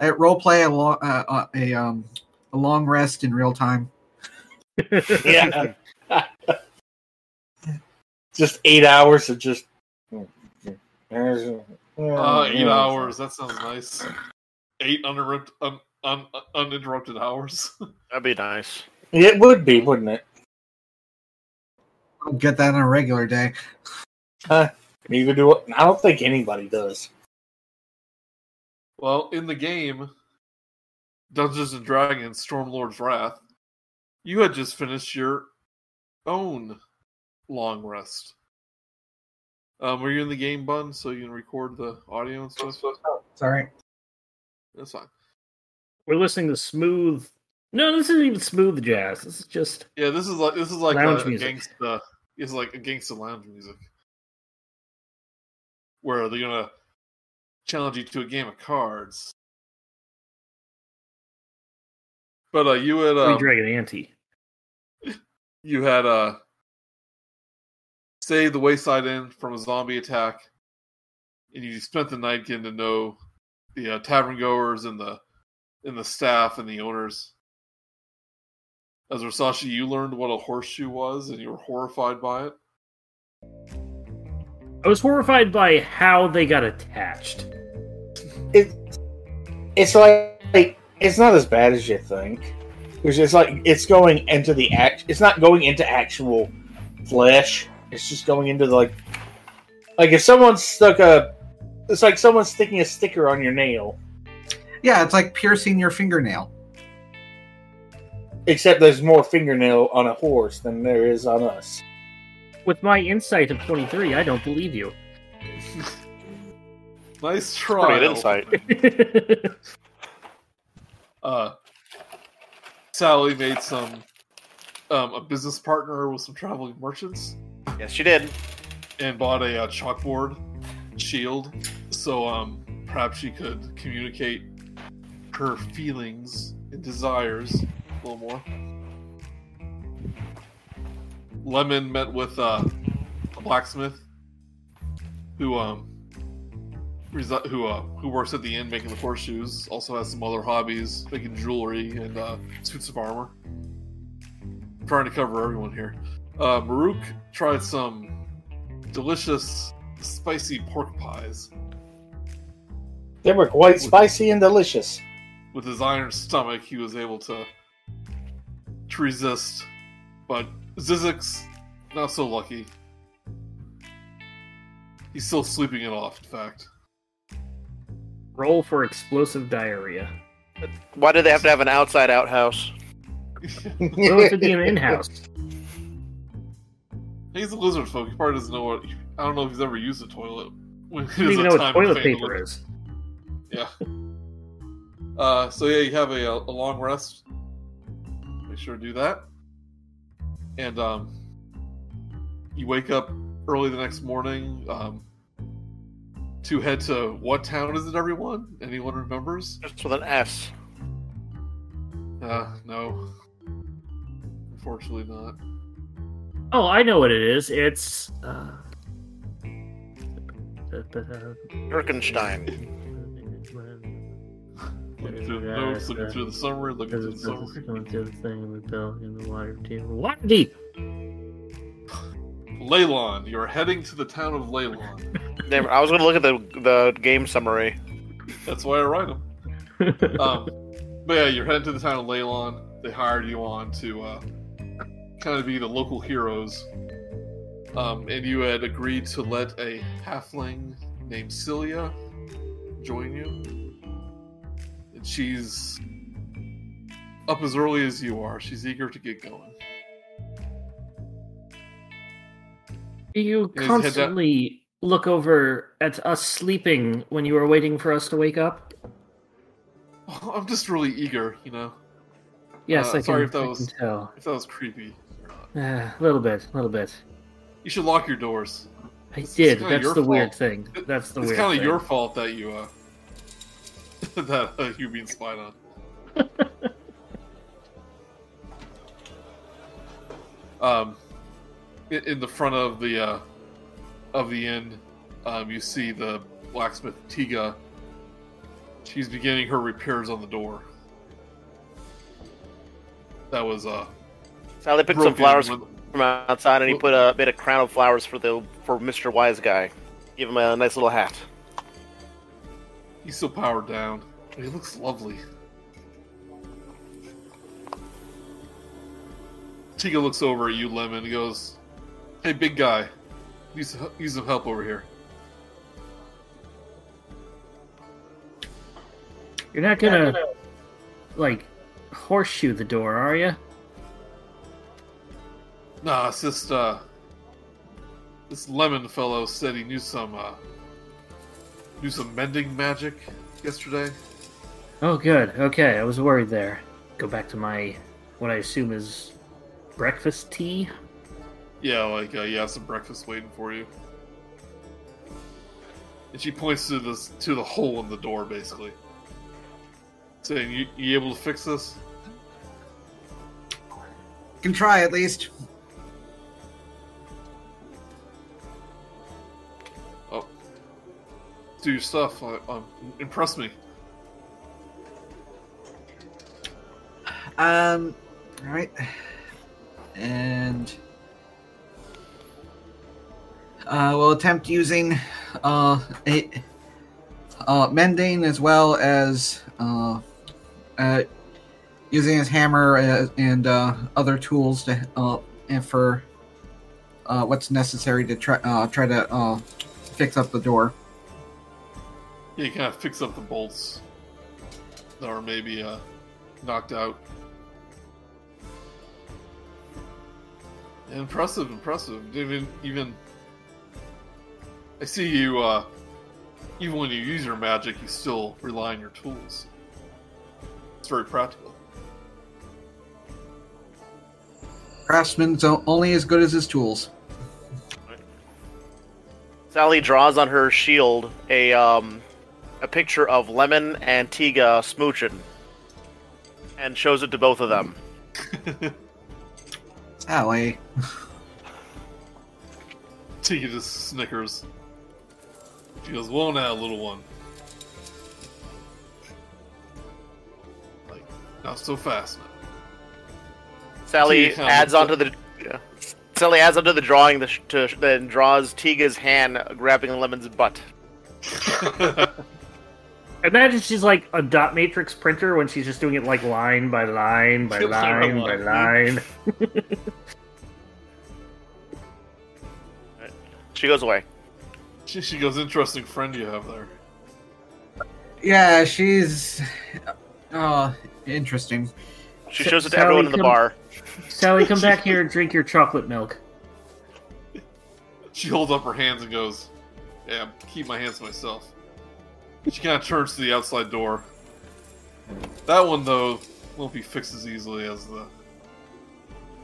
uh, role play a, lo- uh, uh, a um a long rest in real time. yeah. just eight hours of just. Uh, eight hours. That sounds nice. Eight uninterrupted, un, un, uninterrupted hours. That'd be nice. It would be, wouldn't it? I'll get that on a regular day. Neither do I. I don't think anybody does. Well, in the game, Dungeons and Dragons: Stormlord's Wrath, you had just finished your own long rest. Um, were you in the game, Bun, so you can record the audio and stuff? Sorry. That's fine. We're listening to smooth. No, this isn't even smooth jazz. This is just Yeah, this is like this is like Lounge a, a music. gangsta. It's like a gangsta lounge music, where are they're gonna challenge you to a game of cards. But uh, you had Three um, Dragon Ante. you had uh, saved the Wayside Inn from a zombie attack, and you spent the night getting to know the uh, tavern goers and the and the staff and the owners. As Zorsashi, you learned what a horseshoe was, and you were horrified by it. I was horrified by how they got attached. It, it's like, like it's not as bad as you think. It's just like it's going into the act. It's not going into actual flesh. It's just going into the, like, like if someone stuck a, it's like someone sticking a sticker on your nail. Yeah, it's like piercing your fingernail. Except there's more fingernail on a horse than there is on us. With my insight of 23, I don't believe you. Nice try. good insight. Uh, Sally made some um, a business partner with some traveling merchants yes, she did. and bought a uh, chalkboard shield, so um, perhaps she could communicate her feelings and desires a little more. Lemon met with uh, a blacksmith who um resi- who uh who works at the inn making the horseshoes. Also has some other hobbies, making jewelry and uh, suits of armor. I'm trying to cover everyone here. Uh, Murook tried some delicious spicy pork pies They were quite spicy and delicious. with his iron stomach. He was able to to resist, but Zyzzyx not so lucky. He's still sleeping it off. In fact. Roll for explosive diarrhea. Why do they have to have an outside outhouse? Well, it could be an in-house. He's a lizard folk. He probably doesn't know what. I don't know if he's ever used a toilet. When I don't even know what toilet paper is. Yeah. Uh, so yeah, you have a, a long rest. Make sure to do that. And um, you wake up early the next morning um, to head to what town is it? Everyone? Anyone remembers? Just with an S. Uh, no. Unfortunately, not. Oh, I know what it is. It's uh, Birkenstein. Looking through the notes, looking through the summary, looking through the summary. Going through the thing in the bill in the Water deep. Leilon, you're heading to the town of Leilon. Never. I was going to look at the the game summary. That's why I write them. Um, but yeah, you're heading to the town of Leilon. They hired you on to uh, kind of be the local heroes. Um, and you had agreed to let a halfling named Cilia join you. She's up as early as you are. She's eager to get going. You constantly look over at us sleeping when you were waiting for us to wake up. I'm just really eager, you know. Yes, Uh, I, can, sorry if that I was- can tell. If that was creepy. Uh, a little bit, a little bit. You should lock your doors. I It's- it's did. kinda That's the weird thing. That's the it's weird It's kind of your fault that you uh that uh, you being spied on. um, in, in the front of the uh, of the inn, um, you see the blacksmith Tiga. She's beginning her repairs on the door. That was uh. Sally picked some flowers when- from outside, and he put a made a crown of flowers for the for Mister Wise Guy. Give him a nice little hat. He's so powered down. He looks lovely. Tika looks over at you, Lemon, and goes, "Hey, big guy, need some, need some help over here." You're not gonna like horseshoe the door, are you? Nah, it's just uh, this Lemon fellow said he knew some uh, knew some mending magic yesterday. Oh, good. Okay, I was worried there. Go back to my what I assume is breakfast tea. Yeah, like uh, yeah, some breakfast waiting for you. And she points to this to the hole in the door, basically, saying, "You, you able to fix this?" Can try at least. Do stuff. Uh, um, impress me. Um, all right. And uh, we'll attempt using uh, a, uh, mending as well as uh, uh, using his hammer uh, and uh, other tools to uh, and for uh, what's necessary to try uh, try to uh, fix up the door. Yeah, you kind of fix up the bolts that are maybe uh, knocked out. Impressive, impressive. Even, even. I see you. Uh, even when you use your magic, you still rely on your tools. It's very practical. Craftsman's only as good as his tools. Sally draws on her shield a um a picture of Lemon and Tiga smooching, and shows it to both of them. Sally. Tika just snickers. She goes, "Whoa, now, little one." Like, not so fast now. Sally Tiga adds looks onto the yeah. Sally adds onto the drawing the sh- to then draws Tiga's hand grabbing Lemon's butt. Imagine she's like a dot matrix printer when she's just doing it like line by line by Line by line by line. line. She goes away. She, she goes, interesting friend you have there. Yeah, she's uh interesting. She shows it to Sally, everyone in the come- bar. Sally, come back here and drink your chocolate milk. She holds up her hands and goes, Yeah, keep my hands to myself. She kind of turns to the outside door. That one, though, won't be fixed as easily as the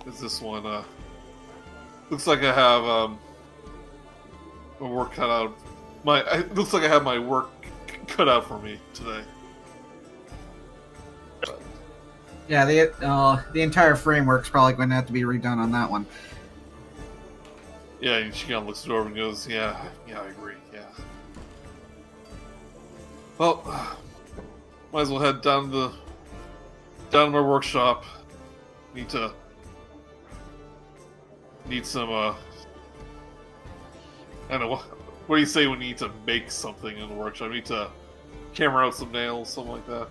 as this one. Uh, looks like I have um, my work cut out. My it looks like I have my work cut out for me today. Yeah, the uh the entire framework's probably going to have to be redone on that one. Yeah, and she kind of looks it over and goes, "Yeah, yeah, I agree. Yeah." Well, might as well head down to the down to my workshop. Need to need some. uh I don't know what. What do you say when you need to make something in the workshop? I need to hammer out some nails, something like that.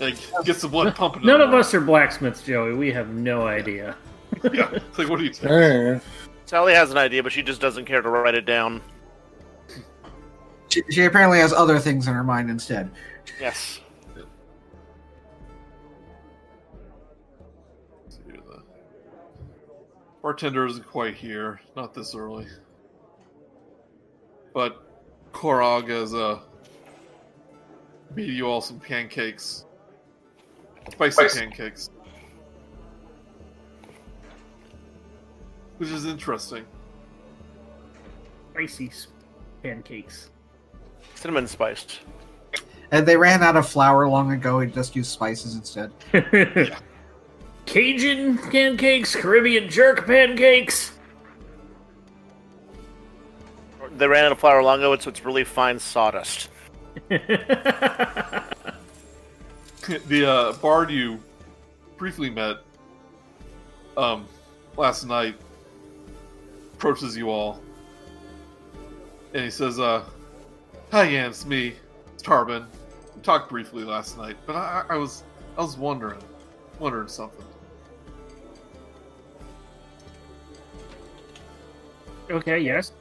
Like, get some blood pumping. None of us are blacksmiths, Joey. We have no idea. Yeah, it's like what do you? think? Eh. Sally has an idea, but she just doesn't care to write it down. She, she apparently has other things in her mind instead. Yes. See here, the bartender isn't quite here, not this early. But Korog has uh, made you all some pancakes. Spicy Spicy. pancakes. Which is interesting. Spicy pancakes. Cinnamon spiced. And they ran out of flour long ago. and just used spices instead. Cajun pancakes, Caribbean jerk pancakes. they ran out of flour long ago, so it's really fine sawdust. the uh, bard you briefly met um, last night approaches you all, and he says, uh, "Hi, Yan, it's me, it's Tarbin. We talked briefly last night, but I, I was, I was wondering, wondering something. okay, yes.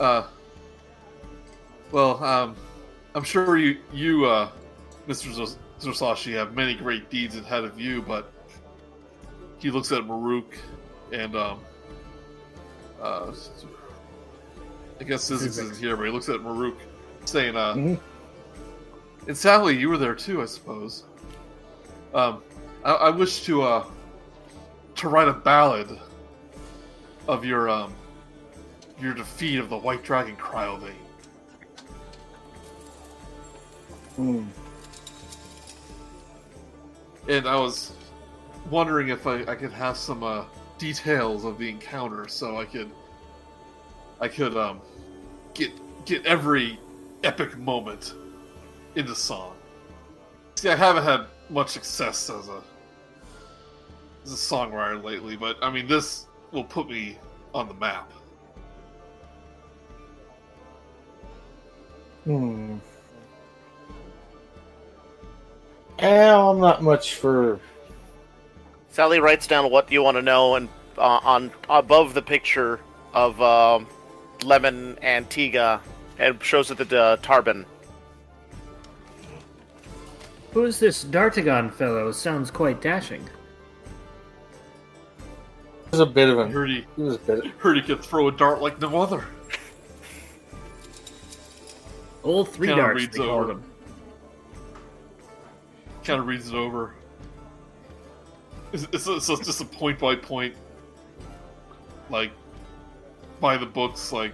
Uh, well, um, I'm sure you, you, uh, Mr. Zorsashi, have many great deeds ahead of you, but he looks at Murook and, um, uh, I guess Zyzzyx isn't here, but he looks at Murook saying, uh, Mhm. and Sally, you were there too, I suppose. Um, I, I wish to, uh, to write a ballad of your, um, your defeat of the White Dragon Cryovain. Hmm. And I was wondering if I, I could have some uh, details of the encounter, so I could I could um get get every epic moment in the song. See, I haven't had much success as a as a songwriter lately, but I mean this will put me on the map. Hmm. Well, I'm not much for. Sally writes down what you want to know, and uh, on above the picture of um, Lemon Antigua and shows it to uh, Tarbin. Who is this Dartagon fellow? Sounds quite dashing. He was a bit of I a. heard he He was a bit. heard he could throw a dart like no other. Old three Kinda darts, reads they over. him. kind of reads it over. It's, it's, it's just a point by point, like by the books, like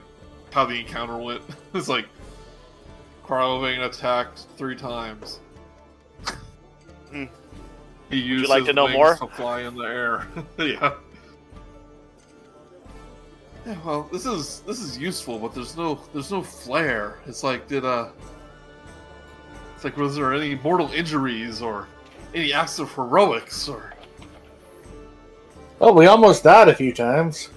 how the encounter went. It's like Cryovain attacked three times. Hmm. He used you like to know more? to fly in the air. yeah. Yeah, well, this is this is useful, but there's no there's no flair. It's like did uh it's like, was there any mortal injuries or any acts of heroics or? Oh, we almost died a few times.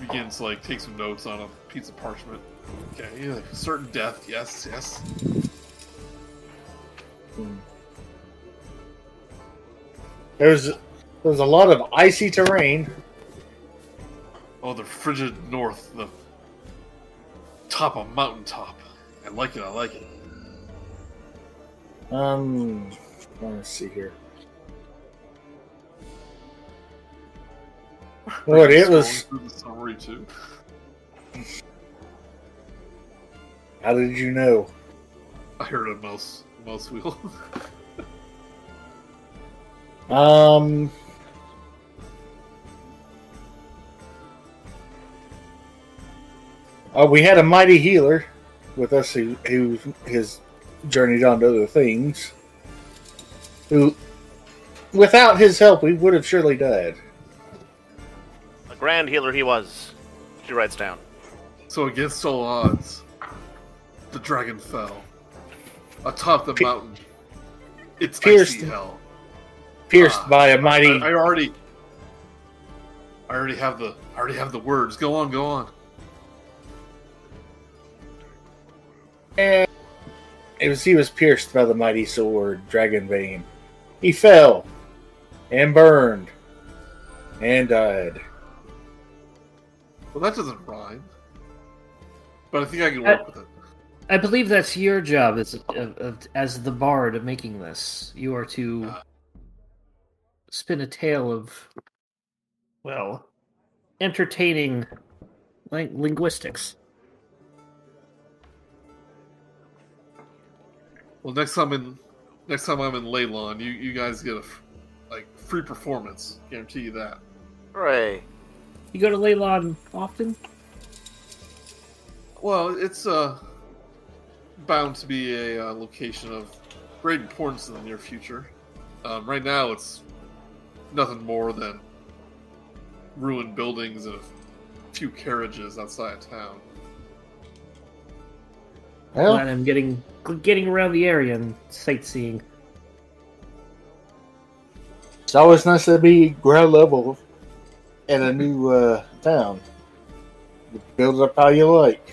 Begins to, like take some notes on a piece of parchment. Okay, yeah, certain death. Yes, yes. There's there's a lot of icy terrain. Oh, the frigid north, the top of mountaintop. I like it. I like it. Um, let's see here. What it was? Summary too. How did you know? I heard a mouse mouse wheel. Um. Oh, we had a mighty healer with us who, who has journeyed on to other things. Who, without his help, we would have surely died. A grand healer he was. She writes down. so against all odds, the dragon fell atop the Pi- mountain. It's pierced- icy hell. Pierced Ah, by a mighty. I, I already, I already have the, I already have the words. Go on, go on. And it was he was pierced by the mighty sword, dragon vein. He fell and burned and died. Well, that doesn't rhyme. But I think I can work Uh, with it. I believe that's your job as of, of, as the bard of making this. You are to spin a tale of, well, entertaining ling- linguistics. Well, next time in, next time I'm in Leilon, you you guys get a f- like free performance. Guarantee you that. Hooray. You go to Leilon often? Well, it's uh bound to be a uh, location of great importance in the near future. Um, right now, it's nothing more than ruined buildings and a few carriages outside of town. Well, Glad I'm getting getting around the area and sightseeing. it's always nice to be ground level in a new uh, town. You build it up how you like.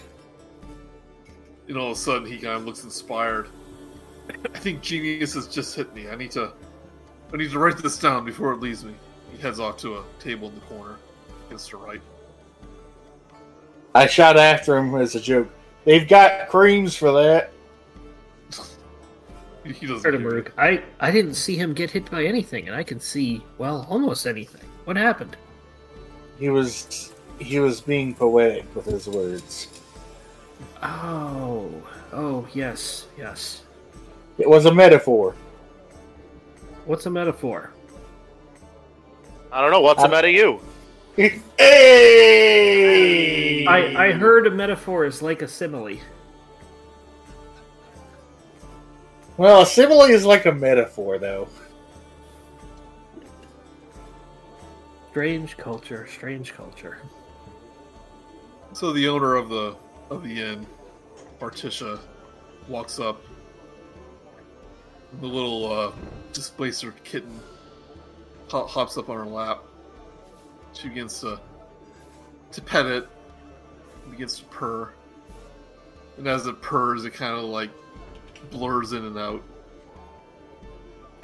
And all of a sudden, he kind of looks inspired. I think genius has just hit me. I need to, I need to write this down before it leaves me. He heads off to a table in the corner, against the right. I shot after him as a joke. They've got creams for that. He doesn't. Heard him, hear you. Murook. I I didn't see him get hit by anything, and I can see well almost anything. What happened? He was he was being poetic with his words. Oh, oh yes, yes. It was a metaphor. What's a metaphor? I don't know. What's the Uh, matter you? hey! I I heard a metaphor is like a simile. Well, a simile is like a metaphor, though. Strange culture, strange culture. So the owner of the of the inn, Bartisha, walks up. The little uh, displacer kitten hop, hops up on her lap. She begins to to pet it, begins to purr, and as it purrs, it kind of like blurs in and out.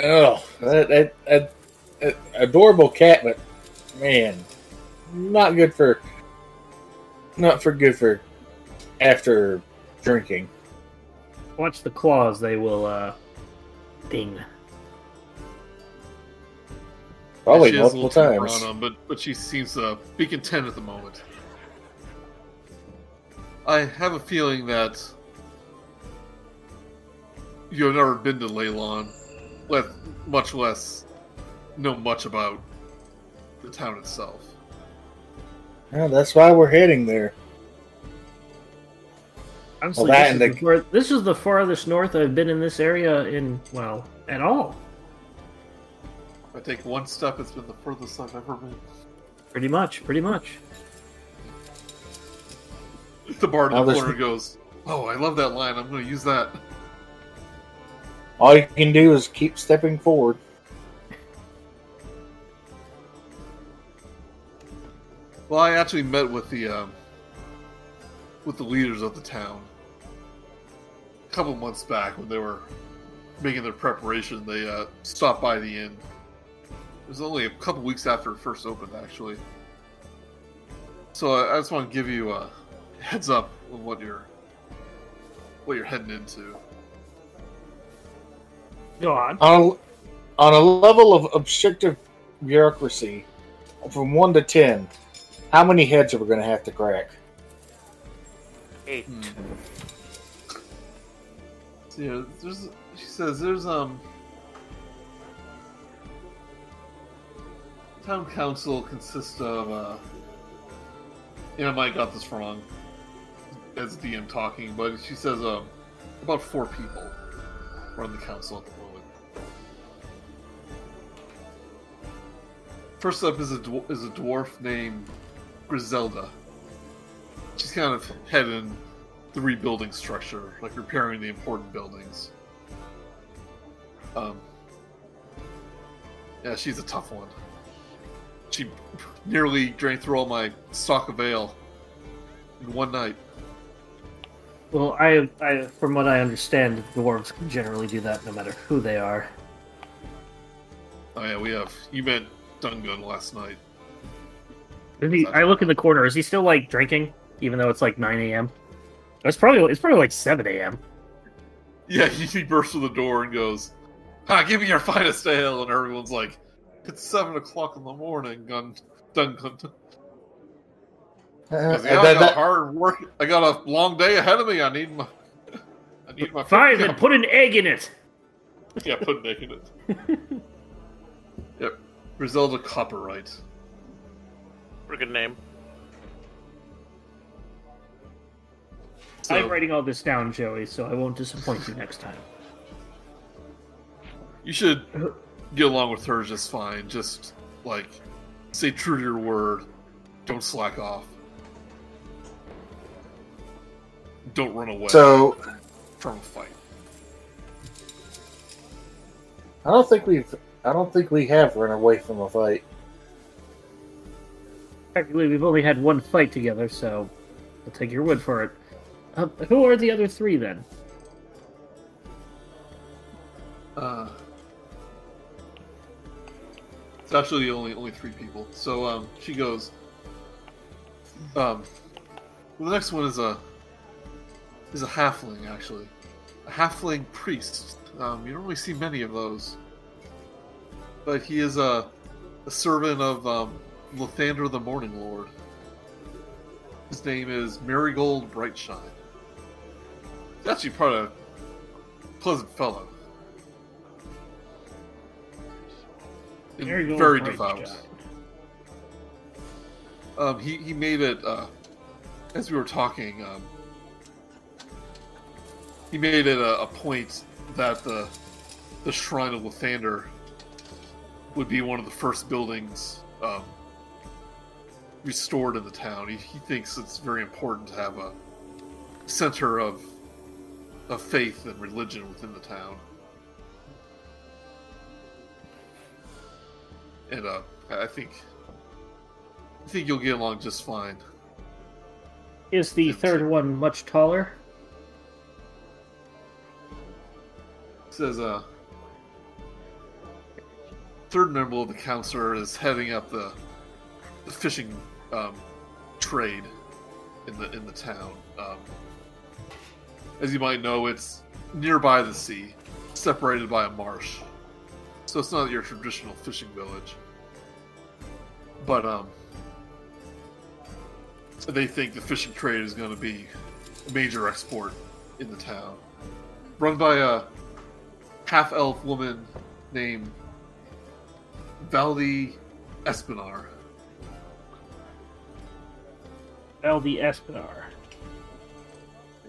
Oh, that, that, that, that adorable cat, but man, not good for, not for good for after drinking. Watch the claws; they will uh, ding. Probably she has a multiple little temper times. on them, but but she seems to be content at the moment. I have a feeling that you have never been to Leilon, let much less know much about the town itself. Yeah, that's why we're heading there. Honestly, Well, that this, is the- the far- this is the farthest north I've been in this area in well at all. I take one step, it's been the furthest I've ever been. Pretty much, pretty much. The bard in the this- corner goes, "Oh, I love that line. I'm going to use that." All you can do is keep stepping forward. Well, I actually met with the um, with the leaders of the town a couple months back when they were making their preparation. They uh, stopped by the inn. It was only a couple weeks after it first opened, actually. So I, I just want to give you a heads up on what you're what you're heading into. Go on. On a, on a level of objective bureaucracy, from one to ten, how many heads are we going to have to crack? Eight. Hmm. So, yeah, there's. She says there's um. Town council consists of uh. Yeah, I might have got this wrong. As DM talking, but she says um, about four people run the council at the moment. First up is a dw- is a dwarf named Griselda. She's kind of heading the rebuilding structure, like repairing the important buildings. Um, yeah, she's a tough one. She nearly drank through all my stock of ale in one night. Well, I, I, from what I understand, dwarves can generally do that no matter who they are. Oh yeah, we have. You met Dungun last night. Is he, I look in the corner. Is he still like drinking, even though it's like 9 a.m.? It's probably it's probably like 7 a.m. Yeah, he, he bursts through the door and goes, "Ha! Give me your finest ale!" And everyone's like, "It's seven o'clock in the morning." Gun, Dungun. Uh, Goes, yeah, I got that- hard work. I got a long day ahead of me. I need my. I need my. Fine, yeah, then put an egg in it. Yeah, put an egg in it. yep, Griselda Copperwright. Pretty good name. So, I'm writing all this down, Joey, so I won't disappoint you next time. you should get along with her just fine. Just like stay true to your word. Don't slack off. don't run away So from a fight. I don't think we've. I don't think we have run away from a fight. Technically, we've only had one fight together, so I'll take your word for it. Um, who are the other three then? Uh, it's actually only only three people. So um, she goes. Um, well, the next one is a is a halfling actually, a halfling priest. Um, you don't really see many of those, but he is a a servant of um, Lathander the Morning Lord. His name is Marigold Brightshine. He's actually quite a pleasant fellow. And There you go, very devout. Um, he, he made it, uh, as we were talking, um, he made it a, a point that the, the Shrine of Lathander would be one of the first buildings um, restored in the town. He, he thinks it's very important to have a center of, of faith and religion within the town. And uh, I think I think you'll get along just fine. Is the third one much taller? says uh third member of the council is heading up the the fishing um, trade in the in the town. Um, as you might know, it's nearby the sea, separated by a marsh, so it's not your traditional fishing village. But um, they think the fishing trade is going to be a major export in the town, run by a half elf woman named Valdi Espinar. L.D. Espinar.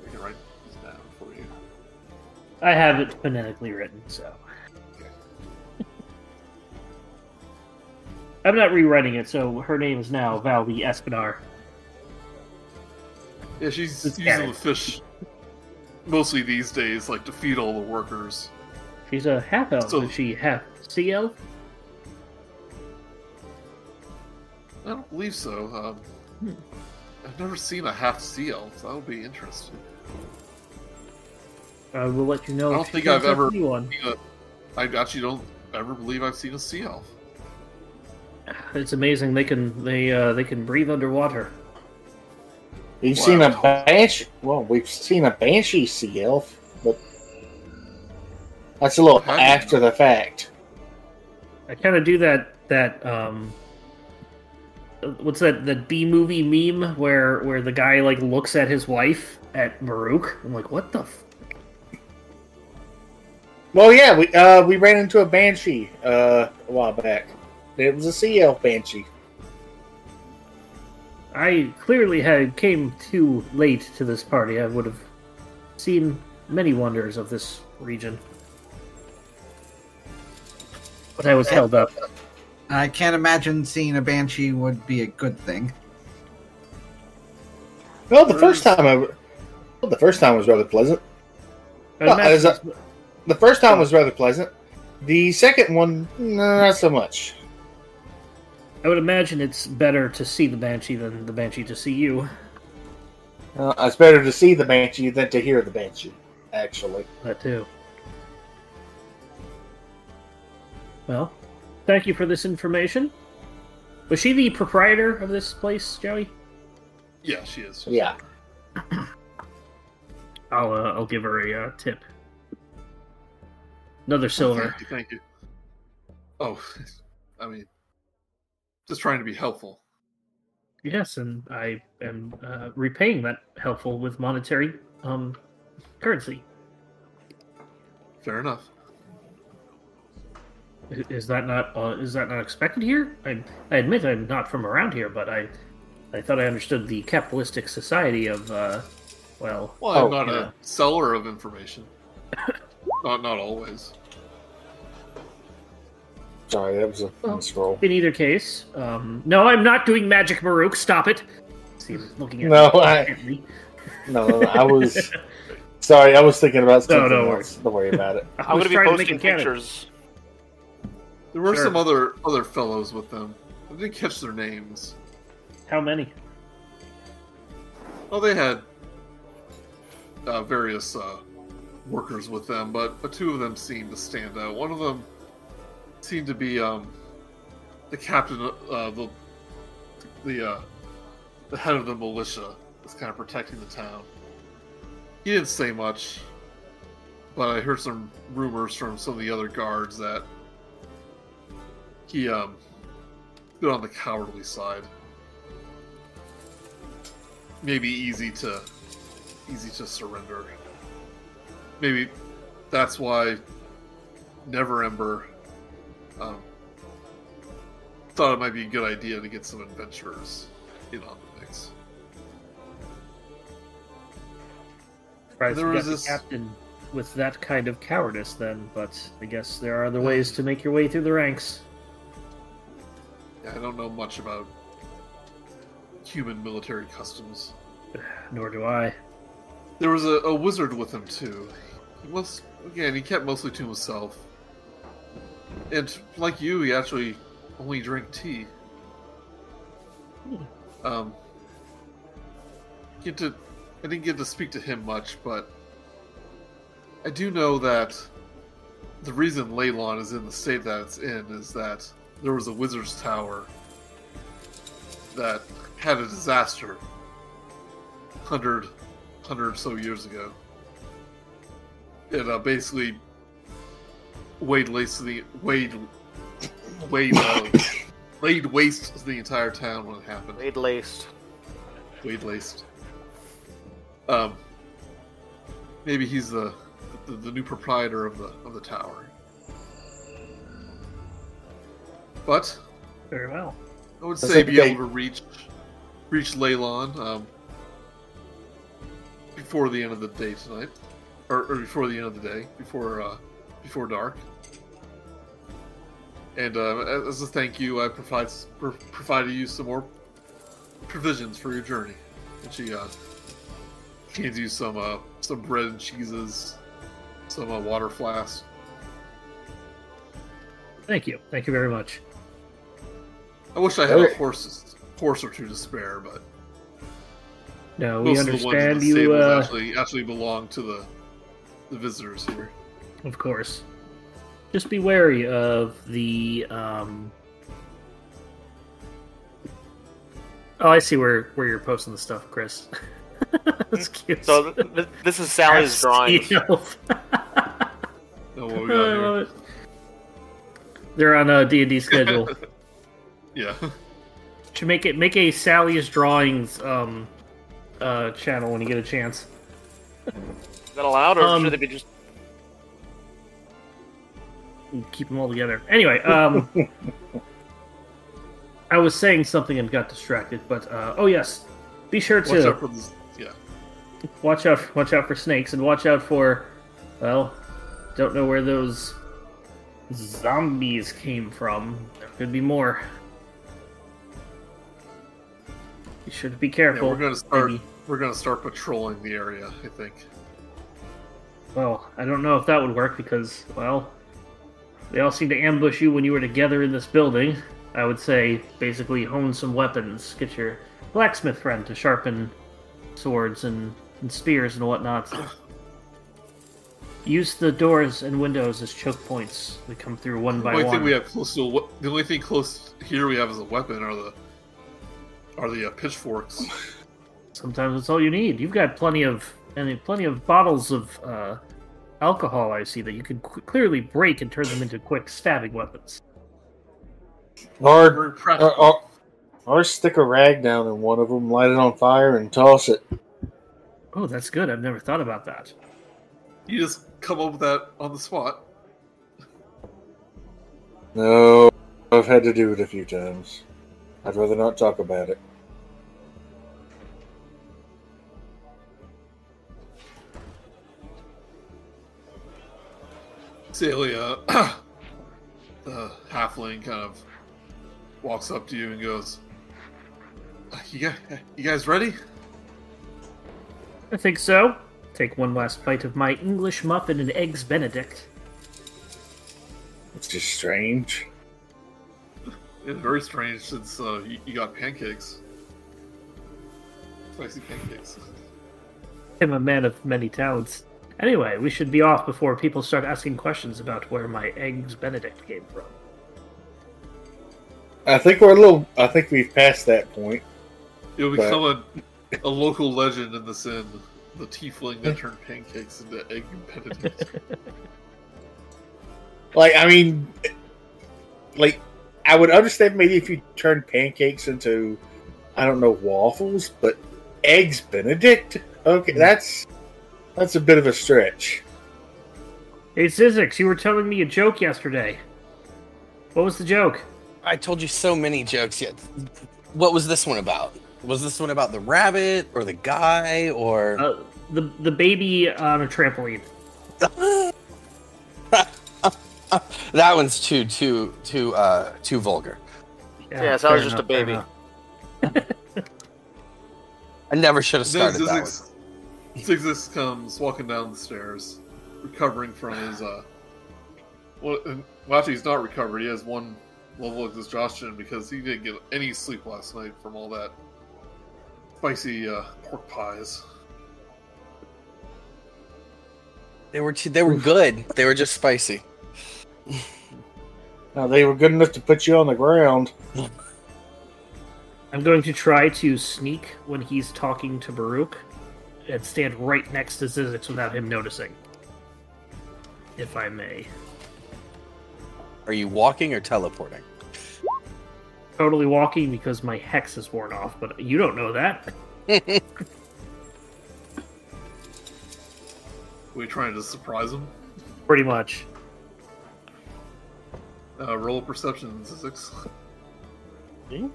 I can write this down for you. I have it phonetically written, so. I'm not rewriting it, so her name is now Valvi Espinar. Yeah, she's It's using canon. the fish mostly these days, like to feed all the workers. She's a half elf. So- Is she half sea elf? I don't believe so. Um, I've never seen a half seal, elf. so That would be interesting. I will let you know. I don't if think I've ever- with you one. I actually don't ever believe I've seen a sea elf. It's amazing they can they uh, they can breathe underwater. We've Wow. seen a banshee. Well, we've seen a banshee sea elf, but that's a little How do you after know? the fact. I kind of do that that um what's that that B movie meme where where the guy like looks at his wife at Murook. I'm like, what the? F-? Well, yeah, we uh, we ran into a banshee uh, a while back. It was a sea elf banshee. I clearly had came too late to this party. I would have seen many wonders of this region, but I was held up. I can't imagine seeing a banshee would be a good thing. Well, the first time I, well, the first time was rather pleasant. I Well, imagine as a- The first time was rather pleasant. The second one, not so much. I would imagine it's better to see the banshee than the banshee to see you. Uh, it's better to see the banshee than to hear the banshee. Actually, That too. Well, thank you for this information. Was she the proprietor of this place, Joey? Yeah, she is. Yeah. I'll uh, I'll give her a uh, tip. Another silver. Thank you. Thank you. Oh, I mean, just trying to be helpful. Yes, and I am uh, repaying that helpful with monetary um currency. Fair enough. I- Is that not uh, is that not expected here? I I admit I'm not from around here, but I I thought I understood the capitalistic society of uh well Well, I'm Oh, not yeah. a seller of information. not not always. Sorry, that was a Well, scroll. in either case um no I'm not doing magic Murook stop it see looking at No, I- intently. No, no, no, I was sorry. I was thinking about No, something no else. Don't worry about it. I I'm going to be trying to make posting pictures. There were Sure. some other other fellows with them. I didn't catch their names. How many? Oh, they had uh, various uh, workers with them, but but two of them seemed to stand out. One of them seemed to be um, the captain, uh, the the uh, the head of the militia that's kind of protecting the town. He didn't say much, but I heard some rumors from some of the other guards that he um been on the cowardly side. Maybe easy to easy to surrender. Maybe that's why Neverember um, thought it might be a good idea to get some adventurers in on the mix. Surprised There was this- captain with that kind of cowardice then, but I guess there are other ways to make your way through the ranks. I don't know much about human military customs. Nor do I. There was a, a wizard with him too. He was again. He kept mostly to himself, and like you, he actually only drank tea. Um, get to, I didn't get to speak to him much, but I do know that the reason Leilon is in the state that it's in is that there was a wizard's tower that had a disaster hundred, hundred or so years ago. It uh, basically waste to the laid, laid, uh, laid waste to the entire town when it happened. Laid laced. Laid laced. Um, maybe he's the, the the new proprietor of the of the tower. But Very well. I would That's say like be able to reach reach Leilon um, before the end of the day tonight, or, or before the end of the day, before uh, before dark. And uh, as a thank you, I provide pro- provided you some more provisions for your journey. And she uh, hands you some uh, some bread and cheeses, some uh, water flasks. Thank you. Thank you very much. I wish I had a horse horse or two to spare, but No, we most of the ones in understand the you, uh, actually actually belong to the the visitors here. of course. Just be wary of the, um... Oh, I see where, where you're posting the stuff, Chris. That's cute. So th- th- this is Sally's drawing. Oh, what we I got here? love it. They're on a D&D schedule. Yeah. Should make it make a Sally's drawings um uh channel when you get a chance. Is that allowed, or Um, should they be just? keep them all together. Anyway, um I was saying something and got distracted, but uh oh yes. Be sure Watch to out for this. Yeah. watch out watch out for snakes and watch out for well, don't know where those zombies came from. There could be more. You should be Yeah, careful. we're gonna start. maybe. We're gonna start patrolling the area. I think. Well, I don't know if that would work because, well, they all seem to ambush you when you were together in this building. I would say basically hone some weapons. Get your blacksmith friend to sharpen swords and, and spears and whatnot. Use the doors and windows as choke points. We come through one The by only one. thing we have close to the only thing close here we have as a weapon are the are the uh, pitchforks. Sometimes that's all you need. You've got plenty of and plenty of bottles of uh, alcohol. I see that you can qu- clearly break and turn them into quick stabbing weapons. Or, Very or, practical. or, or stick a rag down in one of them, light it on fire, and toss it. Oh, that's good. I've never thought about that. You just come up with that on the spot. No, I've had to do it a few times. I'd rather not talk about it. Celia, uh, the halfling, kind of walks up to you and goes, uh, "You guys, you guys ready?" I think so. Take one last bite of my English muffin and eggs Benedict. It's just strange. It's very strange since uh, you, you got pancakes. Spicy pancakes. I'm a man of many talents. Anyway, we should be off before people start asking questions about where my eggs Benedict came from. I think we're a little. I think we've passed that point. It'll But- become a, a local legend in this inn. The tiefling that turned pancakes into egg benedict. Like, I mean, like, I would understand maybe if you turned pancakes into, I don't know, waffles, but eggs Benedict. Okay, that's that's a bit of a stretch. Hey, Zyzzyx, you were telling me a joke yesterday. What was the joke? I told you so many jokes yet. What was this one about? Was this one about the rabbit or the guy or Uh, the the baby on a trampoline. that one's too too too uh too vulgar. Yeah, so I was just a enough, fair baby. I never should have then started that one. Zyzzyx, Zyzzyx comes walking down the stairs, recovering from his. uh Well, and- well, actually, he's not recovered. He has one level of exhaustion because he didn't get any sleep last night from all that spicy uh, pork pies. They were too, they were good. They were just spicy. Now they were good enough to put you on the ground. I'm going to try to sneak when he's talking to Baruch and stand right next to Zyzzyx without him noticing. If I may. Are you walking or teleporting? Totally walking because my hex is worn off, but you don't know that. Were you trying to surprise him? Pretty much. Uh, roll a perception, Zyzzyx.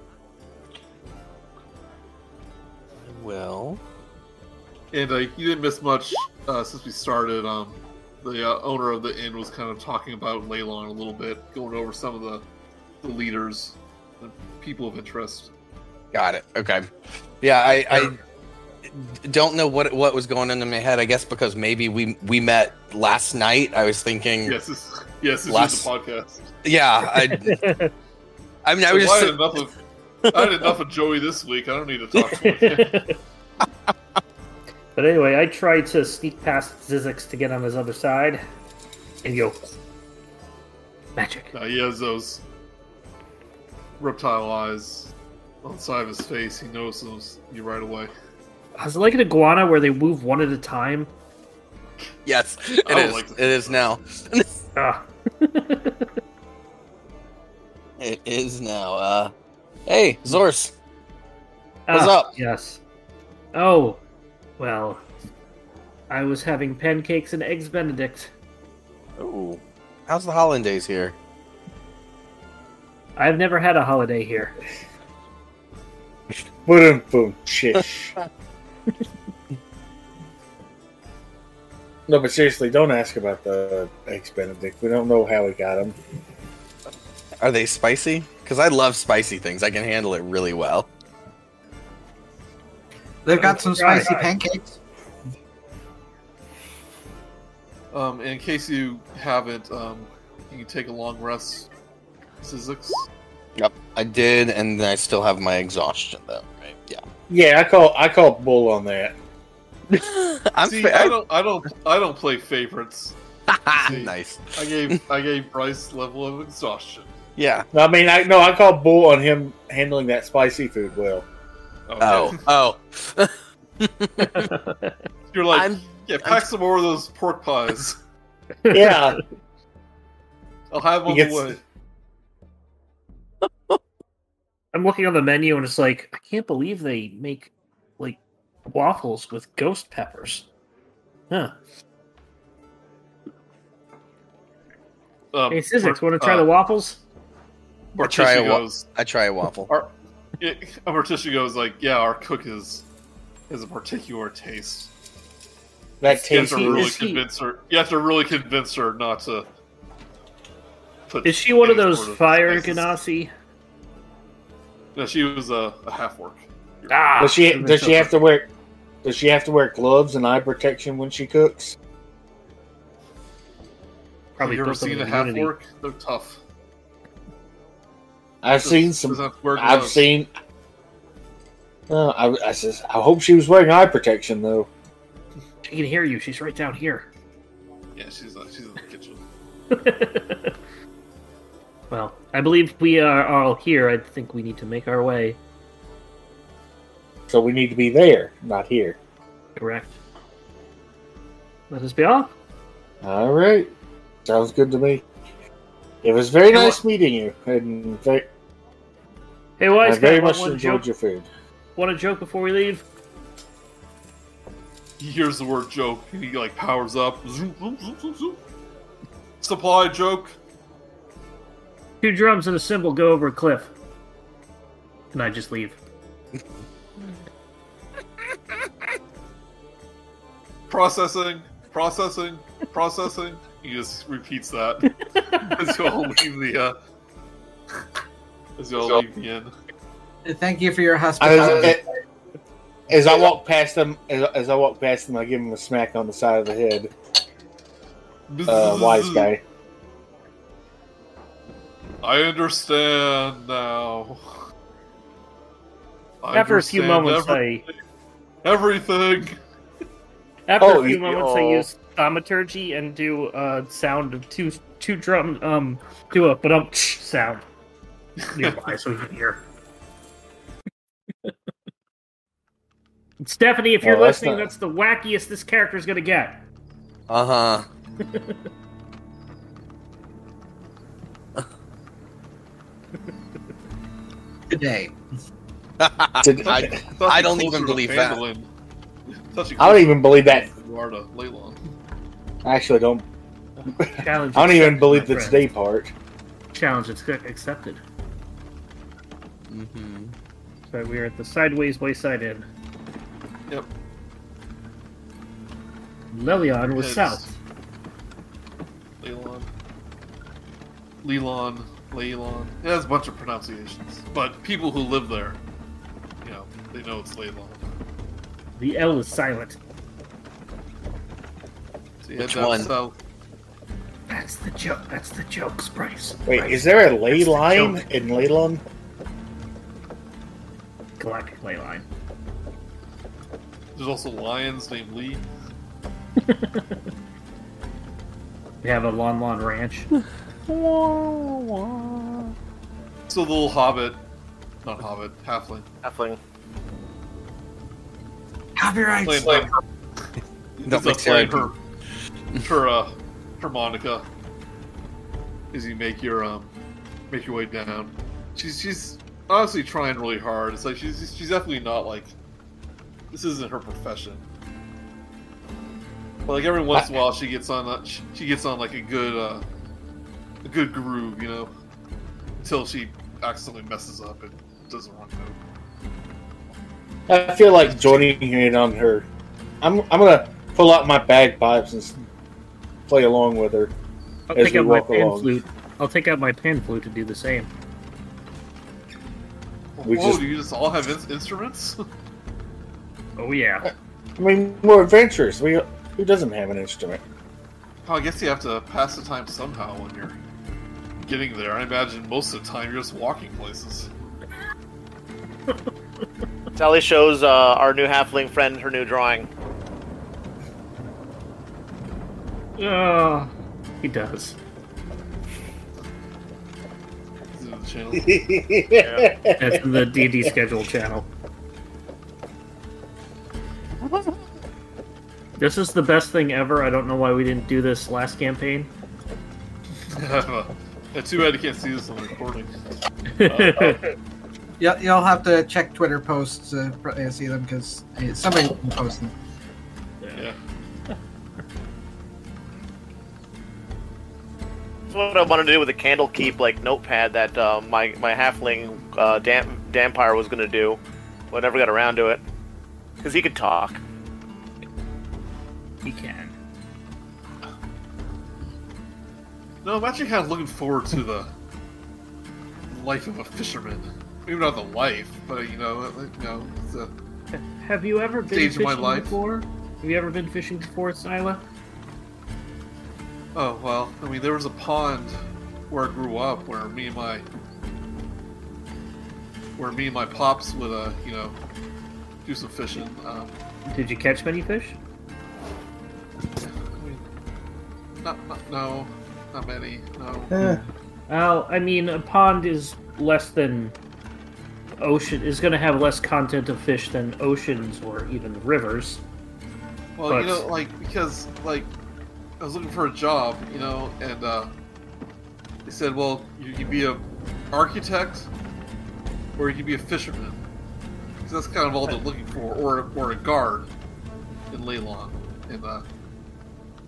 Well, And uh, you didn't miss much uh, since we started. Um, the uh, owner of the inn was kind of talking about Leilon a little bit, going over some of the, the leaders, the people of interest. got it. Okay. Yeah, I, I don't know what what was going on in my head. I guess because maybe we we met last night. I was thinking, Yes, this, yes, this Last- is the podcast. Yeah. I, I mean, I So was I had enough of I had enough of Joey this week. I don't need to talk to him. but anyway, I tried to sneak past Zyzzyx to get on his other side and go magic. Uh, he has those reptile eyes on the side of his face. He knows notices you right away. Is it like an iguana where they move one at a time? yes. It I like to it see is now. Ah. It is now. Uh, hey, Zors. What's Ah, up? Yes. Oh, well, I was having pancakes and eggs Benedict. Ooh, how's the hollandaise here? I've never had a holiday here. Boom, boom, shish. no, but seriously, don't ask about the eggs Benedict. We don't know how he got them. Are they spicy? Because I love spicy things. I can handle it really well. They've got some spicy pancakes. Um, in case you haven't, um, you can take a long rest, Zyzzyx. Yep, I did, and I still have my exhaustion though. Right? Yeah. Yeah, I call I call bull on that. I'm See, fa- I don't, I don't, I don't play favorites. see. nice. I gave, I gave Brice level of exhaustion. Yeah. I mean, I no, I call bull on him handling that spicy food well. Okay. Oh. Oh. You're like, I'm- yeah, pack some more of those pork pies. Yeah, I'll have one on He the way. I'm looking on the menu and it's like, I can't believe they make like waffles with ghost peppers. Huh. Um, Hey, Zyzzyx, Mar- want to try uh, the waffles? Try a wa- goes, I try a waffle. our, it, Morticia goes like, yeah, our cook is has a particular taste. that You have to really Is he- convince her. You have to really convince her not to. Put Is she one of those sort of fire spices. Genasi? No, she was a, a half orc. Ah, Does she does she have to wear Does she have to wear gloves and eye protection when she cooks? Probably Have you ever built up seen a half immunity. orc? They're tough. I've seen Doesn't some. have to wear I've gloves. seen. Uh, I, I says I hope she was wearing eye protection though. She can hear you. She's right down here. Yeah, she's uh, she's in the kitchen. well, I believe we are all here. I think we need to make our way. So we need to be there, not here. Correct. Let us be off. All right, sounds good to me. It was very nice meeting you, and very, Hey, I wise very guy, much want, want, a enjoyed joke, your food. want a joke before we leave? He hears the word joke and he like powers up. Zoom, zoom, zoom, zoom, zoom. Supply joke. Two drums and a cymbal go over a cliff. And I just leave. Processing. Processing. Processing. He just repeats that as you all leave the uh, as you all leave the inn. Thank you for your hospitality. as, as I walk past them, as, as I walk past them, I give him a smack on the side of the head. Uh, wise guy. I understand now. I After a few moments, every- I everything. after Oh, a few you- moments I oh. use thaumaturgy and do a sound of two two drum um do a but sound nearby so we can hear. Stephanie, if you're Oh, that's listening, not- that's the wackiest this character's gonna get. Uh huh. Good day. Did- I, I don't even believe that. Phandalin. Thought you I don't even believe that. closer You are to Leilon. I actually don't. Challenge. I don't even believe my the friend. today part. Challenge accept- accepted. Hmm So we are at the sideways wayside inn. Yep. Lelion was It's- south. Leilon. Leilon. Leilon. It has a bunch of pronunciations, but people who live there, you know, they know it's Leilon. The L is silent. So you Which one? south. That's the joke. That's the joke, Brice. Wait, Brice. is there a ley That's the line in Leilon? Galactic ley line? There's also lions named Lee. We have a Lon Lon Ranch. So the little hobbit, not hobbit, halfling. Halfling. Copyright. Playing, Don't Is, uh, make playing Sarah her, her, uh, harmonica. As you make your um, make your way down. She's she's honestly trying really hard. It's like she's she's definitely not like this isn't her profession. But like every once in a while, she gets on that she, she gets on like a good uh, a good groove, you know, until she accidentally messes up and does the wrong note. I feel like joining in on her. I'm I'm gonna pull out my bagpipes and play along with her. I'll As take we out my walk pan along. flute. I'll take out my pan flute to do the same. We Whoa, just- do you just all have in- instruments? Oh yeah. I mean, we're adventurers. We who doesn't have an instrument? Oh, I guess you have to pass the time somehow when you're getting there. I imagine most of the time you're just walking places. Sally shows uh, our new halfling friend her new drawing. Oh, he does. Is it the channel? That's the D and D schedule channel. This is the best thing ever. I don't know why we didn't do this last campaign. yeah, too bad you can't see this on the recording. Yeah, you'll have to check Twitter posts to uh, see them because somebody will post them. Yeah. That's what I wanted to do with the Candlekeep like notepad that uh, my my halfling uh, Dam- Dhampir was gonna do, but I never got around to it because he could talk. he can. No, I'm actually kind of looking forward to the life of a fisherman. Maybe not the life, but you know, like, you know, the Have you ever been Stage of my fishing life. before? Have you ever been fishing before, Sila? Oh well, I mean, there was a pond where I grew up, where me and my, where me and my pops would, uh, you know, do some fishing. Um, Did you catch many fish? I mean, not, not no, not many. No. Eh, Well, I mean, a pond is less than ocean is going to have less content of fish than oceans or even rivers. Well, But- you know, like because like I was looking for a job, you know, and uh, they said, well, you can be a architect or you can be a fisherman. Because that's kind of all they're looking for, or or a guard in Leilon. And uh,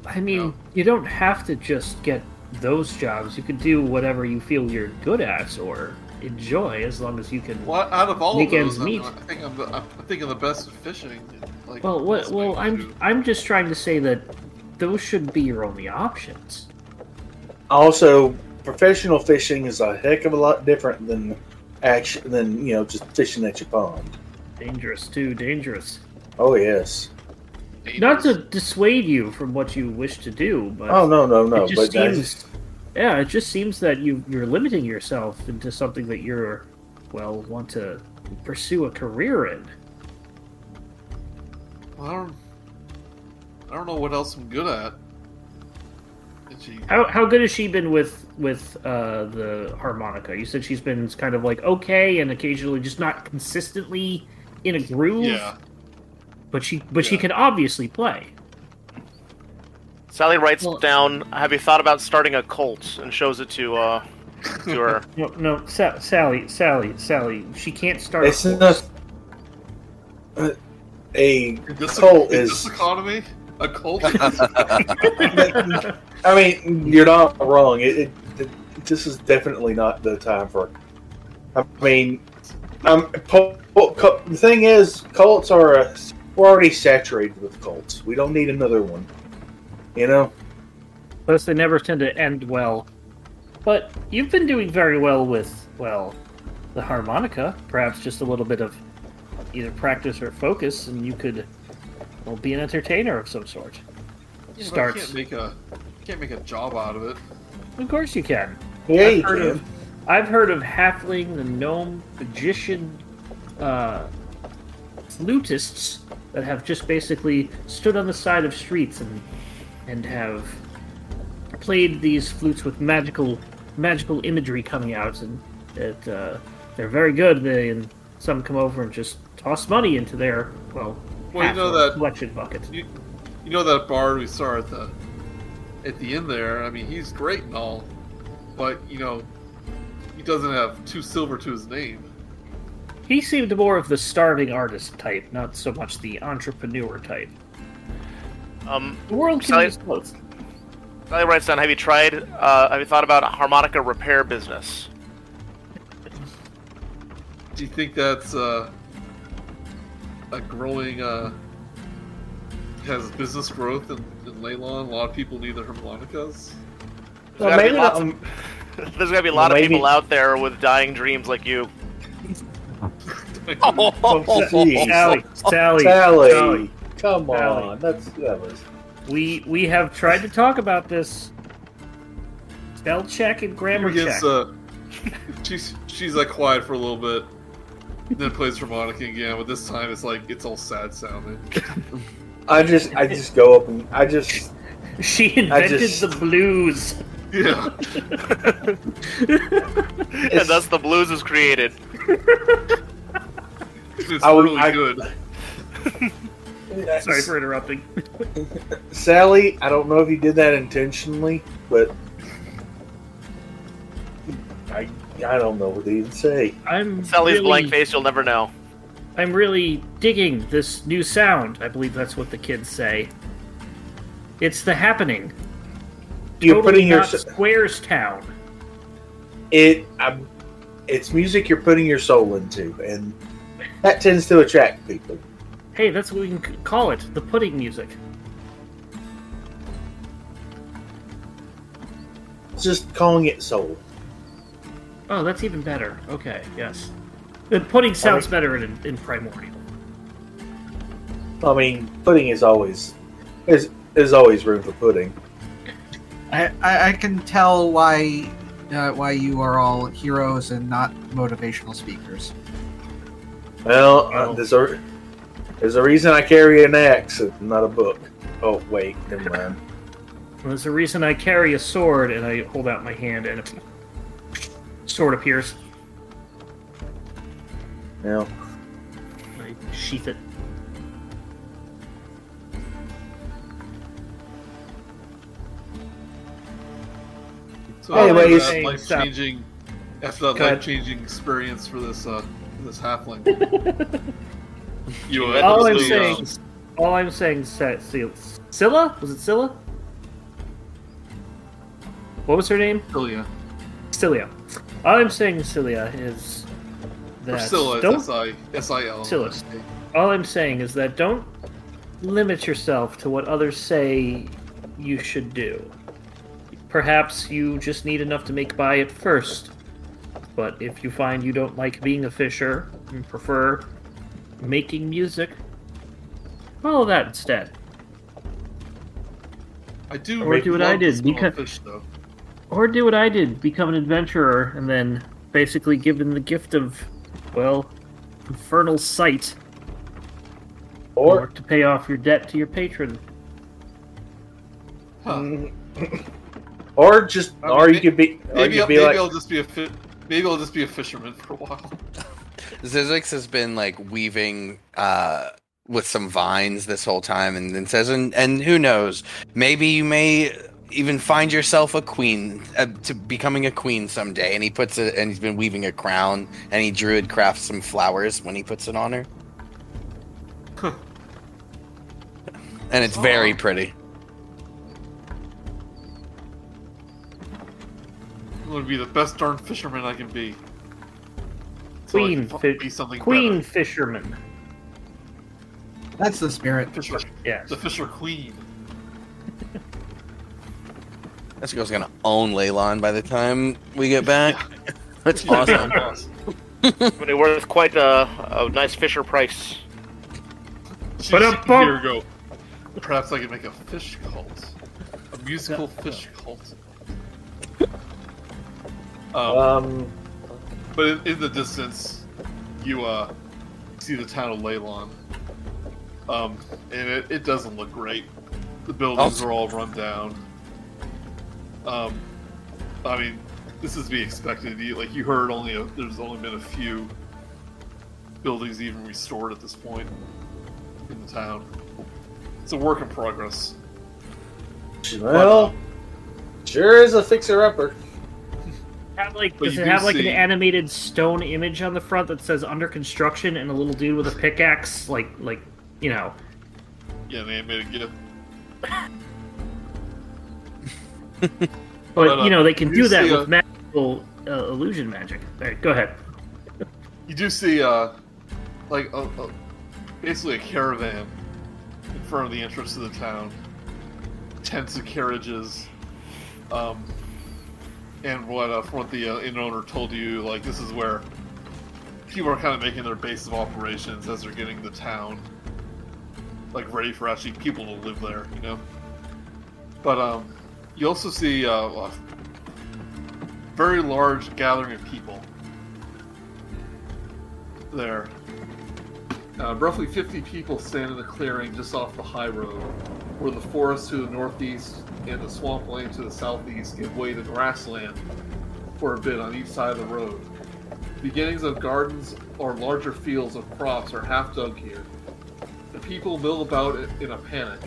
I mean, No. you don't have to just get those jobs. You can do whatever you feel you're good at or enjoy, as long as you can. well, out of all Make of those, I, mean, I think I'm, the, I'm thinking the best at fishing. Like, Well, what, well, I'm do. I'm just trying to say that those should be your only options. Also, professional fishing is a heck of a lot different than action than you know just fishing at your pond. Dangerous too, dangerous. Oh yes. Not to dissuade you from what you wish to do, but Oh no no no. it just But that's- seems, yeah, it just seems that you you're limiting yourself into something that you're, well, want to pursue a career in. Well, I don't, know what else I'm good at. And she, How how good has she been with with uh, the harmonica? You said she's been kind of like okay and occasionally just not consistently in a groove. yeah. But she but she can obviously play. Sally writes Well- down, "Have you thought about starting a cult?" and shows it to uh to her. No no Sa- Sally Sally Sally she can't start. it's a not course. uh, a cult in is. this economy, a cult. I mean, you're not wrong. It, it, it this is definitely not the time for. I mean, um, po- po- co- the thing is, cults are a, we're already saturated with cults. We don't need another one. You know. Plus they never tend to end well. But you've been doing very well with well the harmonica. Perhaps just a little bit of either practice or focus, and you could well be an entertainer of some sort. Yeah, but I Starts. can't make a can't make a job out of it. Of course you can. Yeah, I've you heard can. of I've heard of halfling, the gnome, magician, uh, flutists that have just basically stood on the side of streets and and have played these flutes with magical magical imagery coming out, and it uh, they're very good. They and some come over and just toss money into their well, Well, you know that- collection bucket. You, you know that bard we saw at the at the end there. I mean, he's great and all, but you know, he doesn't have two silver to his name. He seemed more of the starving artist type, not so much the entrepreneur type. Um, The world can Sally- use both. Sally writes down, "Have you tried? Uh, have you thought about a harmonica repair business?" Do you think that's uh, a growing uh, has business growth in, in Leilon? A lot of people need their harmonicas. There's Well, gotta maybe lots not- of- There's gonna be a lot of people out there with dying dreams like you. Oh, jeez. Sally, Sally, Sally, Sally, come Sally. on. That's that was. we we have tried to talk about this. Spell check and grammar She check. gets, uh, she's she's like quiet for a little bit, then plays harmonica again. But this time it's like it's all sad sounding. I just I just go up and I just she invented just- the blues. Yeah, and thus the blues is created. it's I really I- good. Sorry for interrupting. Sally, I don't know if you did that intentionally, but I I don't know what to even say. I'm Sally's really, blank face, you'll never know. I'm really digging this new sound. I believe that's what the kids say. It's the happening. You're totally putting your Squares Town. it. I'm, it's music you're putting your soul into, and that tends to attract people. Hey, that's what we can call it. The pudding music. Just calling it soul. Oh, that's even better. Okay, yes. The pudding sounds better in, in Primordial. I mean, pudding is always there's there's always room for pudding. I, I, I can tell why uh, why you are all heroes and not motivational speakers. Well, uh, there's a there's a reason I carry an axe, and not a book. Oh wait, never mind. Well, There's a reason I carry a sword and I hold out my hand and a sword appears. Now, I sheath it. So Anyways- after that life changing, after that life changing experience for this uh this halfling, you uh, All I'm saying, uh, is- all I'm saying, is Scylla was it Scylla? What was her name? Cilia. Cilia. All I'm saying, Cilia, is that Priscilla don't. is S I S I L. Scylla. All I'm saying is that don't limit yourself to what others say you should do. Perhaps you just need enough to make by at first. But if you find you don't like being a fisher and prefer making music, follow that instead. I do Or do what I did, the smell of because- fish though. Or do what I did, become an adventurer, and then basically given the gift of, well, infernal sight, or to pay off your debt to your patron. Huh. Or just I mean, or you may- could be or Maybe, you I'll, could be maybe like I'll just be a fi- maybe I'll just be a fisherman for a while. Zyzzyx has been like weaving uh with some vines this whole time and then says and and who knows maybe you may even find yourself a queen uh, to becoming a queen someday and he puts it and he's been weaving a crown and he druid crafts some flowers when he puts it on her huh. and it's very pretty I'm gonna be the best darn fisherman I can be. So Queen, can fi- be something Queen better. fisherman. That's the spirit. Fisher, Yes. the fisher queen. This girl's gonna own Leilon by the time we get back that's awesome But it worth quite a, a nice Fisher price. But a up, bump. year ago. Perhaps I could make a fish cult, a musical fish cult. Um, um but in, in the distance, you uh see the town of Leilon. Um, and it, it doesn't look great. The buildings Oh. are all run down. Um, I mean, this is to be expected. You, like you heard, only a, there's only been a few buildings even restored at this point in the town. It's a work in progress. well sure is a fixer upper. Have like does it do have like see- an animated stone image on the front that says under construction and a little dude with a pickaxe like like you know Yeah, an animated GIF. but, But, uh, you know they can do that with a- magical uh, illusion magic. All right, go ahead. You do see, uh, like, a, a, basically a caravan in front of the entrance to the town. Tents of carriages. Um, and what, uh, from what the uh, inn owner told you, like, this is where people are kind of making their base of operations as they're getting the town, like, ready for actually people to live there, you know? But, um, you also see, uh, a very large gathering of people there. Uh, roughly 50 people stand in the clearing just off the high road, where the forest to the northeast and the swamp swampland to the southeast give way to grassland for a bit on each side of the road. Beginnings of gardens or larger fields of crops are half dug here. The people mill about in a panic.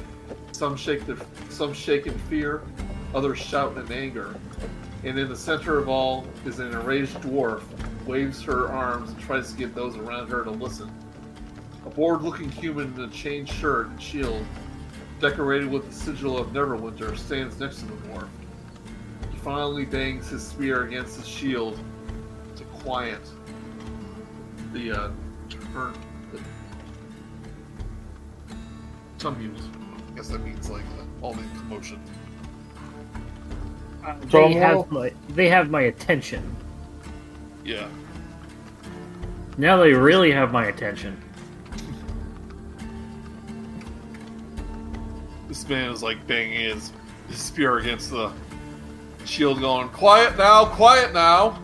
Some shake their, some shake in fear, others shout in anger. And in the center of all is an enraged dwarf, waves her arms and tries to get those around her to listen. A bored-looking human in a chain shirt and shield, decorated with the sigil of Neverwinter, stands next to the dwarf. He finally bangs his spear against his shield to quiet the uh, turn, the tumult. I guess that means like all the commotion. They have my they have my attention. Yeah. Now they really have my attention. This man is like banging his, his spear against the shield, going, Quiet now, quiet now.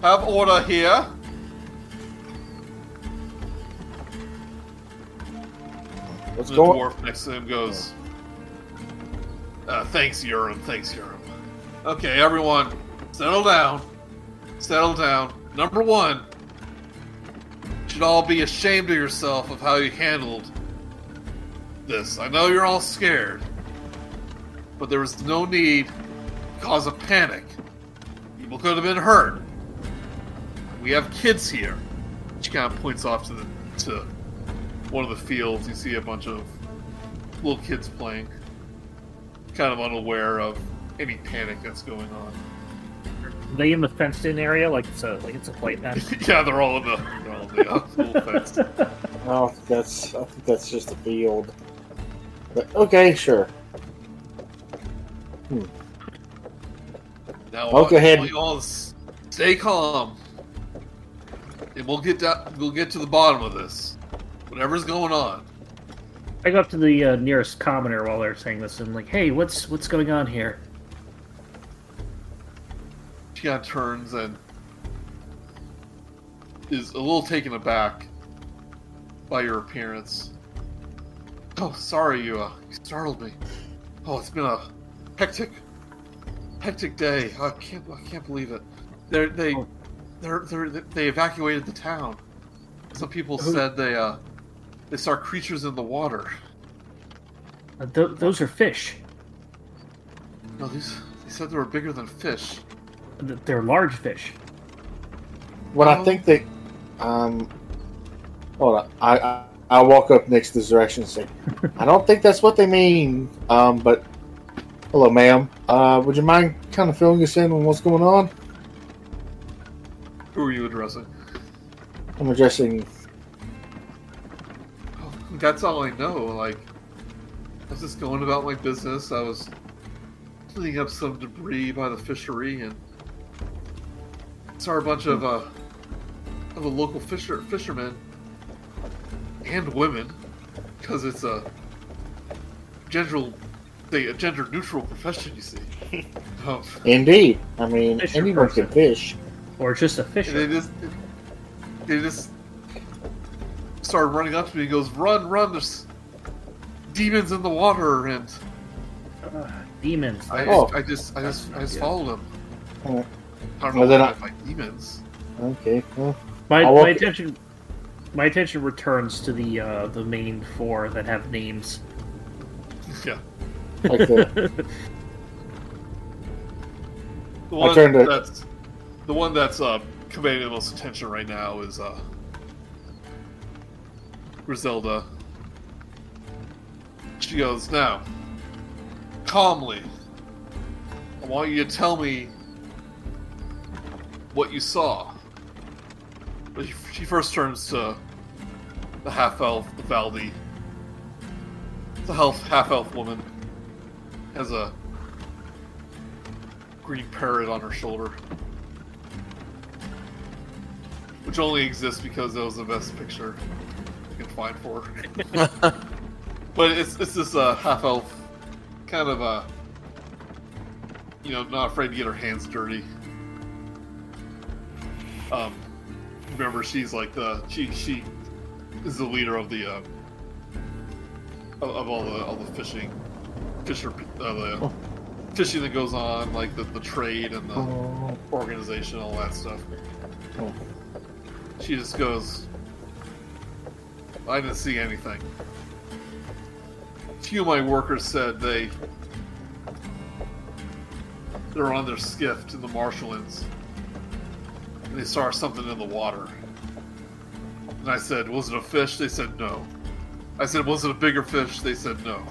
Have order here. What's the going? dwarf next to him goes, uh, Thanks, Urim, thanks, Urim. Okay, everyone, settle down. Settle down. Number one, you should all be ashamed of yourself of how you handled this. I know you're all scared, but there was no need cause a panic. People could have been hurt. We have kids here. She kind of points off to the to one of the fields. You see a bunch of little kids playing, kind of unaware of any panic that's going on. Are they in the fenced-in area, like it's a like it's a playpen. yeah, they're all in the they're all in the uh, little fence. Oh, that's. I think that's just a field. But okay, sure. Now, Oh, go ahead. All stay calm, and we'll get down. We'll get to the bottom of this. Whatever's going on. I go up to the uh, nearest commoner while they're saying this, and I'm like, "Hey, what's what's going on here?" She kind of turns and is a little taken aback by your appearance. Oh, sorry, you, uh, you startled me. Oh, it's been a hectic, hectic day. I can't, I can't believe it. They're, they, Oh. they're, they're, they evacuated the town. Some people Who- said they, uh, they saw creatures in the water. Uh, th- those are fish. No, these, they said they were bigger than fish. Th- They're large fish. What I Oh. think they, um, hold on. I, I I walk up next to this direction and say, I don't think that's what they mean. Um, but hello, ma'am. Uh, would you mind kind of filling us in on what's going on? Who are you addressing? I'm addressing. That's all I know. Like, I was just going about my business. I was cleaning up some debris by the fishery and saw a bunch of uh of the local fisher fishermen and women because it's a gender they a gender neutral profession. You see, um, Indeed. I mean, anyone person. can fish. Or just a fisher. they just they just started running up to me. and goes, "Run, run! There's demons in the water!" And Uh, demons. I, Oh. I just, I just, I just Yeah. followed them. Oh. I don't know Well, why I- I fight demons. Okay. Well, My, I'll my walk- attention my attention returns to the uh, the main four that have names. Yeah, like the, the I one turned to- that's the one that's uh, commanding the most attention right now is uh, Griselda. She goes now, calmly. I want you to tell me what you saw. But she, first turns to the half elf, the Valdi. The half elf woman has a green parrot on her shoulder, which only exists because that was the best picture you can find for her. but it's it's this uh, half elf, kind of uh, you know, not afraid to get her hands dirty. Um, remember, she's like the she she is the leader of the uh, of, of all the all the fishing fisher uh, the fishing that goes on, like the, the trade and the organization, all that stuff. Oh. She just goes, I didn't see anything. A few of my workers said they they were on their skiff to the marshlands and they saw something in the water. And I said, Was it a fish? They said no. I said, Was it a bigger fish? They said no.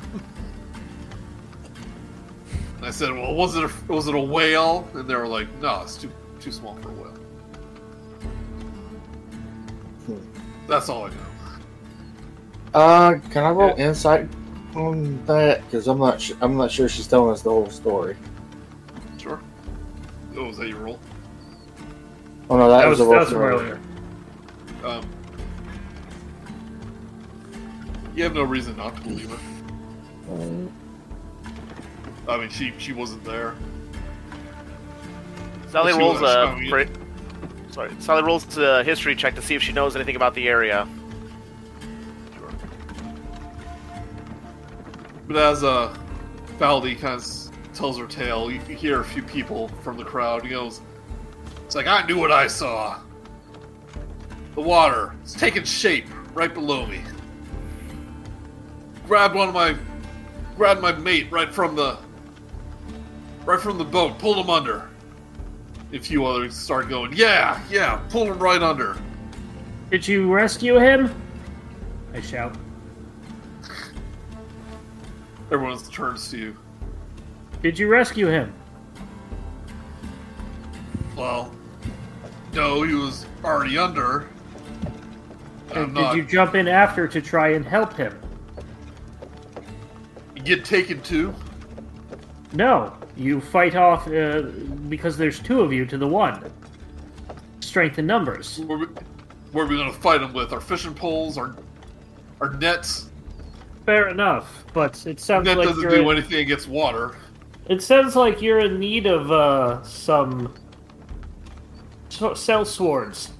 And I said, "Well, was it a, was it a whale?" And they were like, "No, it's too too small for a whale." Hmm. That's all I know. Uh, can I roll insight on that? Because I'm not. Su- I'm not sure she's telling us the whole story. Sure. Oh, was that your roll? Oh no, that, That was, was, a that roll was from from earlier. earlier. Um, you have no reason not to believe it. I mean, she she wasn't there. Sally rolls a sorry. Sally rolls a history check to see if she knows anything about the area. But as uh, kind of tells her tale, you, you hear a few people from the crowd. He goes, "It's like I knew what I saw. The water is taking shape right below me. Grabbed one of my, grabbed my mate right from the, right from the boat, pulled him under. A few others start going, yeah, yeah, pulled him right under. Did you rescue him? I shout. Everyone turns to you. Did you rescue him? Well, no, he was already under. I'm not. did you jump in after to try and help him? get taken too? No. You fight off uh, because there's two of you to the one. Strength in numbers. We, where are we gonna fight him with? Our fishing poles? Our our nets? Fair enough, but it sounds Net like doesn't you're. do in- anything against water. It sounds like you're in need of uh, some so- sellswords.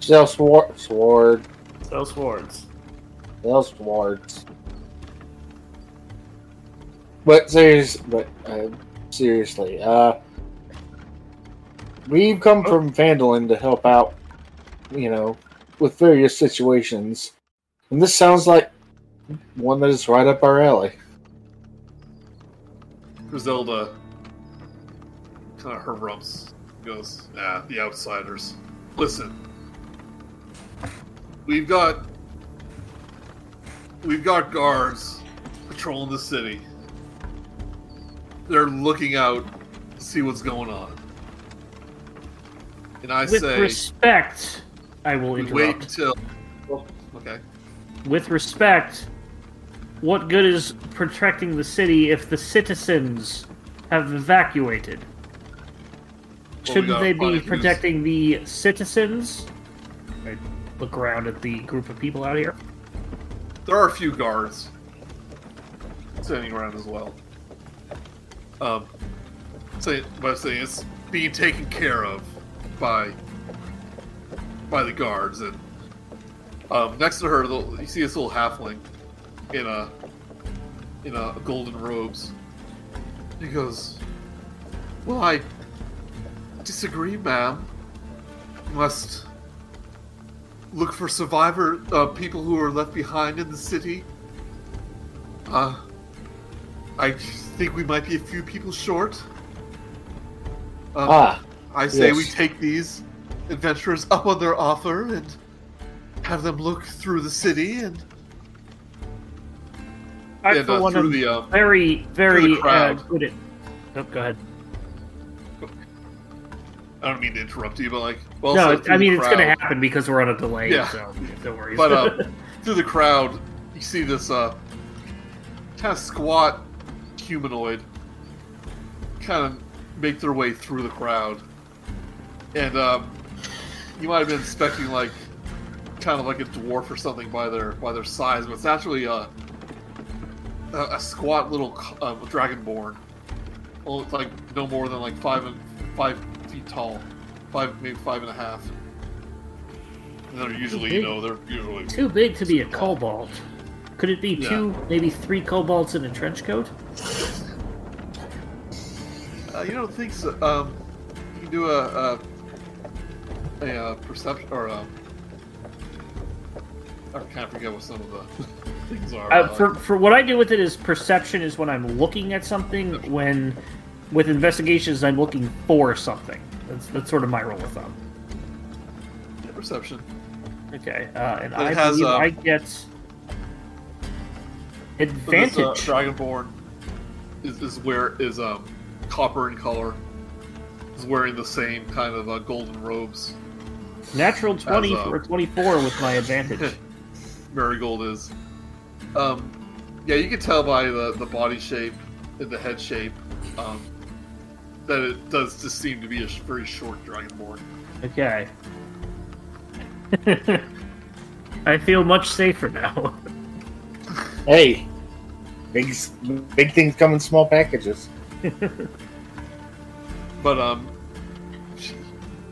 Cell sword, sword, Sellswords. cell swords. But serious, but uh, seriously, uh, we've come from Phandalin to help out, you know, with various situations, and this sounds like one that is right up our alley. Griselda kind of her rumps goes, ah, the outsiders. Listen, we've got we've got guards patrolling the city. They're looking out to see what's going on. And I say With say, respect, I will we wait interrupt. until. Okay. With respect, what good is protecting the city if the citizens have evacuated? we Shouldn't they be who's- protecting the citizens? I look around at the group of people out here. There are a few guards standing around as well. Um, say, but I'm saying it's being taken care of by by the guards, and um, next to her, you see this little halfling in a in a golden robes. He goes, "Well, I disagree, ma'am. You must." look for survivor uh, people who are left behind in the city. Uh, I think we might be a few people short. Um, Ah, I say we take these adventurers up on their offer and have them look through the city and, I, and for uh, one, through the. Uh, very, very uh, crowd. good at. Oh, go ahead. I don't mean to interrupt you, but like, well, no, I mean it's going to happen because we're on a delay. Yeah. So don't worry. But uh, through the crowd, you see this uh, kind of squat humanoid kind of make their way through the crowd, and um, you might have been expecting like kind of like a dwarf or something by their by their size, but it's actually a a, a squat little uh, dragonborn. Well, it's like no more than like five and five feet tall, five maybe five and a half. And they're usually, you know, they're usually Too big to be a kobold. Could it be Yeah. two, maybe three kobolds in a trench coat? Uh, you don't think so? Um, you can do a a, a, uh perception or a. I can't forget what some of the things are. Uh, uh, for for what I do with it is perception is when I'm looking at something. When with investigations, I'm looking for something. That's that's sort of my rule of thumb. perception. Okay, uh, and It I has, believe uh, I get So this, advantage. uh, Dragonborn is, is where is um copper in color. Is wearing the same kind of uh, golden robes. Natural twenty as, uh, for twenty-four with my advantage. Marigold is. Um, yeah, you can tell by the, the body shape and the head shape um, that it does just seem to be a very short dragonborn. okay. I feel much safer now. hey, big big things come in small packages. But um,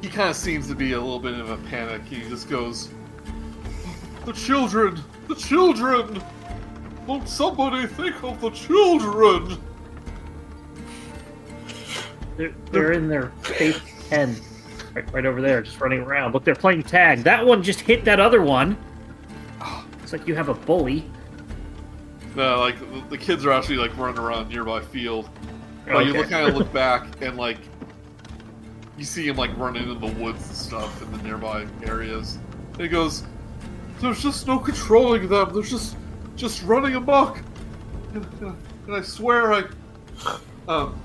he kind of seems to be a little bit of a panic. He just goes, "The children, the children! Won't somebody think of the children?" They're, they're in their fake pen, right, right over there, just running around. Look, they're playing tag. That one just hit that other one. It's like you have a bully. No, like the- the kids are actually like running around nearby field. But you look kind of look back and like you see him like running in the woods and stuff in the nearby areas. And he goes, "There's just no controlling them. There's just just running amok." And, and I swear, I um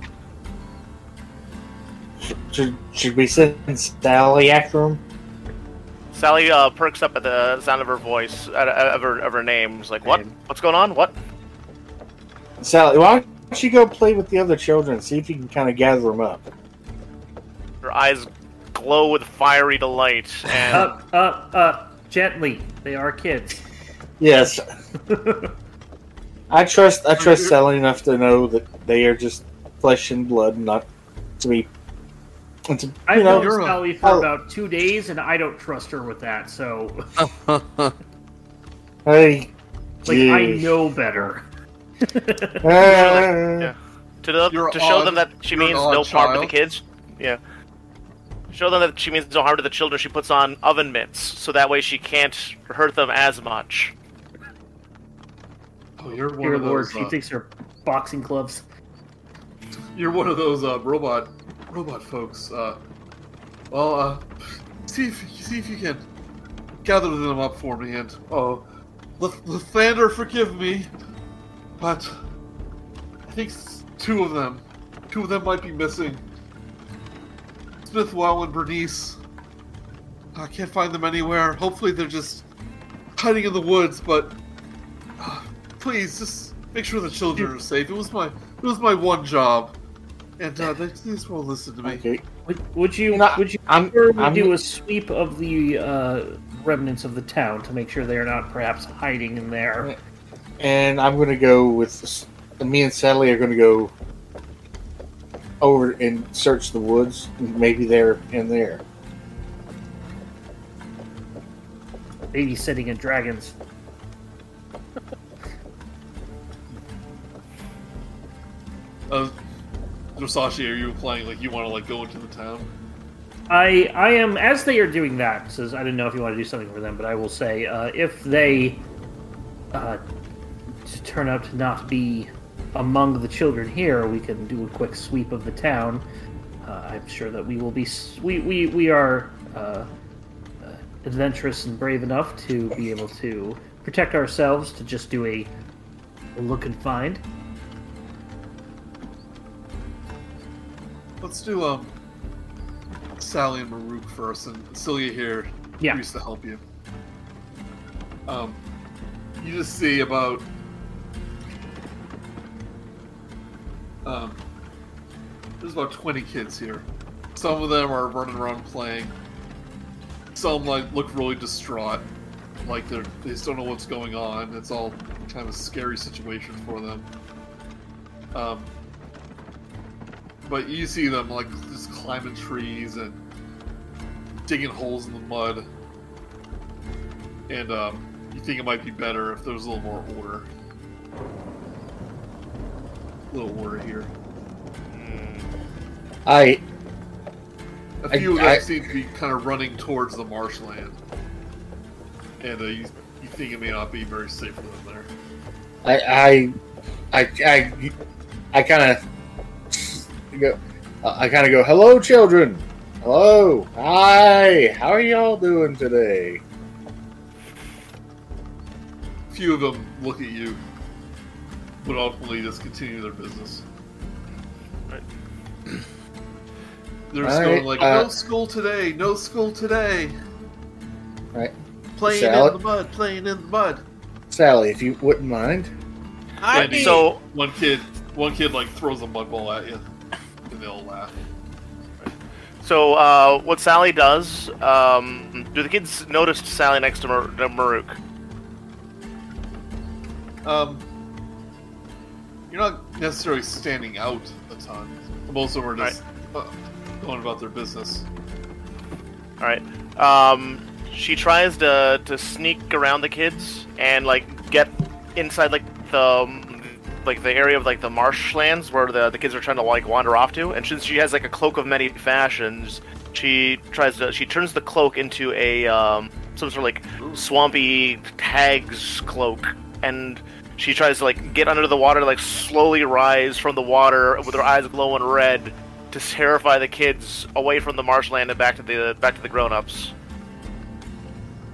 Should should we send Sally after him? Sally uh, perks up at the sound of her voice, uh, of her, of her name. She's like, "What? What's going on? What?" Sally, why don't you go play with the other children? See if you can kind of gather them up. Her eyes glow with fiery delight, and Up, up, up, gently. They are kids. Yes, I trust I trust Sally enough to know that they are just flesh and blood, and not to be. and to, I've know, known Sally for oh. about two days, and I don't trust her with that. So, hey, like, I know better. Uh, Yeah. to the, to show odd- them that she means no harm to the kids. Yeah. Show them that she means no harm to the children. She puts on oven mitts, so that way she can't hurt them as much. oh, you're one Dear of Lord, those she uh, thinks they're boxing gloves. you're one of those uh, robot robot folks. Uh, well, uh, see if see if you can gather them up for me, and oh, Lith- Lathander, forgive me, but I think two of them, two of them might be missing. Smithwell and Bernice. I can't find them anywhere. Hopefully, they're just hiding in the woods. But uh, please, just make sure the children are safe. It was my it was my one job, and uh, they just won't listen to me. okay, Would, would you? You know, would you I'm, prefer we I'm do a sweep of the uh, remnants of the town to make sure they are not perhaps hiding in there? and I'm gonna go with me and Sally are gonna go over and search the woods. Maybe they're in there. Babysitting and dragons. Uh, Zorsashi, are you playing like you want to like go into the town? I I am as they are doing that. Says I didn't know if you want to do something for them, but I will say uh, if they uh, turn out to not be among the children here, we can do a quick sweep of the town. Uh, I'm sure that we will be we we we are uh, uh, adventurous and brave enough to be able to protect ourselves to just do a, a look and find. Let's do um Sally and Murook first, and Celia here Yeah. to help you. Um, you just see about um, there's about 20 kids here. Some of them are running around playing. Some like look really distraught, like they're they just don't know what's going on. It's all kind of a scary situation for them. Um, but you see them like just climbing trees and digging holes in the mud. And um, you think it might be better if there was a little more order. A little order here. I A I- few of them I- seem to be kind of running towards the marshland. And uh, you, you think it may not be very safe for them there. I I I I, I kind of go. I kind of go. Hello, children. Hello. Hi. How are y'all doing today? A few of them look at you, but ultimately just continue their business. Right. They're just Alright, going like, uh, no school today, no school today. Right. Playing Salad? in the mud, playing in the mud. Sally, if you wouldn't mind. Wendy, So one kid, one kid like throws a mud ball at you, and they all laugh. So, uh, what Sally does, um, do the kids notice Sally next to, Mar- to Murook? Um, you're not necessarily standing out a ton. Most of them are just uh, going about their business. All right. Um, she tries to to sneak around the kids and like get inside like the um, like the area of like the marshlands where the the kids are trying to like wander off to. And since she has like a cloak of many fashions, she tries to she turns the cloak into a um, some sort of like swampy tags cloak and she tries to like get under the water like slowly rise from the water with her eyes glowing red to terrify the kids away from the marshland and back to the back to the grown-ups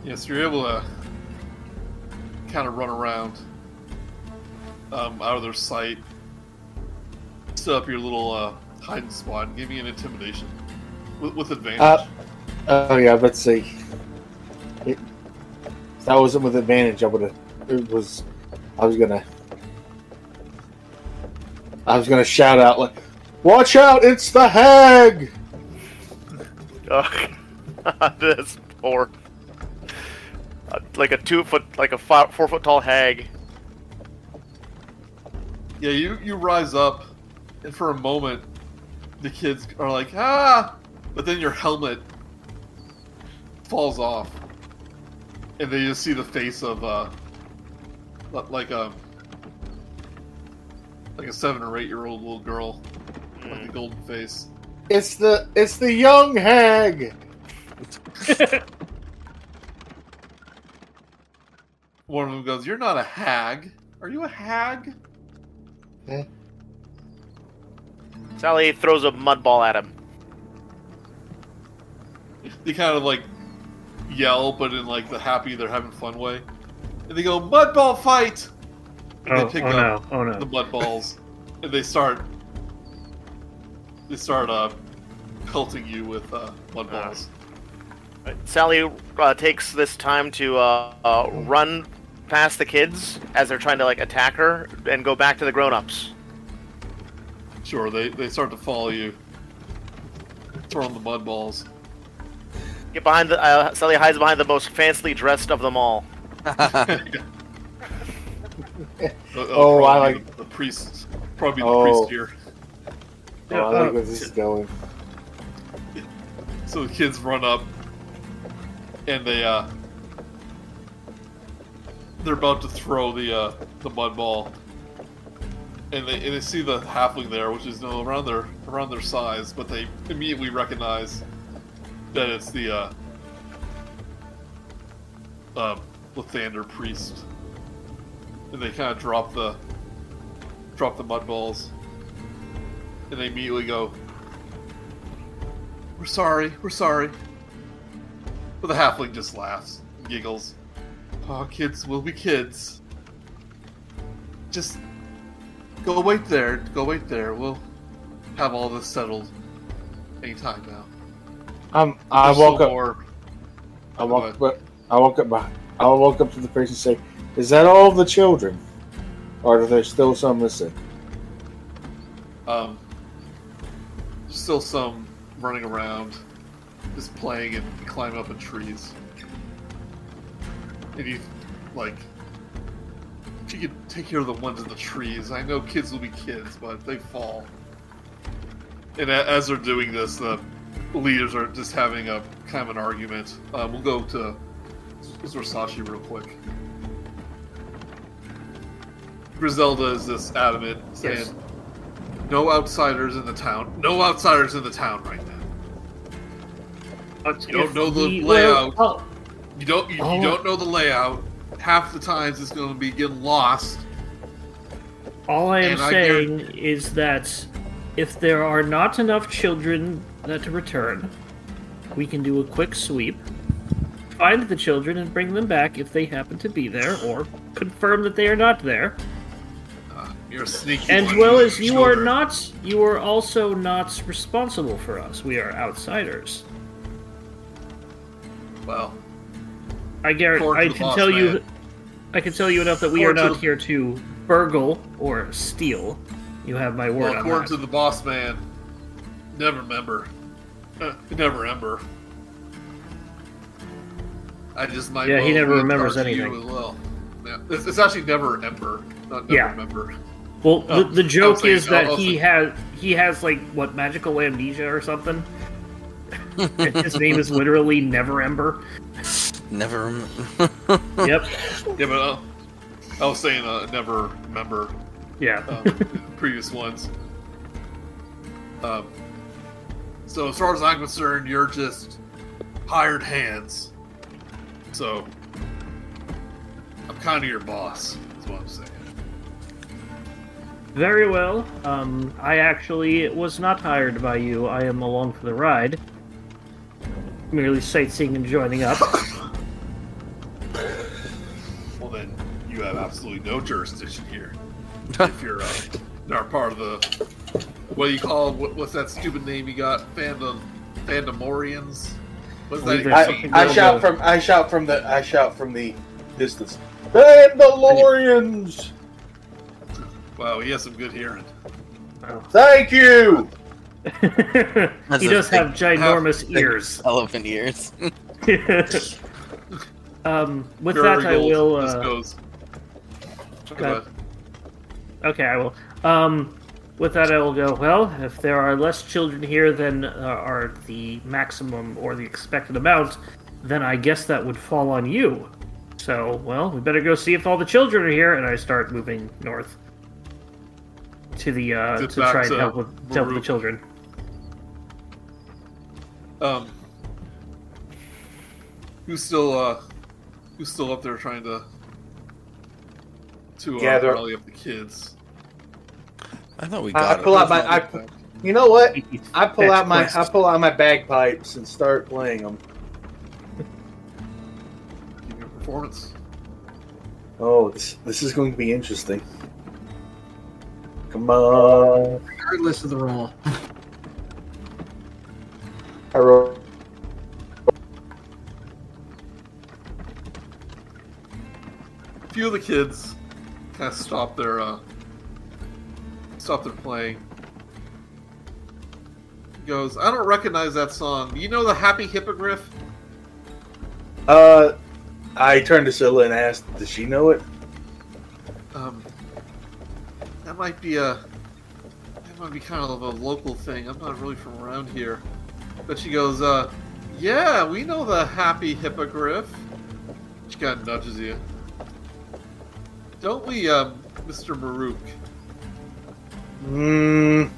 Yes, you're able to kind of run around um, out of their sight. Set up your little uh, hiding spot and give me an intimidation with, with advantage. Uh, oh yeah, let's see. It, if that wasn't with advantage, I would have. It was. I was gonna. I was gonna shout out like, "Watch out! It's the hag!" Ugh. this poor uh, like a two foot like a five, four foot tall hag yeah, you you rise up, and for a moment, the kids are like ah, but then your helmet falls off, and they just see the face of uh, li- like a like a seven or eight year old little girl, with the hmm. golden face. It's the it's the young hag. One of them goes, "You're not a hag. Are you a hag?" Hmm? sally throws a mud ball at him They kind of like yell, but in like the happy they're having fun way, and they go, "Mud ball fight!" And Oh, they pick oh up no! Oh no! the mud balls, and they start they start uh pelting you with uh, mud balls. Sally uh, takes this time to uh, uh, run past the kids as they're trying to like attack her and go back to the grown-ups. Sure, they they start to follow you, throwing the mud balls. Get behind the uh, Sally hides behind the most fancily dressed of them all. Oh, I like- the, priest. Probably the Oh. priest here. Oh, I like where this is going. So the kids run up, and they uh, they're about to throw the uh, the mud ball, and they and they see the halfling there, which is you know, around their around their size, but they immediately recognize that it's the uh, uh, Lathander priest, and they kind of drop the drop the mud balls, and they immediately go, we're sorry, we're sorry. But the halfling just laughs, giggles. Oh, kids will be kids. Just go wait there, go wait there. We'll have all this settled anytime now. Um, I woke up. more- I woke up. I woke up. I walk up to the priest and say, "Is that all the children, or are there still some missing?" Um, still some running around, just playing and climbing up in trees. And you, like, if you could take care of the ones in the trees. I know kids will be kids, but they fall. And as they're doing this, the leaders are just having a kind of an argument. Um, we'll go to Zorsashi real quick. Griselda is this adamant, saying, Yes. no outsiders in the town. No outsiders in the town right now. You don't know the layout. well, oh, You don't. You, Oh. you don't know the layout. Half the times it's going to be getting lost. All I am And I saying is that if there are not enough children uh, to return, we can do a quick sweep, find the children, and bring them back if they happen to be there, or confirm that they are not there. Uh, you're a sneaky. As well as you are not, you are also not responsible for us. We are outsiders. Well, I guarantee. I can boss tell you. I can tell you enough that we are According to not the- here to burgle or steal. You have my word well according to the boss man, never remember. Uh, never ember. I just might. Yeah, he never remembers anything. As well. Yeah, it's, it's actually never ember, not never Yeah. remember. Well, Oh, the, the joke saying- is that I he has he has like what magical amnesia or something. His name is literally Never Ember. Never. rem- Yep. Yeah, but uh, I was saying uh, never remember Yeah. um, previous ones. Um, so as far as I'm concerned, you're just hired hands. So I'm kind of your boss. Is what I'm saying. Very well. Um, I actually was not hired by you. I am along for the ride. Merely sightseeing and joining up. Well, then you have absolutely no jurisdiction here. if you're uh, not part of the what do you call what, what's that stupid name you got? Fandom, Fandomorians. What's that? Believe even there's I. I shout from I shout from the I shout from the distance. Mandalorians! Wow, he has some good hearing. Thank you. he does have ginormous ears. Elephant ears. um, with Very that, I gold. will. This Uh, goes. go okay, I will. Um, with that, I will go. Well, if there are less children here than uh, are the maximum or the expected amount, then I guess that would fall on you. So, well, we better go see if all the children are here, and I start moving north to the uh, To to try and to help with help the children. Um, who's still uh, who's still up there trying to to uh, Gather- rally up the kids? I thought we I- I got it. pull out my I, you know what? I pull out my. I pull out my bagpipes and start playing them. Give your performance. Oh, this this is going to be interesting. Come on, Regardless of the role. I roll. A few of the kids kind of stop their uh, stop their playing. He goes, I don't recognize that song. You know the Happy Hippogriff? Uh, I turned to Scylla and asked, "Does she know it?" Um, that might be a that might be kind of a local thing. I'm not really from around here. But she goes, uh, yeah, we know the Happy Hippogriff. She kind of nudges you. Don't we, um, Mr. Murook? Mm,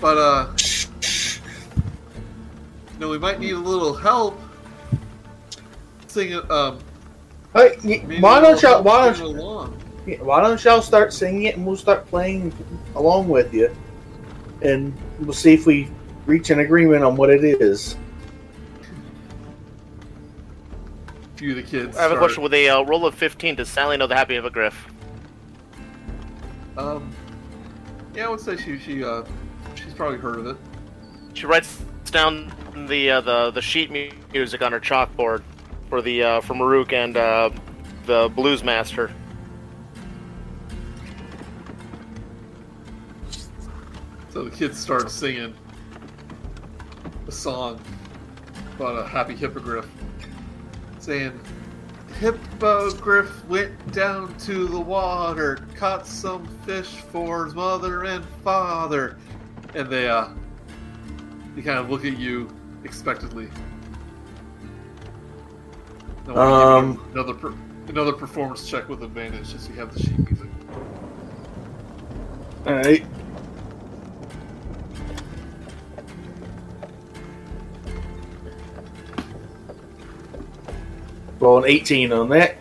But, uh, you know, we might need a little help. Singing, um, hey, y- why don't y'all why don't singing along. why don't y'all start singing it and we'll start playing along with you, and we'll see if we reach an agreement on what it is. A few of the kids. I have a question. With a uh, roll of 15, does Sally know the Happy Hippogriff? Um, yeah, I would say she, she, uh, she's probably heard of it. She writes down the uh, the the sheet music on her chalkboard for the uh, for Murook and uh, the Blues Master. So the kids start singing a song about a happy hippogriff, saying, Hippogriff went down to the water, caught some fish for his mother and father. And they, uh, they kind of look at you expectantly. I wanna give you another, per- another performance check with advantage, just so you have the sheet music. All right. Roll an 18 on that.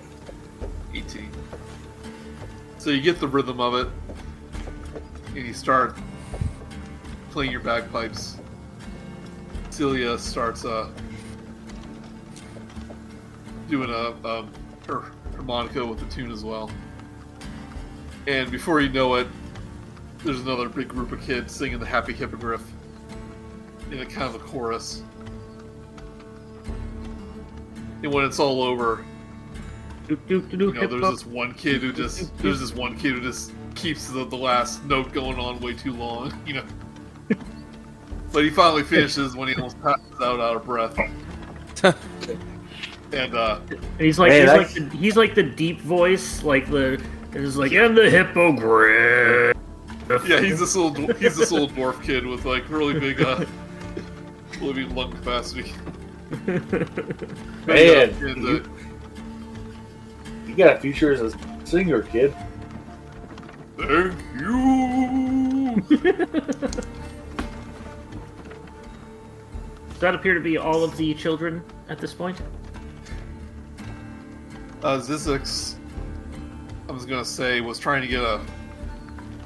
18. So you get the rhythm of it, and you start playing your bagpipes. Celia starts uh, doing a um, her harmonica with the tune as well. And before you know it, there's another big group of kids singing the Happy Hippogriff in a kind of a chorus. And when it's all over, you know, there's hop. this one kid who just there's this one kid who just keeps the, the last note going on way too long, you know. but he finally finishes when he almost passes out out of breath. and uh And he's like Man, he's I- like the, he's like the deep voice, like the It's like, and the hippogriff. Yeah, he's this little he's this little dwarf kid with like really big uh, really big lung capacity. Man, you, you got a future as a singer, kid. Thank you. Does that appear to be all of the children at this point? Uh, Zyzzyx, I was gonna say, was trying to get a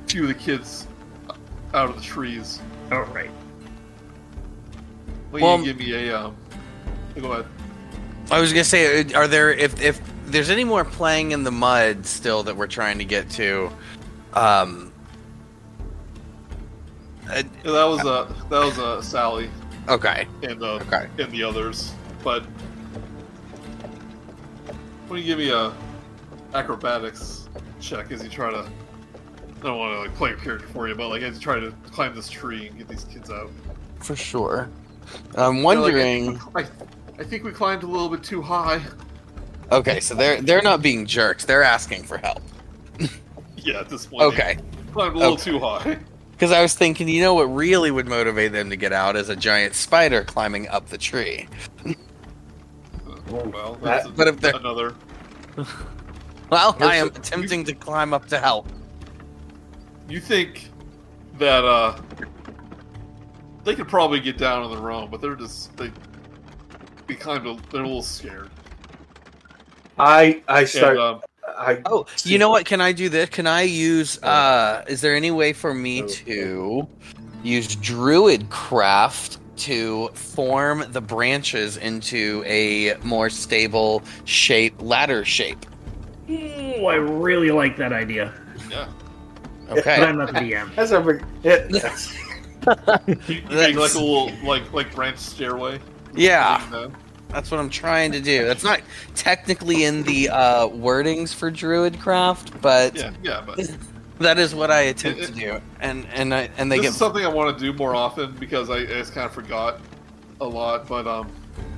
few of the kids out of the trees. All right. Will Well- you give me a um? Go ahead. I was gonna say, uh, are there if if there's any more playing in the mud still that we're trying to get to? Um. uh, Yeah, that was a that was a Sally okay. and uh Okay. and the others, but will you give me a acrobatics check as you try to? I don't want to like play a character for you, but like as you try to climb this tree and get these kids out. For sure. I'm like, wondering. I, I think we climbed a little bit too high. Okay, so they're they're not being jerks. They're asking for help. Yeah, at this point. Okay. climbed a little Okay. too high. Because I was thinking, you know what really would motivate them to get out is a giant spider climbing up the tree. Well, that's That- But if they're another. well, I am the- attempting to climb up to help. You think that uh they could probably get down on their own, but they're just they be kind of they're a little scared. I I start. And, um, I Oh, you know what? Can I do this? Can I use? uh Is there any way for me to use Druid craft to form the branches into a more stable shape, ladder shape? Ooh, I really like that idea, yeah, Okay. but Okay. I'm not the DM. that's a big. Yeah, you, you make like a little like like branch stairway. Yeah. leading. That's what I'm trying to do. That's not technically in the uh, wordings for Druidcraft, but Yeah, yeah, but that is what I attempt It- to do. And and I and they this get is something I want to do more often because I, I just kind of forgot a lot. But um,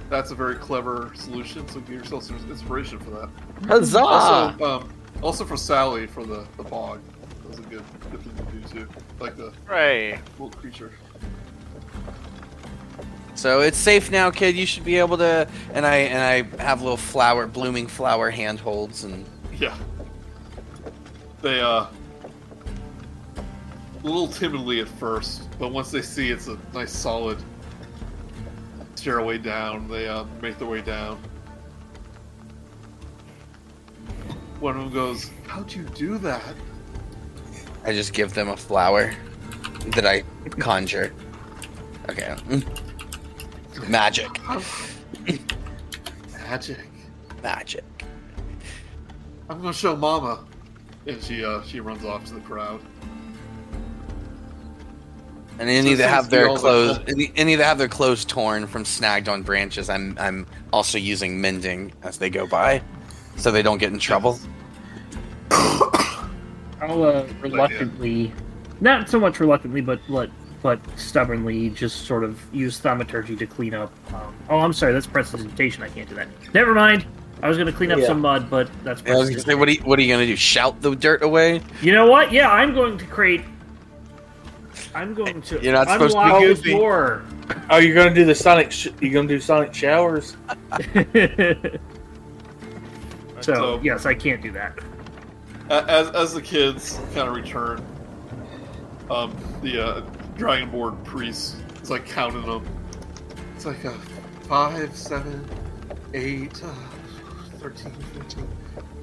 that's a very clever solution. So give yourself some inspiration for that. huzzah! Also, um, also for Sally for the the bog. That was a good good thing to do too. Like the Right. little creature. So it's safe now, kid. You should be able to. And I and I have little flower, blooming flower handholds, and Yeah. They uh a little timidly at first, but once they see it's a nice solid stairway down, they uh, make their way down. One of them goes, "How'd you do that?" I just give them a flower that I conjure. Okay. Magic. Magic. Magic. I'm gonna show Mama. And she uh she runs off to the crowd. And any So that have seems to be their clothes, any, any that have their clothes torn from snagged on branches, I'm I'm also using mending as they go by, so they don't get in trouble. I'll uh, reluctantly, not so much reluctantly, but but but stubbornly, just sort of use thaumaturgy to clean up. Um, oh, I'm sorry, that's prestidigitation. I can't do that. Never mind. I was gonna clean up Yeah. some mud, but that's I was gonna say, what are you, what are you gonna do? Shout the dirt away? You know what? Yeah, I'm going to create. I'm going to. You're not supposed to be unlock the goofy. door. oh, you're gonna do the sonic? Sh- you gonna do sonic showers? so, So- yes, I can't do that. As as the kids kind of return, um, the uh, Dragonborn priest is like counting them. It's like uh, five, seven, eight, uh, 13, 14.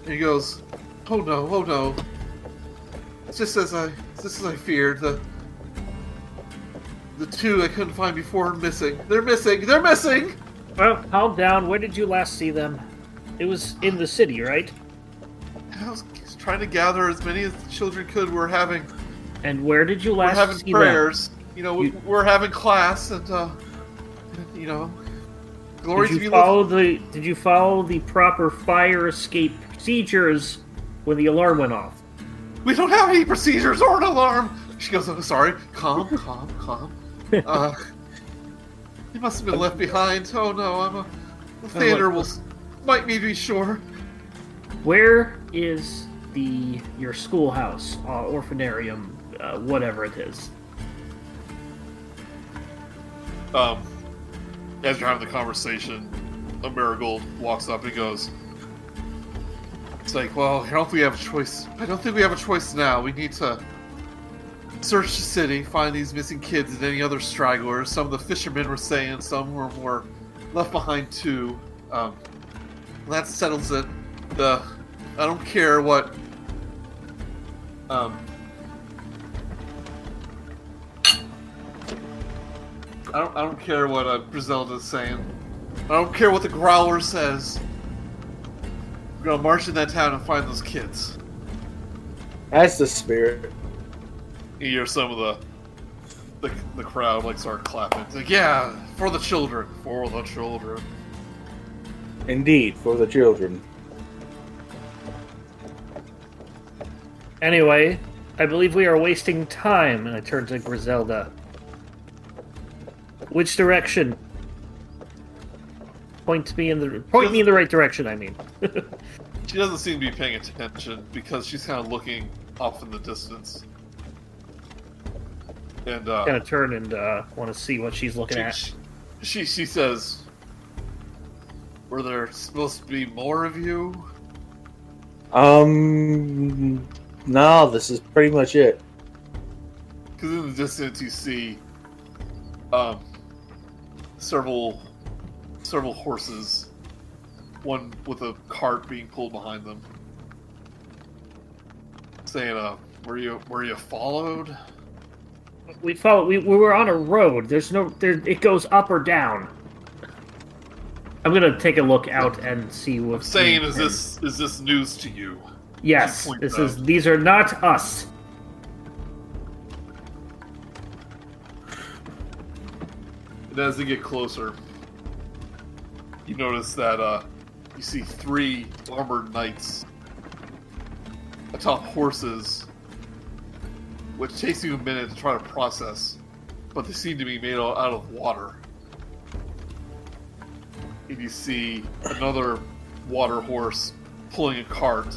And he goes, "Oh no, oh no! It's just as I, just as I feared. The the two I couldn't find before are missing. They're missing. They're missing." Well, calm down. Where did you last see them? It was in the city, right? I was trying to gather as many as the children could. We're having And where did you we're last having see prayers. You know, You- we're having class, and uh, you know, glory Did to you follow the Did you follow the proper fire escape procedures when the alarm went off? We don't have any procedures or an alarm. She goes, "Oh, sorry. Calm, calm, calm. Uh, he must have been left behind. Oh no, I'm a. The theater will might me be sure. Where is the your schoolhouse, uh, orphanarium, uh, whatever it is. Um, as you're having the conversation, a marigold walks up and goes. It's like, well, I don't think we have a choice. I don't think we have a choice now. We need to search the city, find these missing kids and any other stragglers. Some of the fishermen were saying some were, were left behind too. Um, that settles it. The I don't care what. Um, I don't, I don't care what uh, Griselda's saying. I don't care what the Growler says. We're gonna march in that town and find those kids. That's the spirit. You hear some of the the, the crowd like start clapping. It's like, yeah, for the children, for the children. Indeed, for the children. Anyway, I believe we are wasting time, and I turn to Griselda. Which direction? Point me in the point me in the right direction. I mean, She doesn't seem to be paying attention because she's kind of looking off in the distance. And uh, kind of turn and uh, want to see what she's looking she, at. she, she she says, "Were there supposed to be more of you?" Um, no, this is pretty much it. Because in the distance you see um, several several horses, one with a cart being pulled behind them, saying, "Uh, were you were you followed?" We follow. We, we were on a road. There's no. There. It goes up or down. I'm gonna take a look out and see what. I'm saying, is this is this news to you? Yes. This out. is. These are not us. As they get closer, you notice that uh, you see three armored knights atop horses, which takes you a minute to try to process, but they seem to be made out of water. And you see another water horse pulling a cart,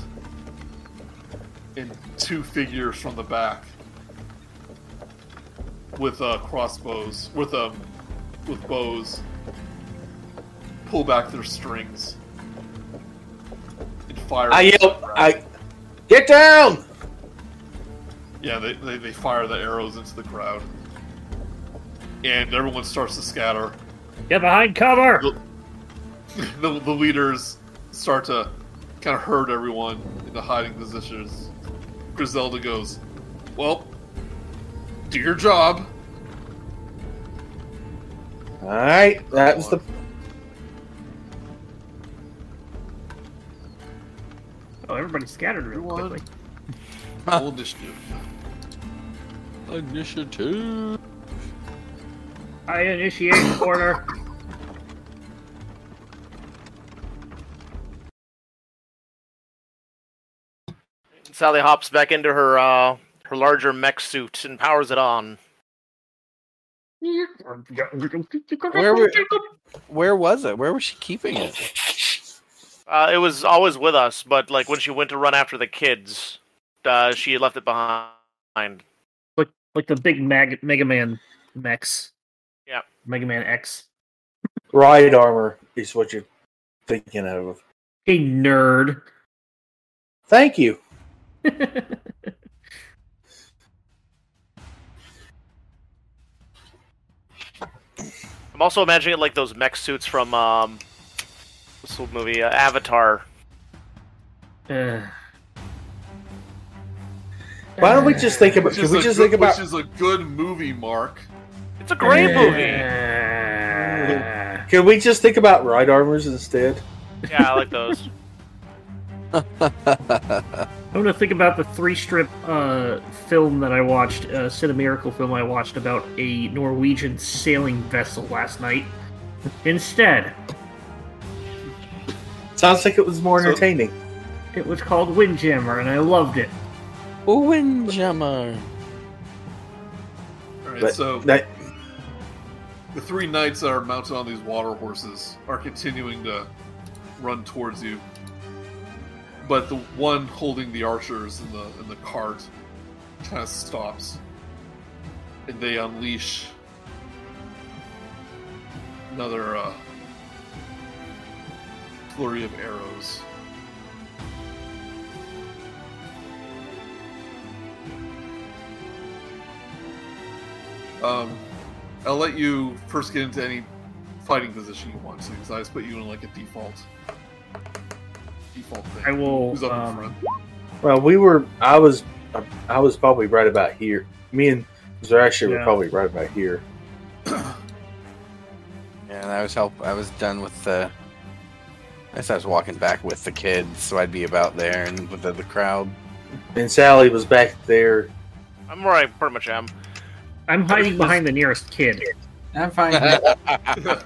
and two figures from the back with uh, crossbows, with um, with bows pull back their strings and fire. I yell, I get down. yeah, they, they, they fire the arrows into the crowd. And everyone starts to scatter. Get behind cover. The, the leaders start to kind of herd everyone into hiding positions. Griselda goes, Well, do your job. All right, that was the. Oh, everybody scattered real Everyone. quickly. Roll initiative. Initiative. I initiate order. Sally hops back into her uh, her larger mech suit and powers it on. Where were, where was it? Where was she keeping it? Uh, it was always with us, but like when she went to run after the kids, uh, she left it behind. like like the big Mag- Mega Man mechs. Yeah. Mega Man X. Ride armor is what you're thinking of. Hey nerd. Thank you. I'm also imagining it like those mech suits from um, this old movie uh, Avatar. Uh, Why don't we just think about? Which Can we just good, think about? which is a good movie, Mark. It's a great movie. Can we just think about ride armors instead? Yeah, I like those. I'm gonna think about the three strip uh, film that I watched, uh, Cinemiracle film I watched about a Norwegian sailing vessel last night. Instead, Sounds like it was more So- entertaining. it was called Windjammer, and I loved it. Windjammer. All right, But so that the three knights that are mounted on these water horses are continuing to run towards you. But the one holding the archers in the in the cart kind of stops, and they unleash another uh, flurry of arrows. Um, I'll let you first get into any fighting position you want to, because I just put you in like a default default thing. I will. Who's up in Um, front? Well, we were. I was. I was probably right about here. Me and Zorsashi were probably right about here. Yeah, and I was help. I was done with the. I guess I was walking back with the kids, so I'd be about there and with the, the crowd. And Sally was back there. I'm where I pretty much am. I'm hiding behind the nearest kid. I'm fine.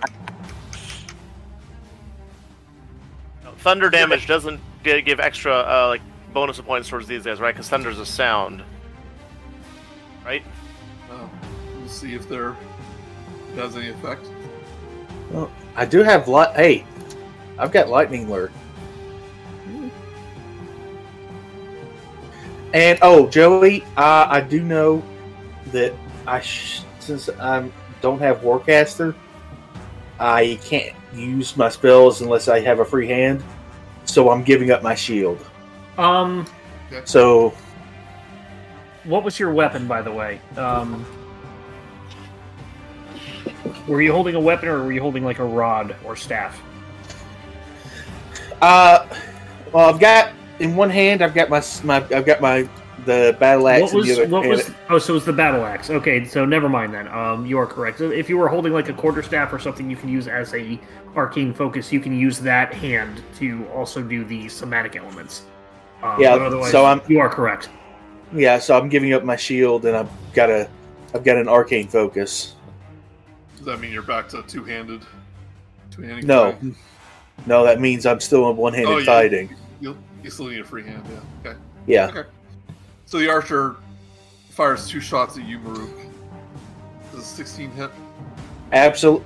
Thunder damage doesn't give extra uh, like bonus points towards these guys, right? Because thunder's a sound, right? Um, we'll see if there has any effect. Well, I do have light. Hey, I've got lightning lure. And oh, Joey, uh, I do know that I sh- since I don't have Warcaster, I can't use my spells unless I have a free hand. So I'm giving up my shield. Um, So what was your weapon, by the way? Um, were you holding a weapon, or were you holding like a rod or staff? Uh, well, I've got in one hand. I've got my my. I've got my the battle axe. What was in the other what was? Oh, so it was the battle axe. Okay, so never mind then. Um, you are correct. If you were holding like a quarter staff or something, you can use as a arcane focus. You can use that hand to also do the somatic elements. Um, Yeah, so I'm- you are correct. Yeah, so I'm giving up my shield, and I've got a. I've got an arcane focus. Does that mean you're back to two-handed? Two-handed. No, fighting? no, that means I'm still in one-handed Oh, yeah. fighting. You you still need a free hand. Yeah. Okay. Yeah, Okay. So the archer fires two shots at you, Murook. Does a 16 hit? absolutely.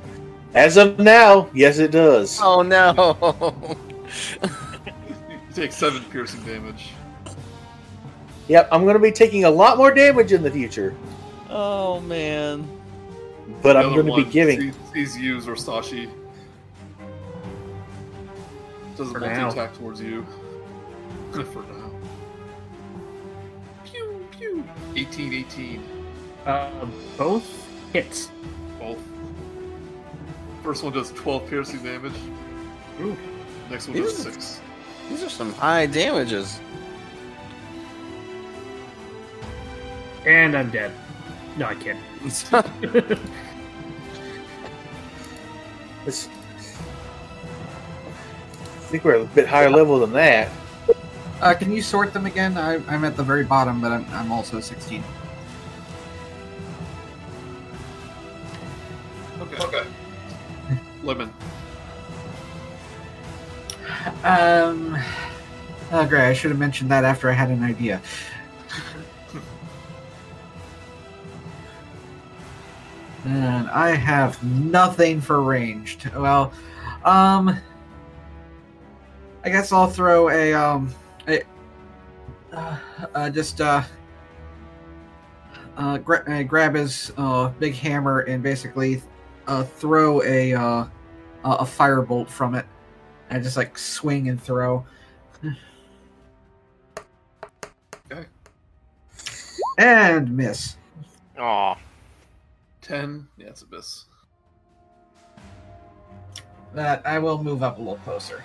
As of now, yes, it does. Oh no! You take seven piercing damage. Yep, I'm going to be taking a lot more damage in the future, oh man! but The I'm going to be one giving. sees, sees you, Zorsashi. Does a For multi attack towards you. For now. 18, 18. Uh, both hits. Both. First one does 12 piercing damage. Ooh. Next one does Ew. 6. These are some high damages. And I'm dead. No, I kid. It's- I think we're a bit higher level than that. Uh, can you sort them again? I, I'm at the very bottom, but I'm, I'm also 16. Okay. Okay. Lemon. Um. Oh, great. I should have mentioned that after I had an idea. and I have nothing for ranged. Well, um. I guess I'll throw a, um. A, uh, uh, just, uh. Uh, gra- uh, grab his uh, big hammer and basically uh, throw a uh, a a firebolt from it. I just like swing and throw. Okay. And miss. Aw. 10. Yeah, it's a miss. That I will move up a little closer.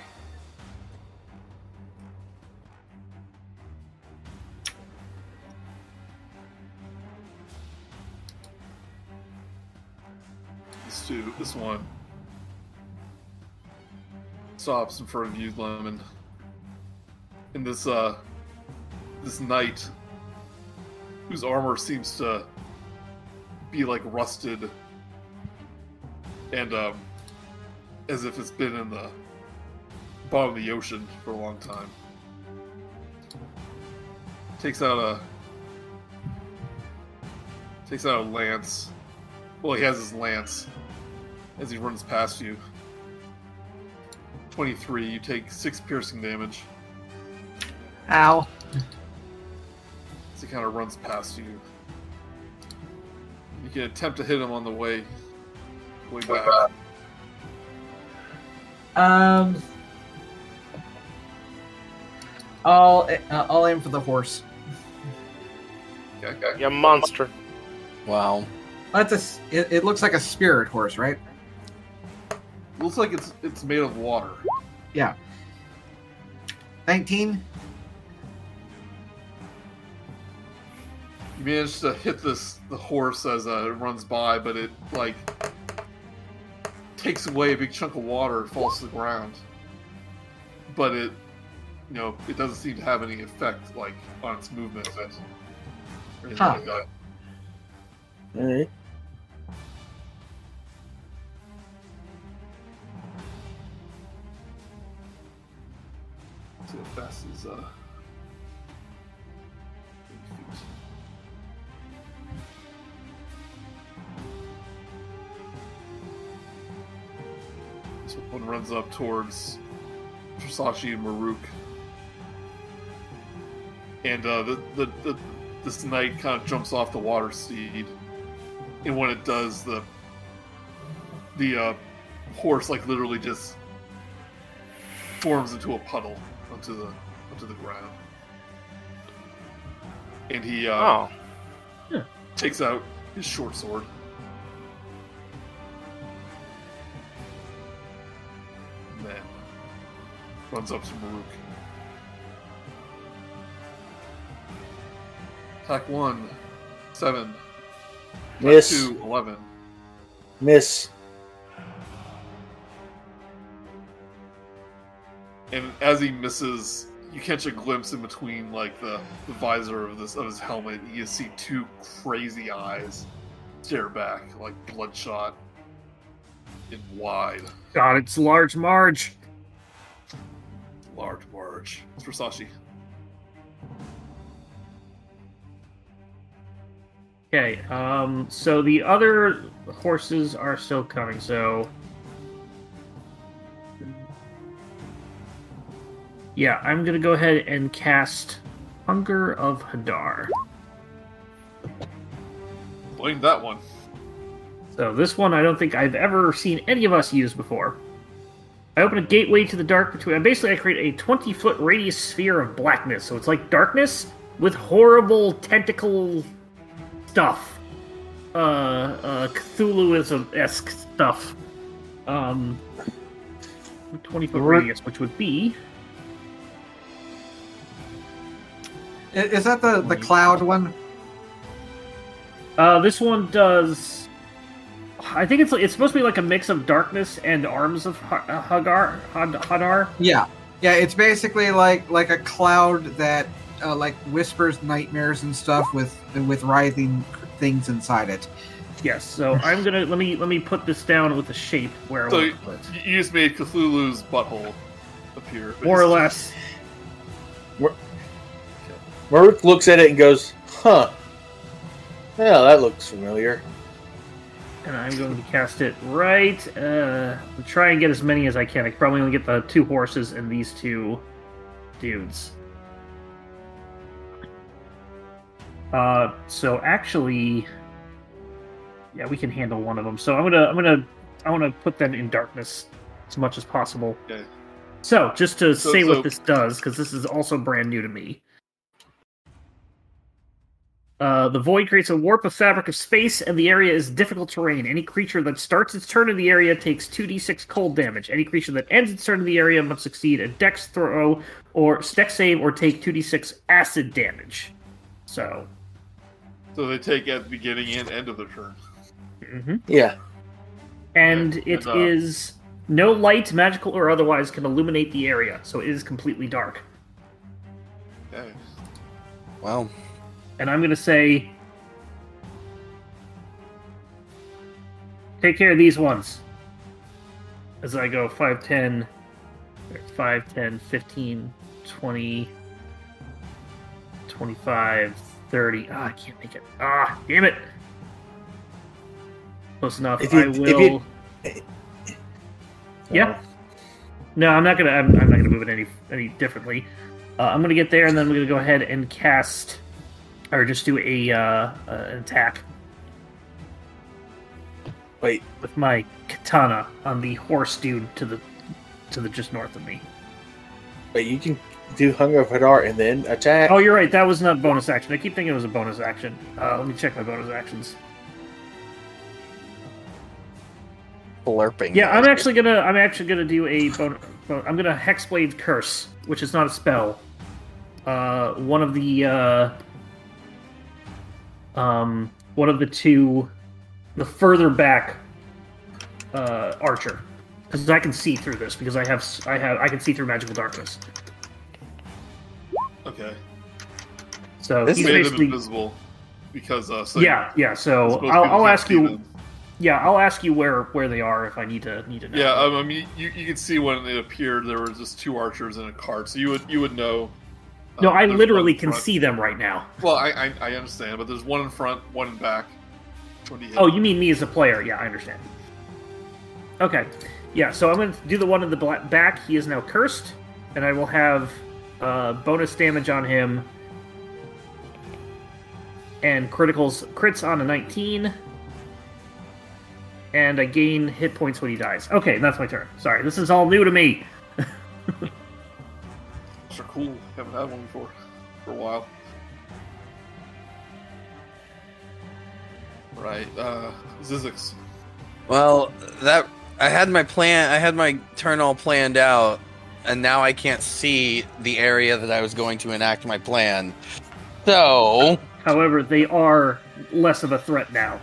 This this one stops in front of you, Lemon. And this uh, this knight, whose armor seems to be like rusted, and um, as if it's been in the bottom of the ocean for a long time. Takes out a takes out a lance. Well, he has his lance as he runs past you. 23, you take 6 piercing damage. Ow. As he kind of runs past you. You can attempt to hit him on the way, way back. Um. I'll uh, I'll aim for the horse. Okay, okay. You monster. Wow. That's a. It, it looks like a spirit horse, right? Looks like it's it's made of water. Yeah. Nineteen. You manage to hit this the horse as uh, it runs by, but it like takes away a big chunk of water and falls to the ground. But it, you know, it doesn't seem to have any effect like on its movement. Huh. like that. All right. See how fast is uh. This one runs up towards Zorsashi and Murook. And uh, the, the, the this knight kind of jumps off the water steed. And when it does, the the uh, horse like literally just forms into a puddle onto the onto the ground. And he uh, Oh. takes out his short sword. And then runs up to Murook. Attack one, seven. Attack Miss. two, eleven. Miss. And as he misses, you catch a glimpse in between like the, the visor of this of his helmet. You see two crazy eyes stare back, like bloodshot and wide. God, it's large Marge. Large Marge. It's Zorsashi. Okay, um, so the other horses are still coming, so. Yeah, I'm gonna go ahead and cast Hunger of Hadar. Blame that one. So this one I don't think I've ever seen any of us use before. I open a gateway to the dark between. Basically, I create a 20 foot radius sphere of blackness. So it's like darkness with horrible tentacle stuff. Uh, uh, Cthulhu esque stuff. Um, 20 foot radius, which would be. Is that the the cloud one? Uh, this one does. I think it's it's supposed to be like a mix of darkness and arms of Ha- uh, Hagar Hadar. Yeah, yeah. It's basically like like a cloud that uh, like whispers nightmares and stuff with with writhing things inside it. Yes, so I'm gonna let me let me put this down with a shape where I want to put you just made Cthulhu's butthole appear. more or less. Murook looks at it and goes, huh. Yeah, that looks familiar. And I'm going to cast it right. Uh, I'll try and get as many as I can. I can probably only get the two horses and these two dudes. Uh, so actually, yeah, we can handle one of them. So I'm gonna, I'm gonna, I want to put them in darkness as much as possible. Okay. So just to So- say so- what this does, because this is also brand new to me. Uh, the void creates a warp of fabric of space, and the area is difficult terrain. Any creature that starts its turn in the area takes 2d6 cold damage. Any creature that ends its turn in the area must succeed a dex throw or dex save or take 2d6 acid damage. So, So they take at the beginning and end of their turn. mhm. Yeah. and Okay, it and, uh, is no light, magical or otherwise, can illuminate the area, so it is completely dark. Okay. Well, and I'm gonna say, take care of these ones. As I go 5, 10, 5, 10, 15, 20, 25, 30. Ah, I can't make it. Ah, damn it. Close enough. If you- I if will. you- Yeah. No, I'm not gonna. I'm, I'm not gonna move it any any differently. Uh, I'm gonna get there, and then I'm gonna go ahead and cast, or just do a uh, uh, an attack Wait, with my katana on the horse dude to the to the just north of me. wait, you can do Hunger of Hadar and then attack? Oh, you're right. That was not bonus action. I keep thinking it was a bonus action. Uh, let me check my bonus actions. Blurping. Yeah, I'm actually gonna. I'm actually gonna do a. Bon- bon- I'm gonna hexblade curse, which is not a spell. Uh, one of the. Uh, um, one of the two, the further back. Uh, archer, because I can see through this because I have I have I can see through magical darkness. Okay. So This he's Made basically invisible because uh. So yeah yeah. So it's supposed to I'll, I'll ask you. demon. Yeah, I'll ask you where where they are if I need to need to know. Yeah, um, I mean, you, you can see when it appeared, there were just two archers in a cart, so you would you would know. No, um, I literally can see them right now. Well, I, I I understand, but there's one in front, one in back. Which one do you? Oh, you mean me as a player? Yeah, I understand. Okay, yeah. So I'm going to do the one in the back. He is now cursed, and I will have uh, bonus damage on him, and criticals crits on a 19, and I gain hit points when he dies. Okay, that's my turn. Sorry, this is all new to me. Those are cool. Haven't had one before for a while. Right, uh, Zyzzyx. Well, that I had my plan. I had my turn all planned out, and now I can't see the area that I was going to enact my plan. So, However, they are less of a threat now.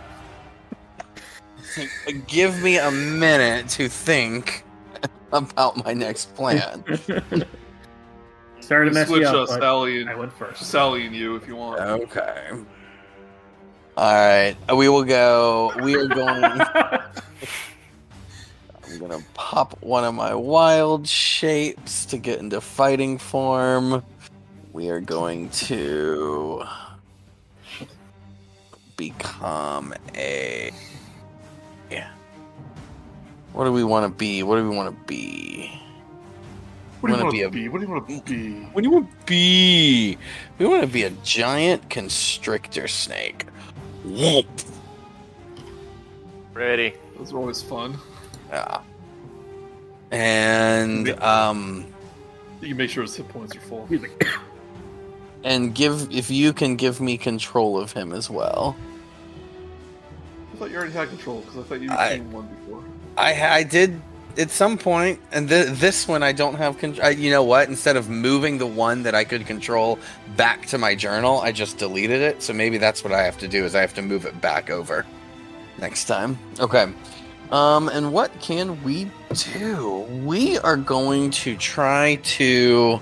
give me a minute to think about my next plan. Sorry to You mess switch you up, but Sally I and went first. Sally and you if you want. Okay. All right. We will go. We are going. I'm gonna pop one of my wild shapes to get into fighting form. We are going to become a. Yeah. What do we want to be? What do we want to be? What do you wanna want be a- be? What do you want to be? What do you want to be? We want to be a giant constrictor snake. Whoop. Ready. Those are always fun. Yeah. And um You can make sure his hit points are full. And give if you can give me control of him as well. I thought you already had control because I thought you I- became one before. I I did at some point, and th- this one I don't have control. You know what? Instead of moving the one that I could control back to my journal, I just deleted it. So maybe that's what I have to do is I have to move it back over next time. Okay. Um, and what can we do? We are going to try to.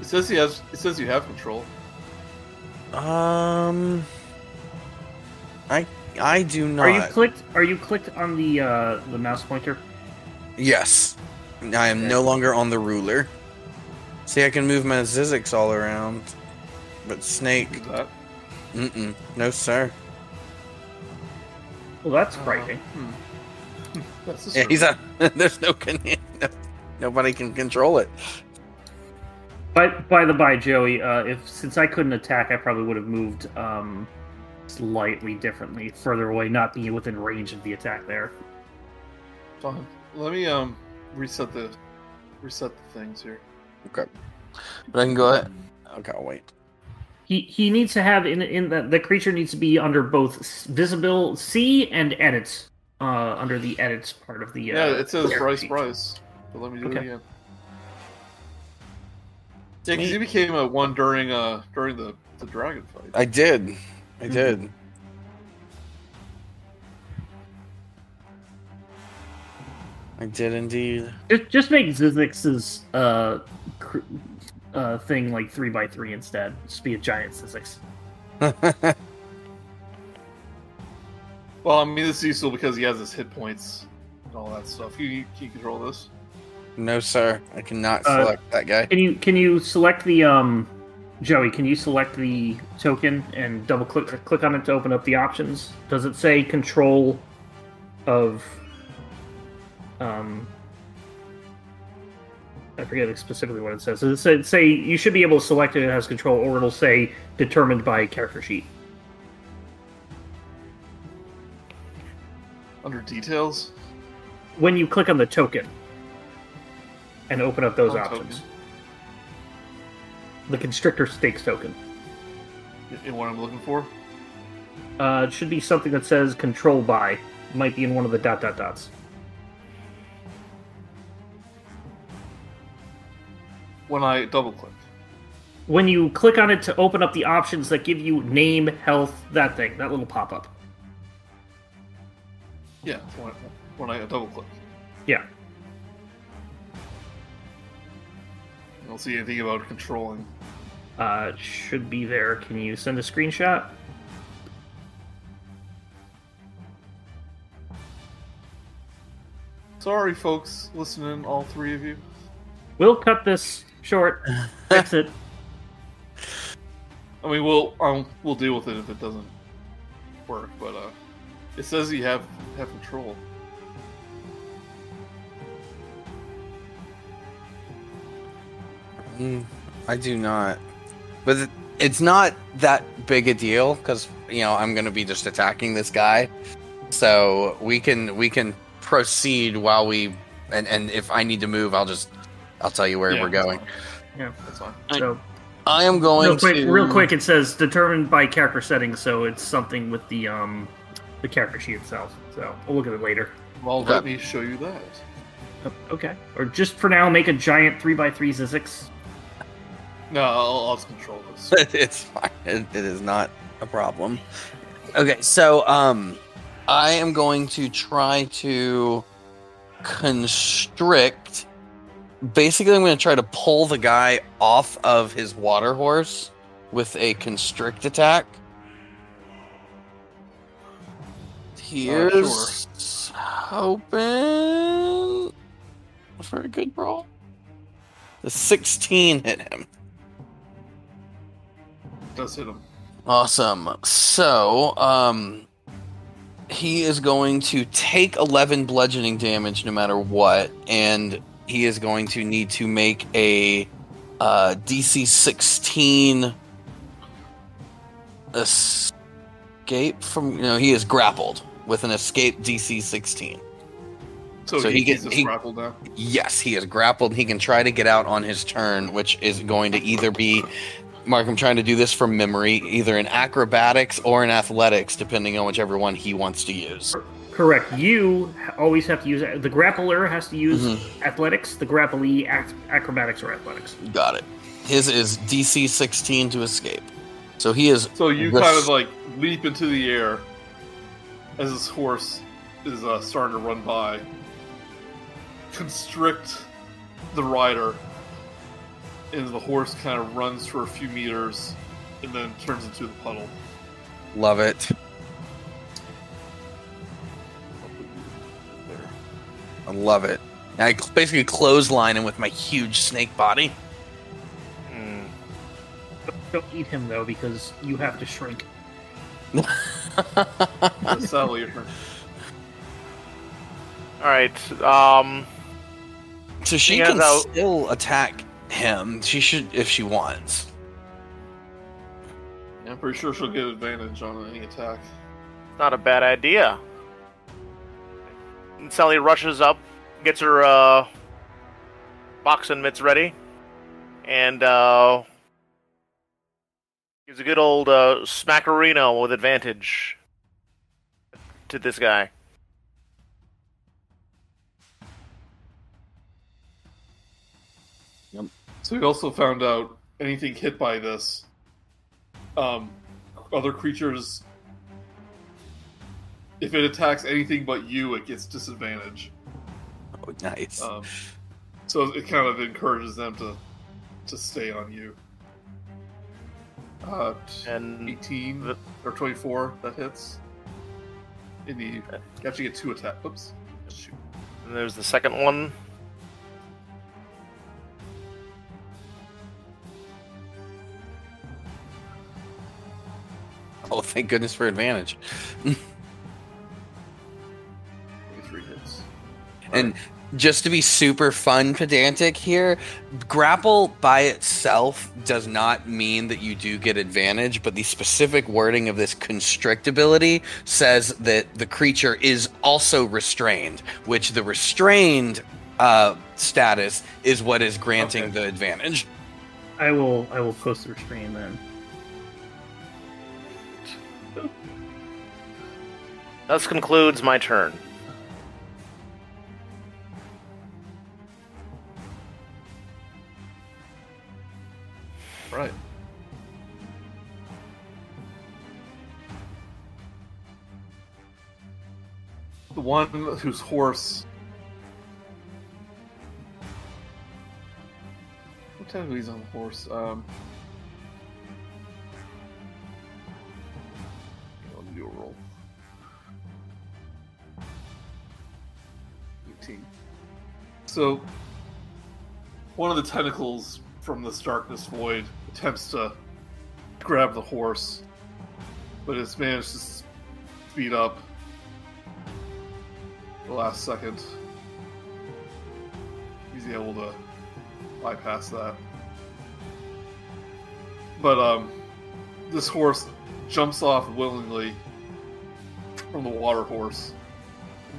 It says he has. It says you have control. Um, I I do not. Are you clicked? Are you clicked on the uh, the mouse pointer? Yes. I am no longer on the ruler. See, I can move my Zyzzyx all around. But Snake, mm-mm. No, sir. Well, that's Uh, hmm. That's Yeah, he's a. There's no, con- no. Nobody can control it. But by the by, Joey, uh, if since I couldn't attack, I probably would have moved um, slightly differently, further away, not being within range of the attack there. fine. Let me um reset the reset the things here. Okay. But I can go ahead. Okay, I'll wait. He he needs to have in in the the creature needs to be under both visible see and edits. Uh, under the edits part of the uh, Yeah, it says character Brice sheet. Brice. But let me do Okay. it again. Yeah, because he became a one during uh during the the dragon fight. I did. I did. I did indeed. Just, just make Zyzzyx's uh, cr- uh thing like three by three instead. Just be a giant Zyzzyx. Well, I mean, this is useful because he has his hit points and all that stuff. Can you, can you control this? no, sir. I cannot Uh, select that guy. Can you can you select the um Joey? Can you select the token and double click click on it to open up the options? Does it say control of um I forget specifically what it says. It said, say you should be able to select it as control, or it'll say determined by character sheet. Under details? When you click on the token and open up those Oh, options, token. the constrictor stakes token. In what I'm looking for? Uh, it should be something that says control by. Might be in one of the dot dot dots. When I double click. When you click on it to open up the options that give you name, health, that thing, that little pop up. Yeah, when, when I double click. Yeah. I don't see anything about controlling. Uh, it should be there. Can you send a screenshot? Sorry, folks, listening, all three of you. We'll cut this short. Fix it. I mean, we'll um, we'll deal with it if it doesn't work, but uh, it says you have have control. Mm, I do not. But it's not that big a deal because you know I'm gonna be just attacking this guy, so we can we can proceed while we and and if I need to move, I'll just I'll tell you where Yeah, we're going. Yeah. That's fine. So I am going real quick, to real quick, it says determined by character settings, so it's something with the um the character sheet itself. So we'll look at it later. Well, Okay. let me show you that. Okay. Or just for now, make a giant three x three Zyzzyx. No, I'll, I'll control this. it's fine. It, it is not a problem. Okay, so um, I am going to try to constrict. Basically, I'm going to try to pull the guy off of his water horse with a constrict attack. Here's hoping for a good roll. The 16 hit him. Does hit him. Awesome. So, um, he is going to take 11 bludgeoning damage no matter what, and he is going to need to make a uh, DC 16 escape from. You know, he is grappled with an escape DC 16. So, So he, he gets he- grappled now. Yes, he is grappled. He can try to get out on his turn, which is going to either be. Mark, I'm trying to do this from memory, either in acrobatics or in athletics, depending on whichever one he wants to use. Correct. You always have to use the grappler has to use Mm-hmm. athletics. The grapplee ac- acrobatics or athletics. Got it. His is DC 16 to escape. So he is. So you Res- kind of like leap into the air as this horse is uh, starting to run by, constrict the rider, and the horse kind of runs for a few meters and then turns into the puddle. Love it. I love it. And I basically clothesline him with my huge snake body. Hmm. Don't eat him though, because you have to shrink. That's Sally, your turn. All right. Um. So she can though- still attack him. She should if she wants. Yeah, I'm pretty sure she'll get advantage on any attack. Not a bad idea. And Sally rushes up, gets her uh, boxing mitts ready, and uh, gives a good old uh, smackerino with advantage to this guy. Yep. So we also found out anything hit by this, um, other creatures, if it attacks anything but you, it gets disadvantage. Oh, nice. Um, so it kind of encourages them to to stay on you. Uh, And 18 the- or 24 that hits. And you, you actually get two attack. Oops. Shoot. And there's the second one. oh, thank goodness for advantage. And just to be super fun pedantic here, grapple by itself does not mean that you do get advantage, but the specific wording of this constrict ability says that the creature is also restrained, which the restrained uh, status is what is granting Okay. the advantage. I will I will post the restrain then. Thus concludes my turn. Right. The one whose horse. What time he's on the horse? Um. Do a roll. 18. So, one of the tentacles from this darkness void attempts to grab the horse, but it's managed to speed up the last second. He's able to bypass that. But um, this horse jumps off willingly from the water horse,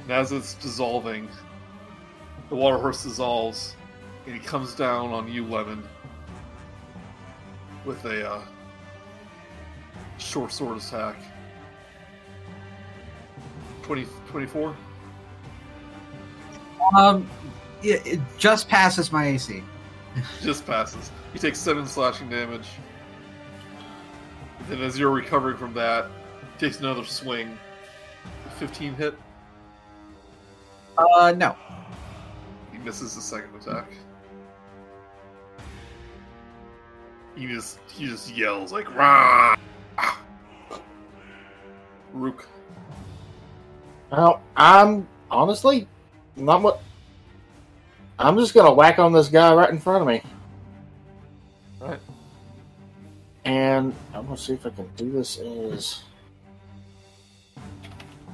and as it's dissolving, the water horse dissolves, and he comes down on you, Lemon, with a uh, short sword attack. 20, 24? Um, it, it just passes my AC. Just passes. You take 7 slashing damage. Then, as you're recovering from that, takes another swing. 15 hit. Uh, no. He misses the second attack. He just he just yells like rah. Rook. Now, I'm honestly not what. I'm just gonna whack on this guy right in front of me, Right. and I'm gonna see if I can do this as.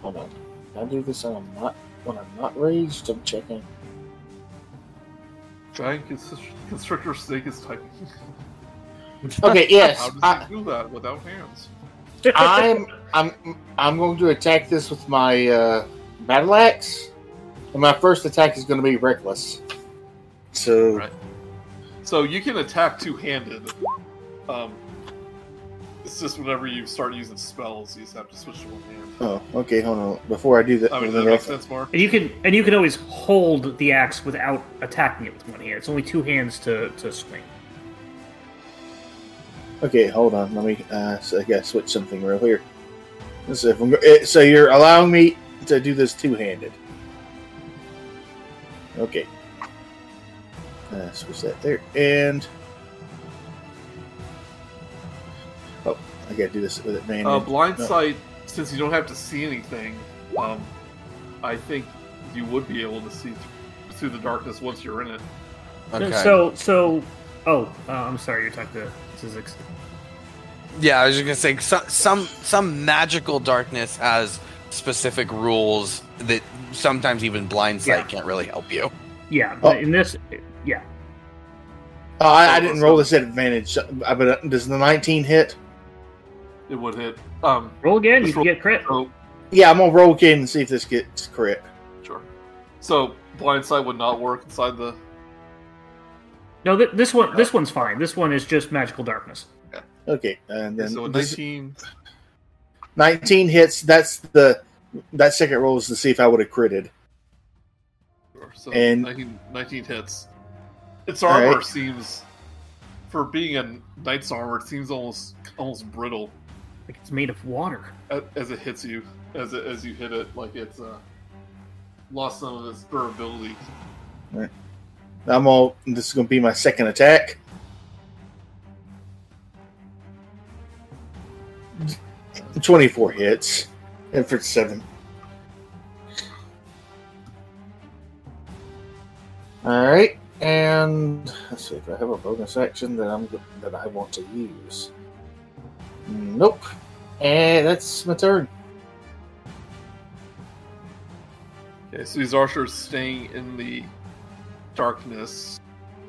Hold on. Can I do this when I'm not when I'm not raged? I'm checking. Giant constr- constrictor snake is typing. Okay, yes, How does I, he do that without hands? I'm I'm I'm going to attack this with my uh, battle axe, and my first attack is going to be reckless. So Right. So you can attack two handed. Um, it's just whenever you start using spells, you just have to switch to one hand. oh, okay, hold on. Before I do that, I mean, that me- make sense, Mark? And you can and you can always hold the axe without attacking it with one hand. It's only two hands to, to swing. Okay, hold on. Let me. Uh, so I gotta switch something real here. Let's if I'm. eh, So you're allowing me to do this two-handed. Okay. Uh, switch that there, and oh, I gotta do this with it, man. Uh, blind No. sight, since you don't have to see anything, um, I think you would be able to see th- through the darkness once you're in it. Okay. So so oh uh, I'm sorry you're talking to Zyzzyx. Yeah, I was just gonna say some some some magical darkness has specific rules that sometimes even blind sight Yeah. can't really help you. Yeah, Oh. but in this yeah. Oh, I, I didn't roll this at advantage, uh, but uh, does the 19 hit? It would hit. Um, Roll again, you Just can roll- get crit. so Yeah, I'm gonna roll again and see if this gets crit. sure. So blind sight would not work inside the. No, th- this one this one's fine. This one is just magical darkness. Okay, and then so 19. 19 hits. That's the that second roll is to see if I would have critted. So And- 19, 19 hits. Its All armor right. seems, for being a knight's armor, it seems almost almost brittle Like it's made of water. a- as it hits you. As it, as you hit it, like it's uh, lost some of its durability. I'm all. This is gonna be my second attack. Twenty-four hits, and for seven. All right, and let's see if I have a bonus action that I'm that I want to use. Nope, and that's my turn. Okay, so these archers staying in the darkness.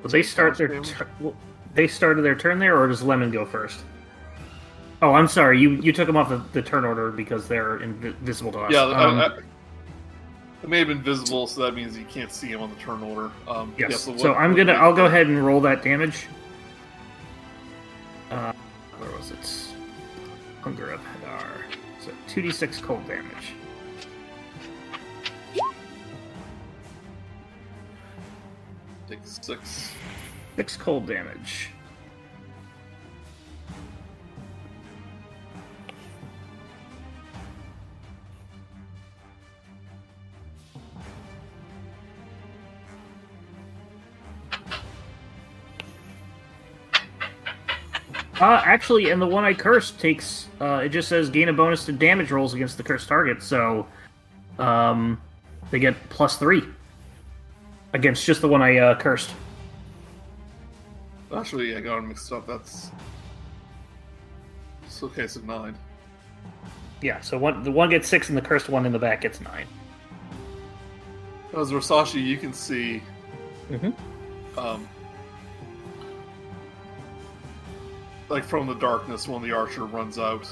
Will they start their tur- well, they started their turn there, or does Lemon go first? Oh, I'm sorry. You you took them off the, the turn order because they're invisible to us. Yeah, Um, I, I, it may have been visible, so that means you can't see him on the turn order. Um, yes. yeah, so what- I'm what gonna. I'll go ahead and roll that damage. Uh, where was it? Hunger of Hadar. So 2d6 cold damage. Take six. Six cold damage. Uh, actually, and the one I cursed takes, uh, it just says gain a bonus to damage rolls against the cursed target, so, um, they get plus three against just the one I, uh, cursed. Actually, I got them mixed up. That's. It's case of nine. Yeah, so one the one gets six, and the cursed one in the back gets nine. As Zorsashi, you can see. Mhm. Um, like from the darkness when the archer runs out.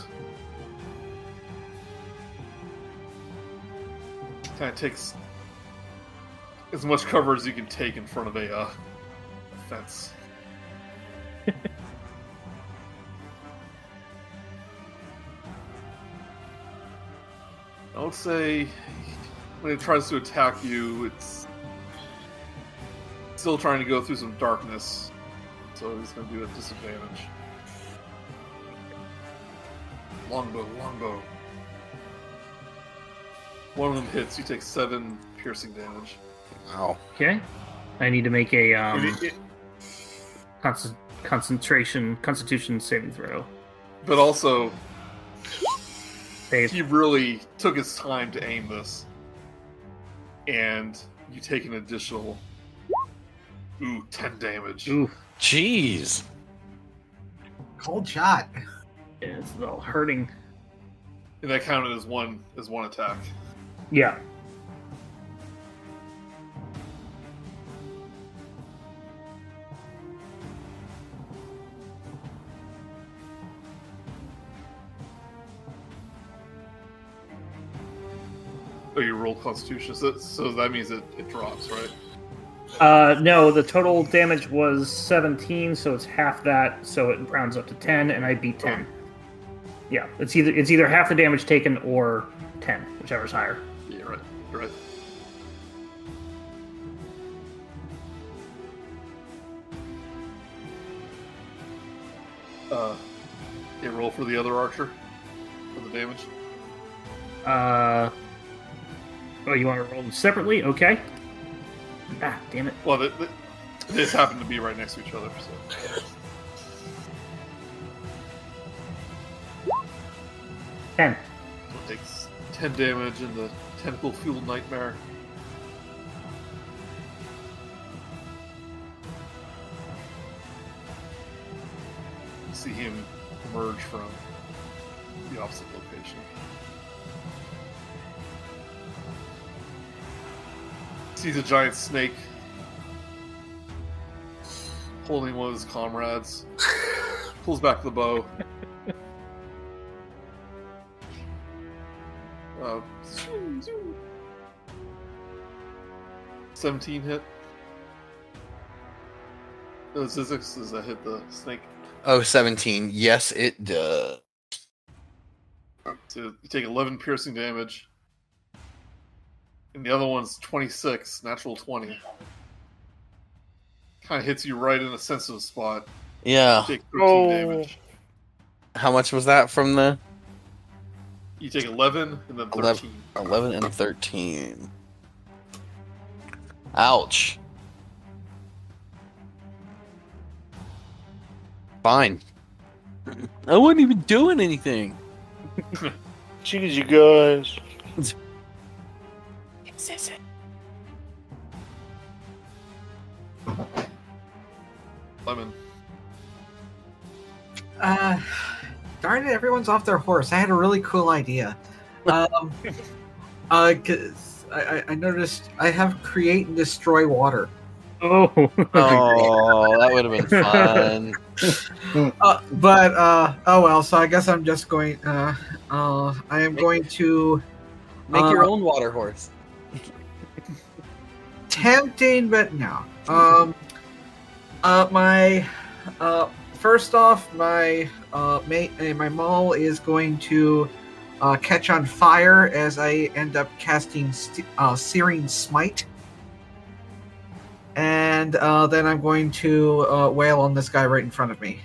Kind of takes as much cover as you can take in front of a uh, fence. I would say when it tries to attack you, it's still trying to go through some darkness, so it's going to do a disadvantage. Longbow, longbow. One of them hits, you take seven piercing damage. Wow. Okay, I need to make a um, It- it- concent- concentration constitution saving throw. but also, Save. he really took his time to aim this, and you take an additional, ooh, ten damage. Ooh, Jeez. Cold shot. Yeah, it's a little hurting. And that counted as one as one attack. Yeah. Oh, you rolled Constitution, so, so that means it, it drops, right? Uh, no, the total damage was 17, so it's half that, so it rounds up to 10, and I beat 10. Yeah, it's either it's either half the damage taken or 10, whichever's higher. Yeah, you're right. You're right. Uh, yeah, roll for the other archer for the damage. Uh, oh, you want to roll them separately? Okay. Ah, damn it. Well, they, they, they just happen to be right next to each other. So 10. it takes ten damage in the tentacle fueled nightmare. You see him emerge from the opposite location. Sees a giant snake holding one of his comrades. Pulls back the bow. Uh, 17 hit. No, Zyzzyx does that hit the snake. Oh, 17. Yes, it does. So you take 11 piercing damage. And the other one's 26, natural 20. Kind of hits you right in a sensitive spot. Yeah. You take 13 Oh. damage. How much was that from the You take 11 and then 13. 11. 11 and 13? Ouch. Fine. I wasn't even doing anything. Jeez, you guys. Lemon. Uh, darn it, everyone's off their horse. I had a really cool idea. Um, Uh, 'cause I, I- I noticed I have create and destroy water. Oh, Oh, that would have been fun. Uh, but uh, oh well. So I guess I'm just going. Uh, uh, I am going to Make your Uh, own water horse. tempting, but no. Um, uh, my uh, first off, my uh, mate, uh, my maul is going to uh, catch on fire as I end up casting st- uh, searing smite, and uh, then I'm going to uh, wail on this guy right in front of me.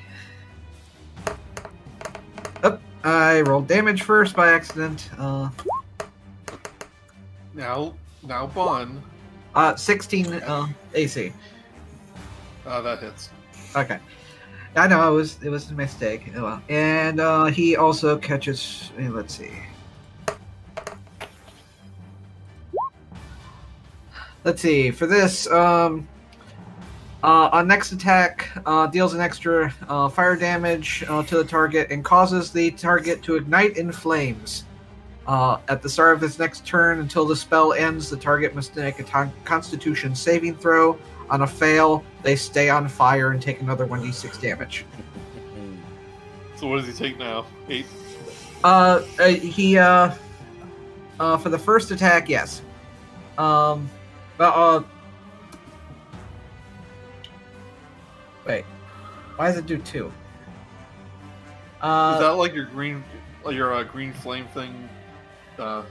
Up, I rolled damage first by accident. Uh, Now, now, Bon. uh, 16 uh, AC. Uh, that hits. Okay. I know it was it was a mistake. Oh, well. And uh, he also catches. eh, Let's see. Let's see. For this, um, uh, on next attack, uh, deals an extra uh, fire damage uh, to the target and causes the target to ignite in flames. Uh, at the start of its next turn, until the spell ends, the target must make a Constitution saving throw. On a fail, they stay on fire and take another 1d6 damage. So what does he take now? Eight. Uh, uh he uh, uh, for the first attack, yes. Um, but uh, wait, why does it do two? Uh, Is that like your green, your uh, green flame thing? Uh,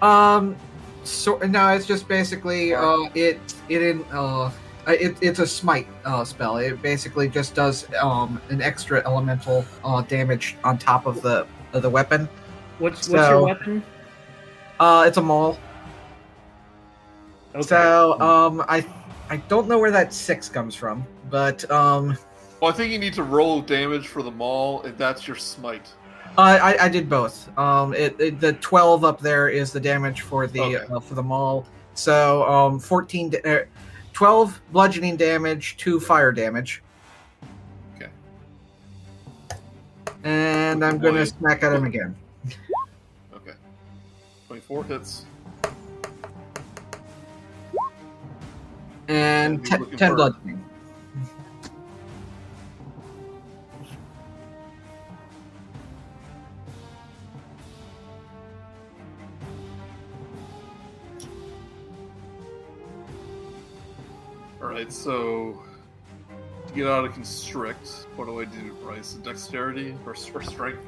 um, so no, it's just basically uh, it it in uh. Uh, It, it's a smite uh, spell. It basically just does um, an extra elemental uh, damage on top of the of the weapon. what's what's your weapon? Uh, it's a maul. Okay. So, um, I I don't know where that six comes from, but um, well, I think you need to roll damage for the maul, and that's your smite. I I, I did both. Um, it, it the twelve up there is the damage for the Okay. uh, for the maul. So, um, fourteen, da- er, twelve bludgeoning damage, two fire damage. Okay. And I'm gonna smack at him again. Okay. Twenty-four hits. And And te- you're looking ten for- bludgeoning. All right. So to get out of constrict, what do I do, Brice? Dexterity or, or strength?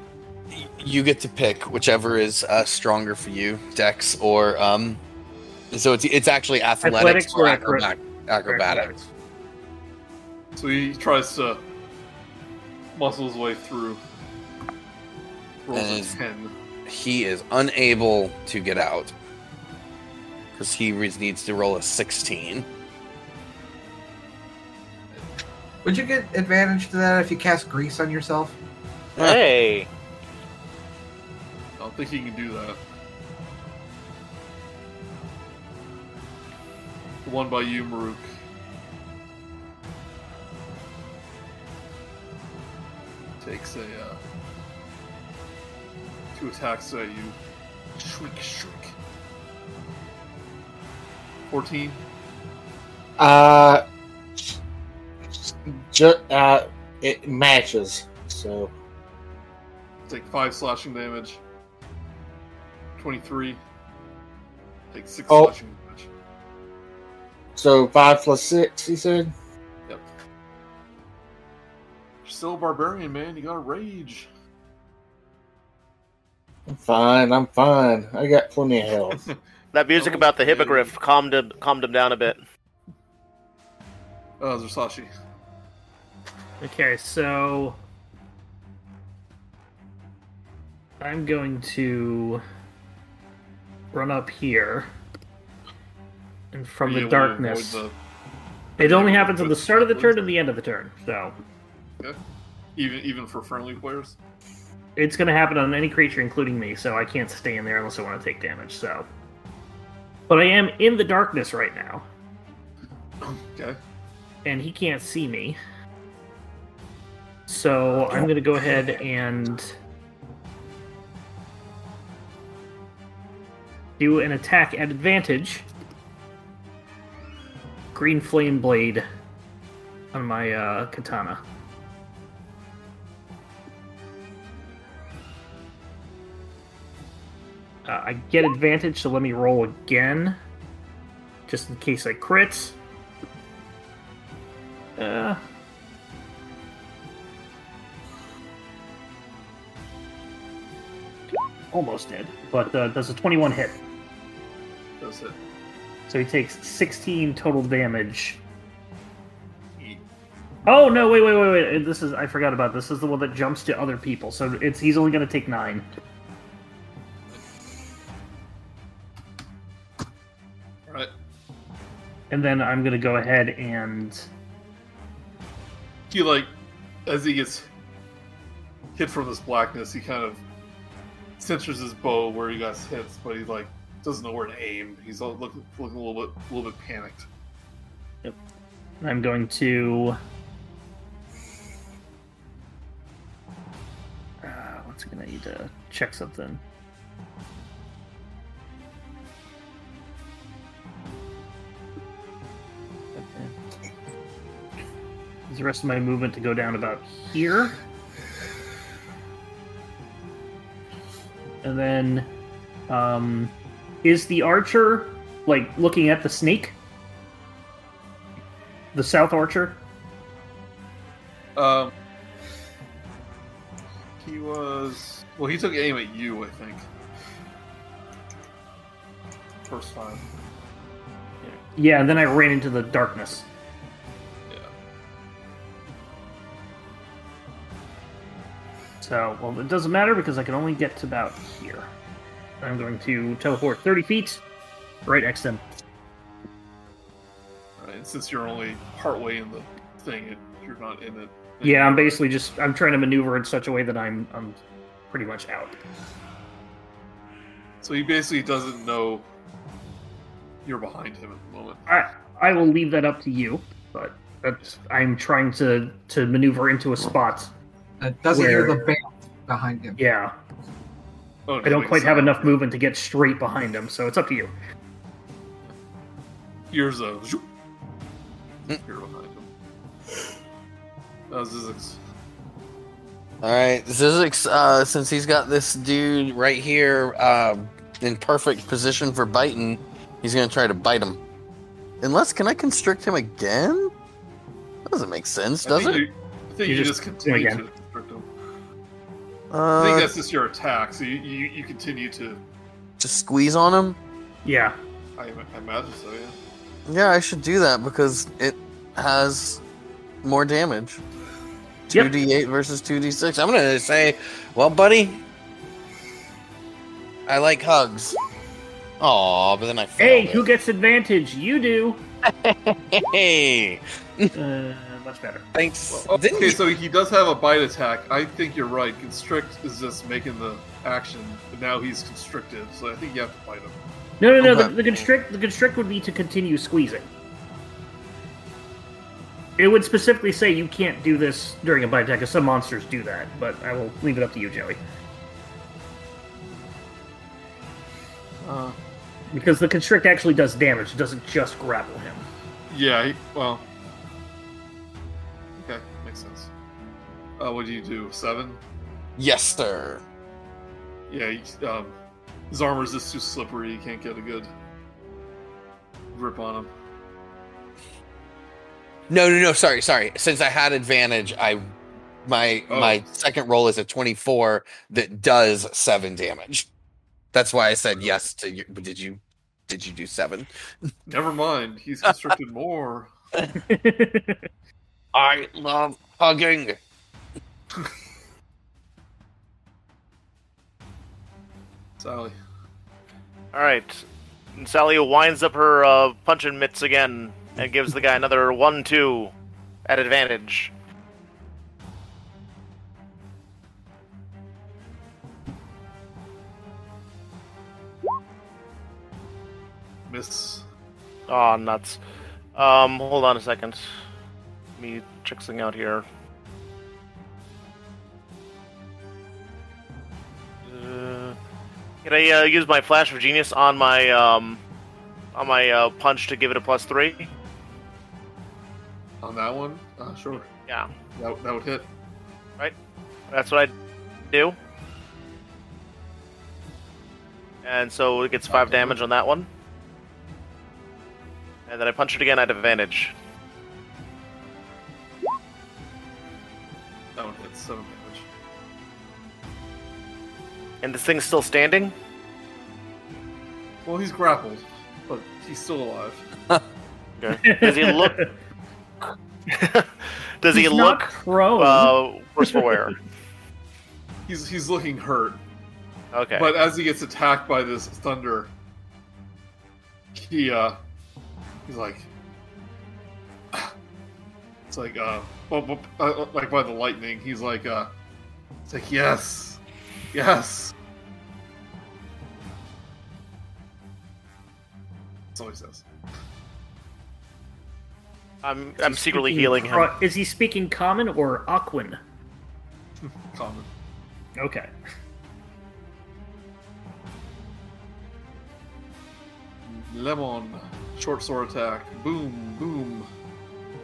You get to pick whichever is uh, stronger for you, Dex or um. So it's it's actually athletics, Athletics or or acrobat- acrobatics. So he tries to muscle his way through. Rolls a ten. He is unable to get out because he needs to roll a sixteen. Would you get advantage to that if you cast grease on yourself? Hey, I don't think he can do that. The one by you, Murook. Takes a uh, two attacks at you. Shriek, shriek. Fourteen. Uh, ju- uh, it matches. So Take five slashing damage. Twenty-three. Take six Oh. slashing damage. so five plus six. He said. Yep. You're still a barbarian, man. You got to rage. I'm fine. I'm fine. I got plenty of health. that music Oh, about the hippogriff calmed him calmed him down a bit. Uh, Zorsashi. Okay, so I'm going to run up here, and from the you able to darkness. avoid It only happens at the start of the turn and the end of the turn, so the- even even for friendly players. it's going to happen on any creature, including me. So I can't stay in there unless I want to take damage. So, but I am in the darkness right now, Okay. and he can't see me. So I'm going to go ahead and do an attack at advantage. Green flame blade on my uh, katana. Uh, I get advantage, so let me roll again, just in case I crit. Uh, almost dead, but uh, does a 21 hit. That's it. So he takes 16 total damage. Oh no! Wait, wait, wait, wait! This is I forgot about this. this is the one that jumps to other people, so it's he's only going to take nine. Right. And then I'm going to go ahead and He like as he gets hit from this blackness, he kind of censors his bow where he got hit, but he like doesn't know where to aim. He's all looking looking a little bit a little bit panicked. Yep. I'm going to. Uh, once again, I need to check something. Okay. Is the rest of my movement to go down about here? And then, um, is the archer like looking at the snake? The south archer? Um, he was well. He took aim at you, I think. First time. Yeah, and then I ran into the darkness. So, well, it doesn't matter because I can only get to about here. I'm going to teleport 30 feet right next to him. Right. Since you're only partway in the thing, it, you're not in it. Yeah, I'm basically just I'm trying to maneuver in such a way that I'm I'm pretty much out. So he basically doesn't know you're behind him at the moment. I I will leave that up to you, but that's I'm trying to to maneuver into a spot. Uh, doesn't hear the band behind him. Yeah, Oh, I don't makes quite have enough movement to get straight behind him, so it's up to you. Here's a. zoop. You're behind him. That was Zyzzyx. All right, Zyzzyx, uh, since he's got this dude right here uh, in perfect position for biting, he's gonna try to bite him. Unless, can I constrict him again? That doesn't make sense, I does think it? You, I think You you, just just continue again. To restrict him. I think Uh, that's just your attack, so you, you, you continue to. just squeeze on him. Yeah, I, I imagine so, yeah. Yeah, I should do that because it has more damage. 2d8 versus 2d6. I'm gonna say, well, buddy, I like hugs. Aw, but then I Hey, failed who gets advantage? You do. Hey, Uh, much better. thanks. Well, okay, you- so he does have a bite attack. I think you're right. Constrict is just making the action, but now he's constricted, so I think you have to bite him. No, no, no. Okay. The, the constrict, the constrict would be to continue squeezing. It would specifically say you can't do this during a bite attack, because some monsters do that. But I will leave it up to you, Joey, Uh, because the constrict actually does damage. It doesn't just grapple him. yeah, he, well. Uh, what do you do? Seven? yes, sir. Yeah, he, um, his armor's just too slippery. You can't get a good grip on him. No, no, no. Sorry, sorry. Since I had advantage, I my Oh. my second roll is a 24 that does seven damage. That's why I said yes to you. But did you did you do seven? Never mind, he's constricted more. I love hugging. Sally. All right. And Sally winds up her uh, punching mitts again and gives the guy another one-two at advantage. Miss. Oh, nuts. Um, hold on a second. Let me check something out here. Can I uh, use my flash of genius on my um, on my uh, punch to give it a plus three? On that one, uh, sure. Yeah, That, that would hit. Right. That's what I do. And so it gets five damage on that one. And then I punch it again at advantage. And this thing's still standing. Well, he's grappled, but he's still alive. Okay. Does he look? Does he look not prone. uh, worse for wear? He's he's looking hurt, Okay. but as he gets attacked by this thunder, he uh, he's like, it's like uh, bump, bump, uh, like by the lightning. He's like uh, it's like yes, yes. That's all he says. I'm I'm he secretly speaking healing him. cro- Is he speaking common or Aquan? Common. Okay. Lemon, short sword attack. Boom, boom.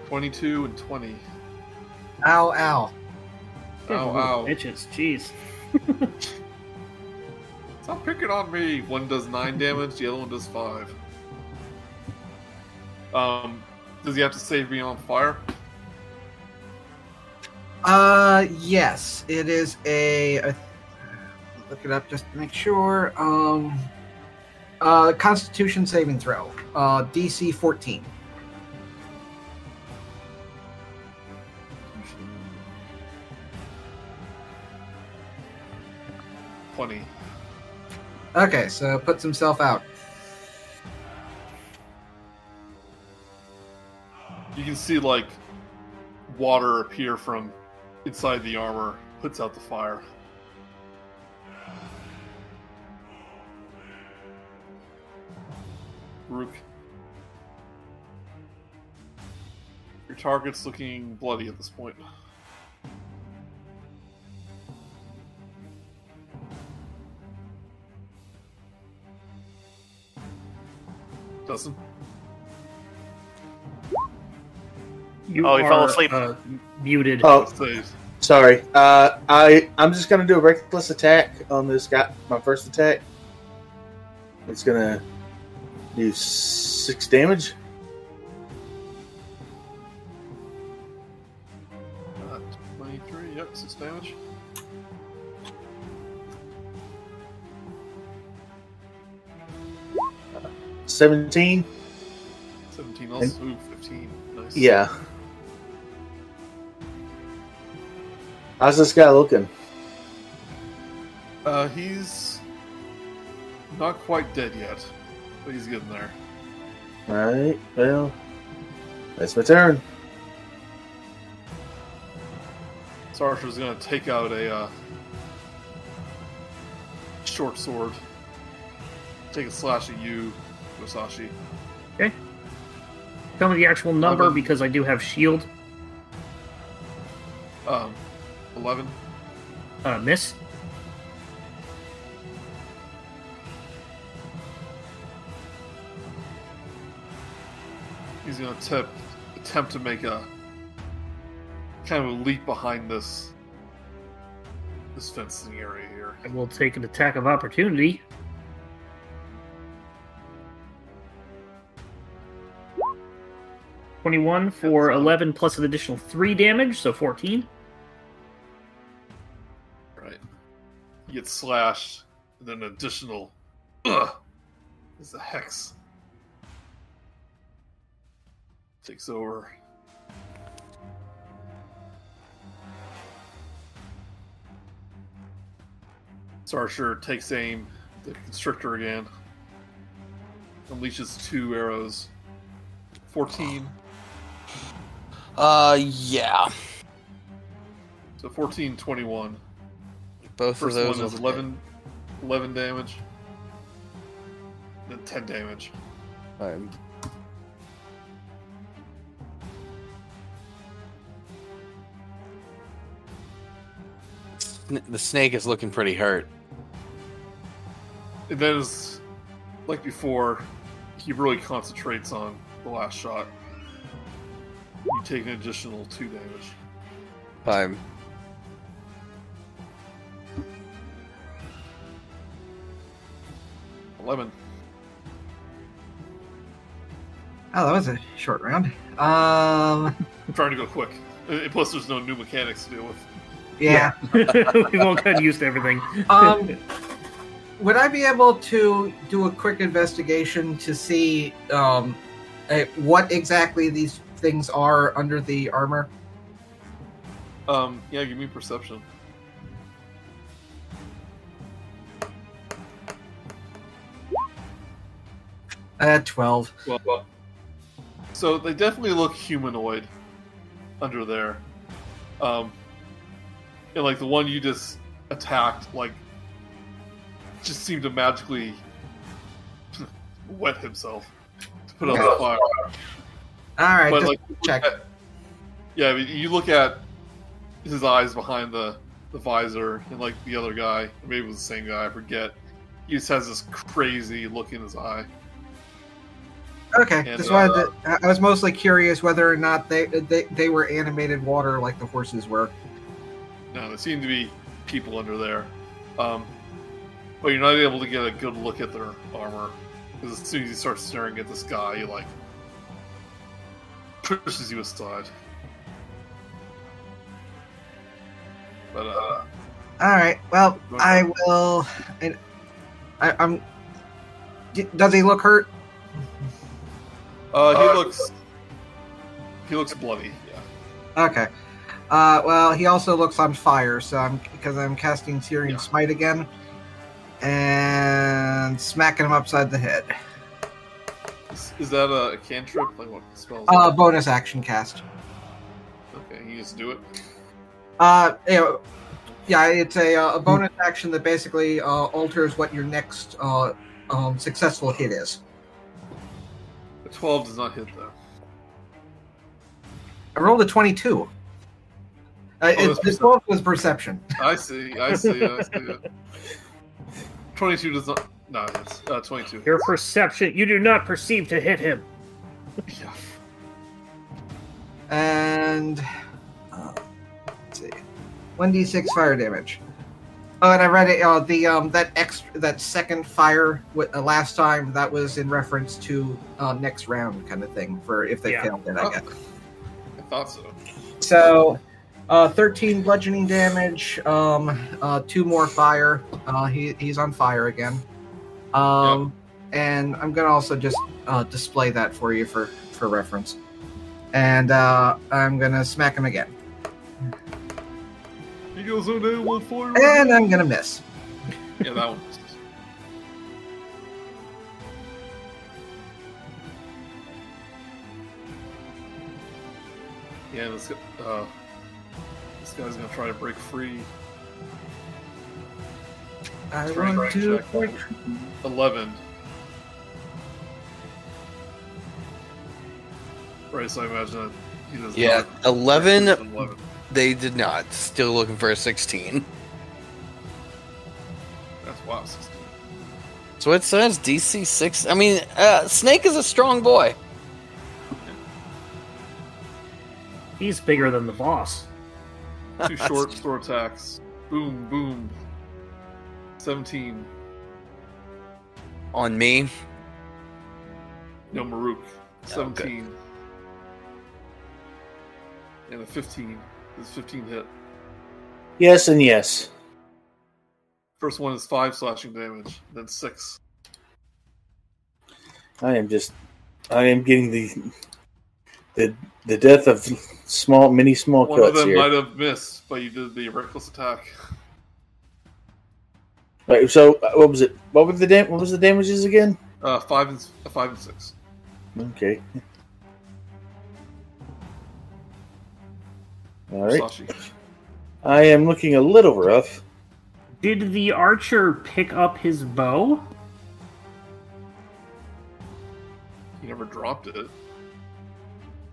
22 and 20. Ow, ow. Ow, ow. Bitches, jeez. Stop picking on me. One does nine damage, the other one does five. Um, does he have to save me on fire? Uh, yes. It is a, a look it up just to make sure. Um, uh, Constitution saving throw. Uh, DC fourteen. 20. Okay, so puts himself out. You can see, like, water appear from inside the armor, puts out the fire. Rook. Your target's looking bloody at this point. Dustin? You Oh, he fell asleep. Uh, muted. Oh, Saves. sorry. Uh, I I'm just gonna do a reckless attack on this guy. My first attack. It's gonna do six damage. Uh, 23, yep, 6 damage. Seventeen. 17 also. Ooh, 15. Nice. Yeah. How's this guy looking? Uh, he's not quite dead yet, but he's getting there. All right. Well, that's my turn. Sarsha's gonna take out a uh, short sword. Take a slash at you, Musashi. Tell me the actual number Eleven. because I do have shield. Um, 11. Uh, miss. He's gonna attempt attempt to make a kind of a leap behind this this fencing area here. I will take an attack of opportunity. Twenty-one for eleven plus an additional three damage, so fourteen. Right. He gets slashed, and then an additional ugh is the hex. Takes over. Sarsher takes aim, the constrictor again. Unleashes two arrows. 14. Uh, yeah. So 14, 21. Both First of those one is 11, 11 damage. Then 10 damage. sn- The snake is looking pretty hurt. and then, like before, he really concentrates on the last shot. You take an additional two damage. Five. Eleven. Oh, that was a short round. Um, I'm trying to go quick. Plus, there's no new mechanics to deal with. yeah. We've all gotten used to everything. Um, would I be able to do a quick investigation to see um, uh, what exactly these things are under the armor? Um, yeah, give me perception. At twelve. Well, so they definitely look humanoid under there. Um, and like the one you just attacked, like, just seemed to magically wet himself to put on the fire. All right, but just like, check. at- yeah, I mean, you look at his eyes behind the the visor, and like the other guy, maybe it was the same guy, I forget. He just has this crazy look in his eye. Okay, and, just wanted uh, to, I- was mostly curious whether or not they, they they were animated water like the horses were. No, there seem to be people under there. Um, but you're not able to get a good look at their armor. Because as soon as you start staring at this guy, he like pushes you aside. But uh, All right, well, I will. And I, I'm. Does he look hurt? uh, he looks he looks bloody. Yeah. Okay. Uh, well, he also looks on fire, so I'm because I'm casting Searing Yeah. Smite again, and smacking him upside the head. Is, that a, cantrip? Like what spells? Uh, bonus action cast. okay, you just do it. Uh, yeah, yeah, it's a, uh, a bonus action that basically uh, alters what your next uh, um, successful hit is. A twelve does not hit though. I rolled a twenty-two. Uh, Oh, it, this was perception. I see. I see. I see. Twenty-two does not. No, it's uh, twenty-two. Your perception, you do not perceive to hit him. Yeah. and uh, let's see, one d six fire damage. Oh, and I read it. Uh, the um that extra that second fire with, uh, last time that was in reference to uh, next round kind of thing for if they Yeah. failed it. I guess. I thought so. So, uh, thirteen bludgeoning damage. Um, uh, two more fire. Uh, he he's on fire again. Um, and I'm gonna also just uh, display that for you for for reference. And uh, I'm gonna smack him again. He goes on there one fire. And I'm gonna miss. Yeah, that one. Yeah, this, gu- uh, this guy's gonna try to break free. I Strength want to check. break. 11. Right, so I imagine that he does Yeah, not- 11, 11. they did not. Still looking for a 16. That's wow, 16. So it says DC 6. I mean, uh, Snake is a strong boy. He's bigger than the boss. Two short sword attacks. Boom, boom. 17. On me. No, Murook. Oh, 17. And a 15. This 15 hit. Yes and yes. First one is 5 slashing damage, then 6. I am just, I am getting the the the death of small, many small One of cuts them here. might have missed, but you did the reckless attack. Right, so uh, what was it? What were the dam- What was the damages again? Uh, 5 and, uh, five and 6. Okay. All right. Sashi. I am looking a little rough. Did the archer pick up his bow? He never dropped it.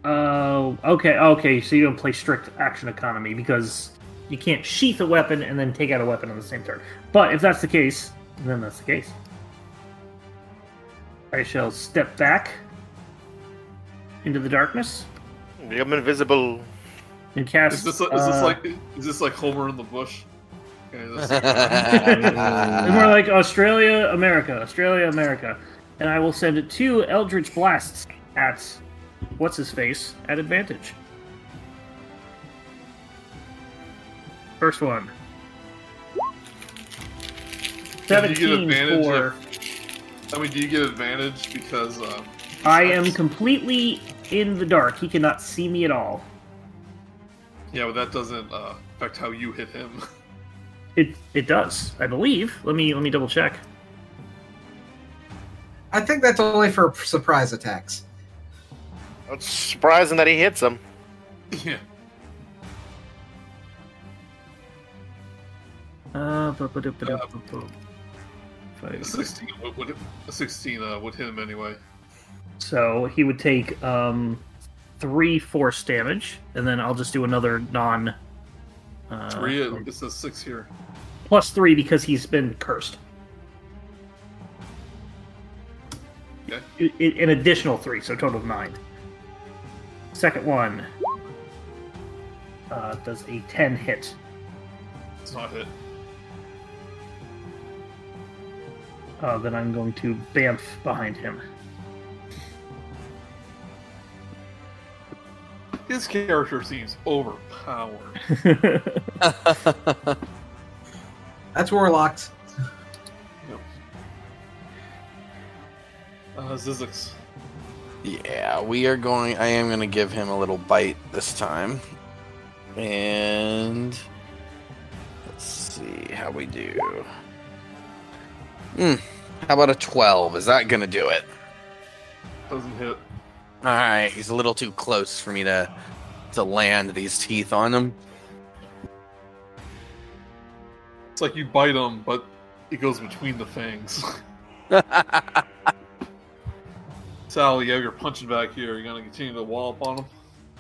Oh, okay, okay. So you don't play strict action economy because you can't sheath a weapon and then take out a weapon on the same turn. But if that's the case, then that's the case. I shall step back into the darkness Become invisible. and cast. Is this, is this uh, like is this like Homer in the bush? Okay, this- It's more like Australia, America, Australia, America. And I will send two Eldritch Blasts at what's his face at advantage. First one. Do you get 17 for. if- I mean, do you get advantage because um, I am completely in the dark. He cannot see me at all. yeah, but that doesn't uh, affect how you hit him. It it does, I believe. Let me let me double check. I think that's only for surprise attacks. It's surprising that he hits him. yeah. Uh, bu- bu- du- bu- du- bu- bu- A Five. 16 would, would a 16 uh, would hit him anyway. So he would take um, three force damage, and then I'll just do another non. Uh, Three, it, it says six here. plus three because he's been cursed. Okay. I- I- an additional three, so total of nine. Second one uh, does a ten hit. It's not hit. Uh, then I'm going to bamf behind him. His character seems overpowered. That's warlocks. Uh, Zyzzyx. yeah, we are going. I am going to give him a little bite this time. And let's see how we do. Hmm. How about a 12? Is that going to do it? Doesn't hit. All right, he's a little too close for me to to land these teeth on him. It's like you bite him, but it goes between the fangs. Sally, you have your punching back here. You're gonna continue to wallop on him.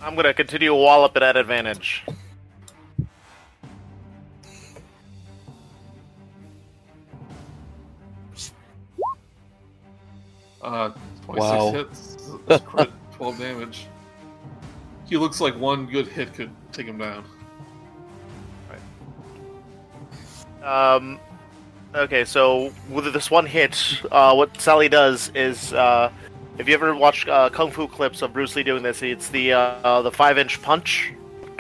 I'm gonna continue to wallop it at advantage. Uh, 26 Wow. hits, That's crit, 12 damage. He looks like one good hit could take him down. Right. Um, okay, so with this one hit, uh, what Sally does is, uh, if you ever watch uh, kung fu clips of Bruce Lee doing this, it's the uh, the five inch punch.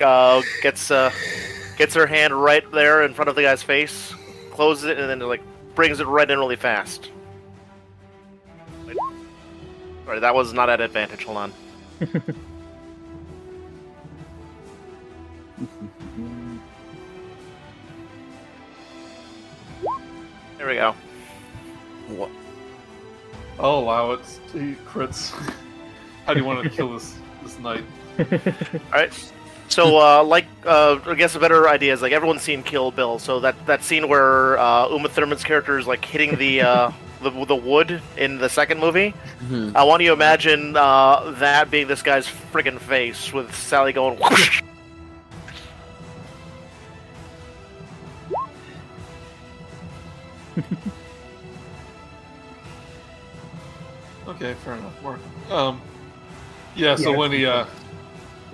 Uh, gets uh, gets her hand right there in front of the guy's face, closes it, and then like brings it right in really fast. Sorry, that was not at advantage. Hold on. There we go. What? I'll allow it. He crits. How do you want to kill this this knight? Alright. So, uh, like, uh, I guess a better idea is like everyone's seen Kill Bill. So that that scene where uh, Uma Thurman's character is like hitting the uh, the the wood in the second movie. Mhm. I want you to imagine uh, that being this guy's friggin' face with Sally going. Whoosh! Okay, fair enough. Mark. Um, yeah. So Yeah. when he, uh,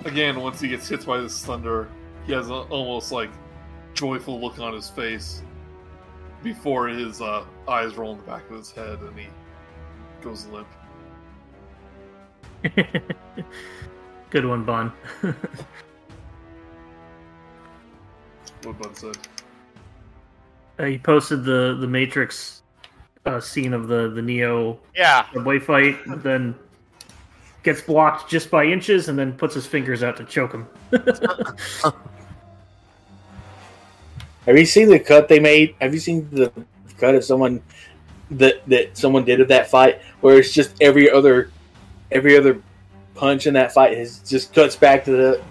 again, once he gets hit by this thunder, he has an almost like joyful look on his face before his uh, eyes roll in the back of his head and he goes limp. Good one, Bun. What Bud said. Uh, he posted the the Matrix uh, scene of the the Neo Yeah. subway fight, then gets blocked just by inches, and then puts his fingers out to choke him. Have you seen the cut they made? Have you seen the cut of someone that that someone did of that fight, where it's just every other every other punch in that fight is just cuts back to the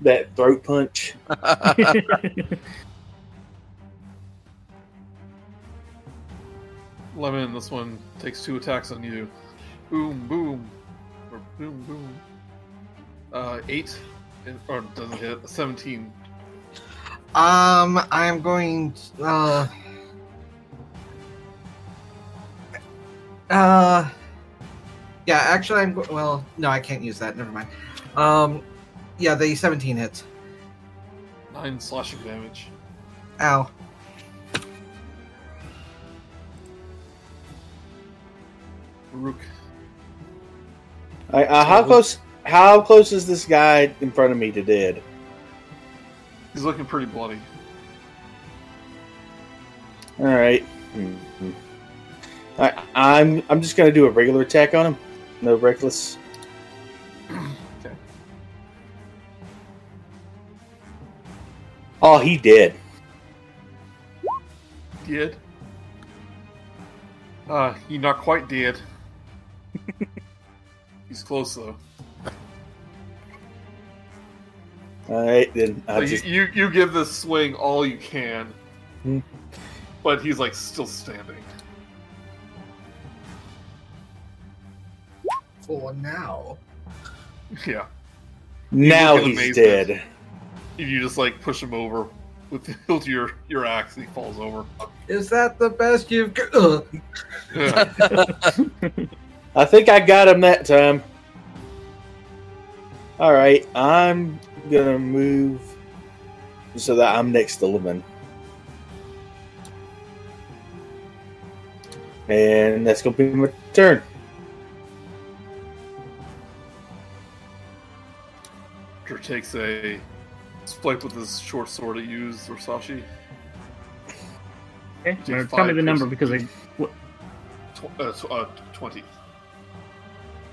that throat punch. Lemon, this one takes two attacks on you. Boom, boom, or boom, boom. Uh, eight, or doesn't hit. Seventeen. Um, I'm going. To, uh, Uh, yeah. Actually, I'm well. No, I can't use that. Never mind. Um, yeah, the 17 hits. Nine slashing damage. Ow. Rook. I, uh, how close? How close is this guy in front of me to dead? He's looking pretty bloody. All right. Mhm. I, I'm I'm just gonna do a regular attack on him. No reckless. Okay. Oh, he did. Did. Uh, he not quite dead. He's close though. All right, then So I you, just you you give this swing all you can, Hmm. but he's like still standing. For now. Yeah. now look he's amazement. dead. If you just like push him over with the hilt of your your axe, and he falls over. Is that the best you've got? Yeah. I think I got him that time. All right, I'm gonna move so that I'm next to Lemon, and that's gonna be my turn. Victor takes a swipe with his short sword at you, Versace. Okay, tell me five the number piercing. because Tw- uh, tw- uh, 20.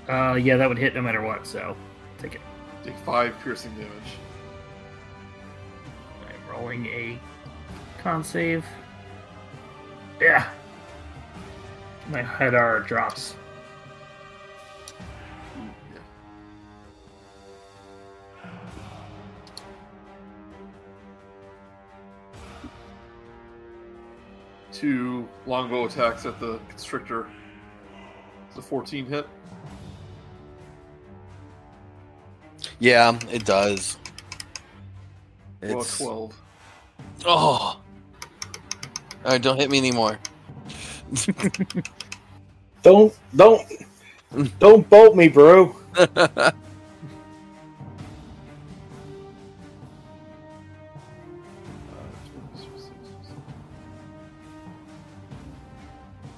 Uh, yeah, that would hit no matter what. So take it. Take 5 piercing damage. I'm rolling a con save. Yeah. My head R drops. Two longbow attacks at the constrictor. It's a 14 hit. Yeah, it does. Well, It's 12. oh. All right, don't hit me anymore. Don't don't don't bolt me, bro.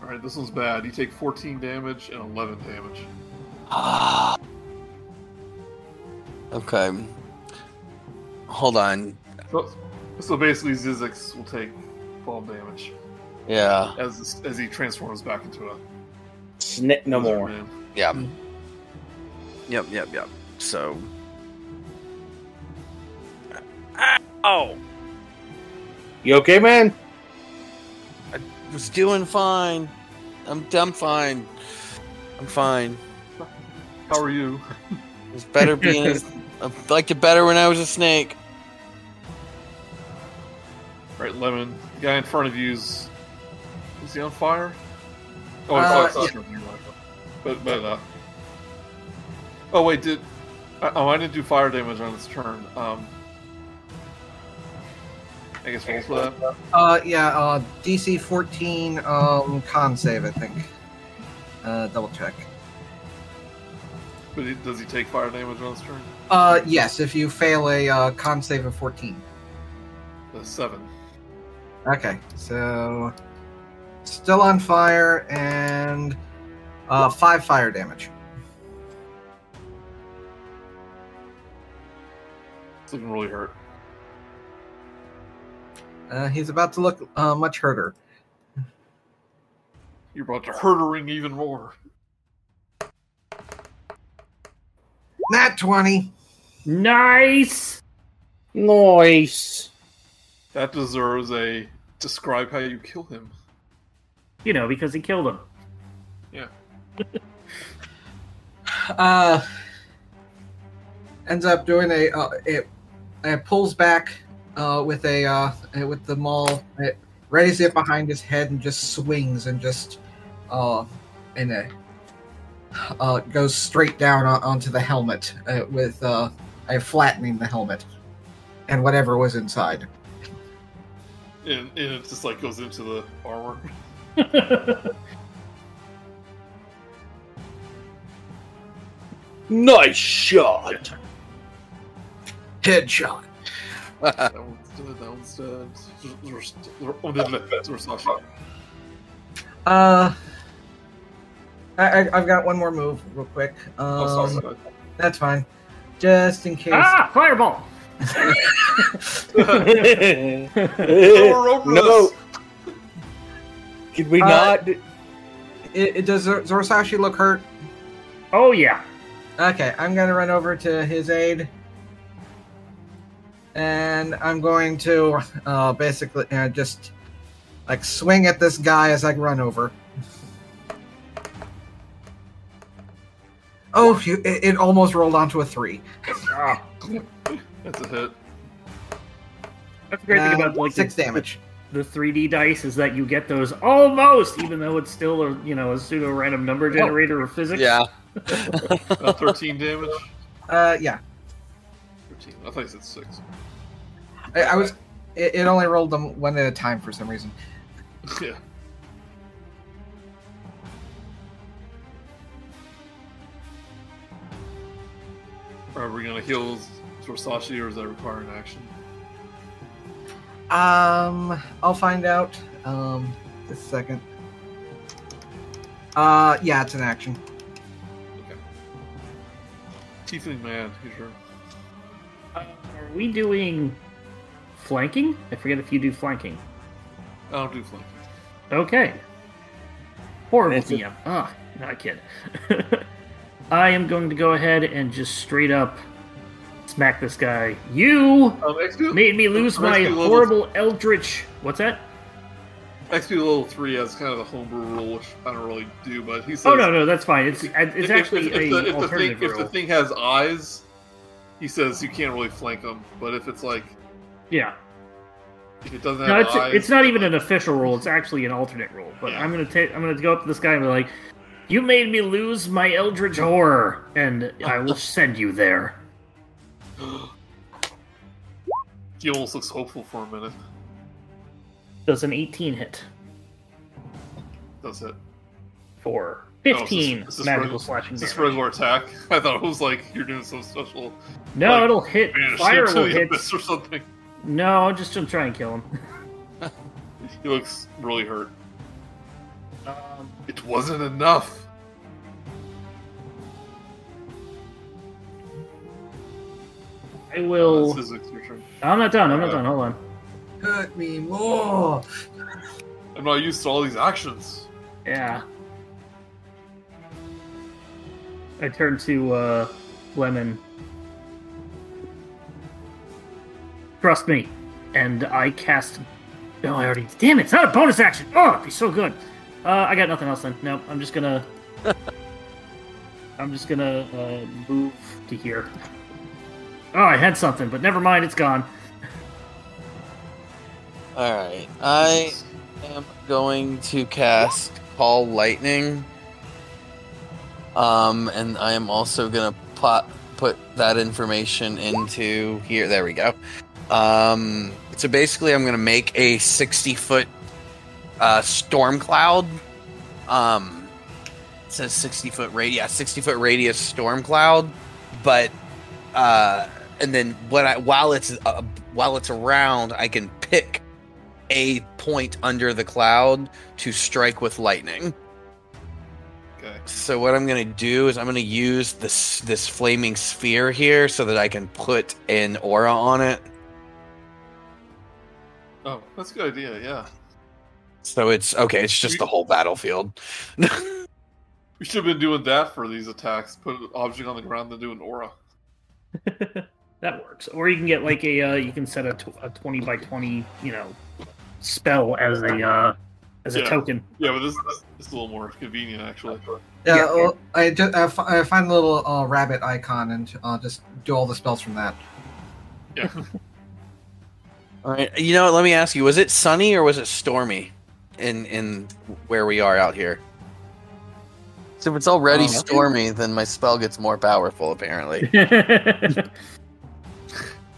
Alright, this one's bad. You take 14 damage and 11 damage. Ah. Okay. Hold on. So, so basically, Zyzzyx will take 12 damage Yeah. as as he transforms back into a Snip no more. man. Yeah. Hmm. Yep, yep, yep. So Oh, You okay, man? I was doing fine. I'm I'm fine. I'm fine. How are you? It's better being. a- I liked it better when I was a snake. Right, Lemon. The guy in front of you's is he on fire? Oh, Uh, it's not something like. But but uh. Oh wait, did uh, oh I didn't do fire damage on this turn. Um. I guess roll for that. Uh, yeah, uh, DC 14, um, con save, I think. Uh, double check. But he, does he take fire damage on this turn? Uh, yes, if you fail a, uh, con save of 14. The seven. Okay, so. Still on fire, and, uh, 5 fire damage. It's looking really hurt. Uh, he's about to look, uh, much hurter. You're about to hurtering even more. Nat 20! Nice. Nice. That deserves a describe how you kill him. You know because he killed him. Yeah. uh, ends up doing a uh, it, it pulls back uh, with a uh, with the maul it raises it behind his head and just swings and just uh in a uh goes straight down on, onto the helmet uh, with uh I flattening the helmet and whatever was inside. And, and it just like goes into the armor. nice shot. Headshot. that one's dead. That one's dead. Uh, I, I've got one more move, real quick. Um, oh, sorry, um, sorry. That's fine. Just in case. Ah, fireball! over no. this. Could we Uh, not? It, it does Zor- Zorsashi look hurt? Oh yeah. Okay, I'm gonna run over to his aid, and I'm going to uh, basically uh, just like swing at this guy as I run over. Oh, phew, it, it almost rolled onto a three. Ah, That's a hit. that's the great thing Uh, about like six the, damage. the 3D dice is that you get those almost, even though it's still a you know a pseudo random number generator of physics. yeah. Uh, 13 damage. Uh, yeah, 13. I thought you said 6. I, I was. It, it only rolled them one at a time for some reason. yeah. Are we gonna heal Zorsashi or does that require an action? Um, I'll find out. Um, just a second. Uh, yeah, it's an action. Okay. Tiefling man, he's your. Uh, are we doing flanking? I forget if you do flanking. I don't do flanking. Okay. Horrible It's DM. Ah, not a kid. I am going to go ahead and just straight up smack this guy. You Um, made me lose my Rescue level- horrible eldritch. What's that? XP level 3 has kind of a homebrew rule, which I don't really do, but he says. Oh no, no, that's fine. It's it's if- actually if, if, a the, if, the thing, alternative if the thing has eyes, he says you can't really flank him. But if it's like Yeah. if it doesn't have No, it's eyes, it's not even an official rule. It's actually an alternate rule. But Yeah. I'm gonna take I'm gonna go up to this guy and be like, "You made me lose my eldritch horror, and I will send you there." he almost looks hopeful for a minute. Does an 18 hit Does it. for Oh, is this- is this magical regular- slashing Is this damage? regular attack? I thought it was like you're doing some special No, like, it'll hit. Fire will hit. abyss or something. No, I'll just try and kill him. He looks really hurt. Um, It wasn't enough. I will. This is your. I'm not done. I'm not done. Hold on. Hurt me more. I'm not used to all these actions. Yeah. I turn to uh, Lemon. Trust me. And I cast. No, I already. Damn it! It's not a bonus action. Oh, it'd be so good. Uh, I got nothing else then. Nope. I'm just gonna. I'm just gonna uh, move to here. Oh, I had something, but never mind. It's gone. All right. I am going to cast Call Lightning. Um, and I am also gonna put put that information into here. There we go. Um, so basically, I'm gonna make a 60 foot uh, storm cloud. Um, it says 60 foot radius. Yeah, 60 foot radius storm cloud. But uh, and then when I while it's uh, while it's around, I can pick a point under the cloud to strike with lightning. Okay. So what I'm gonna do is I'm gonna use this this flaming sphere here so that I can put an aura on it. Oh, that's a good idea. Yeah. So it's okay. It's just the whole battlefield. We should have been doing that for these attacks. Put an object on the ground, then do an aura. that works. Or you can get like a uh, you can set a, tw- a twenty by twenty you know spell as a uh, as a token. Yeah, but this, this, this is a little more convenient, actually. Yeah, Yeah. well, I just I find a little uh, rabbit icon and I'll just do all the spells from that. Yeah. All right. You know? Let me ask you: Was it sunny or was it stormy in in where we are out here? So if it's already Uh, stormy, then my spell gets more powerful. Apparently.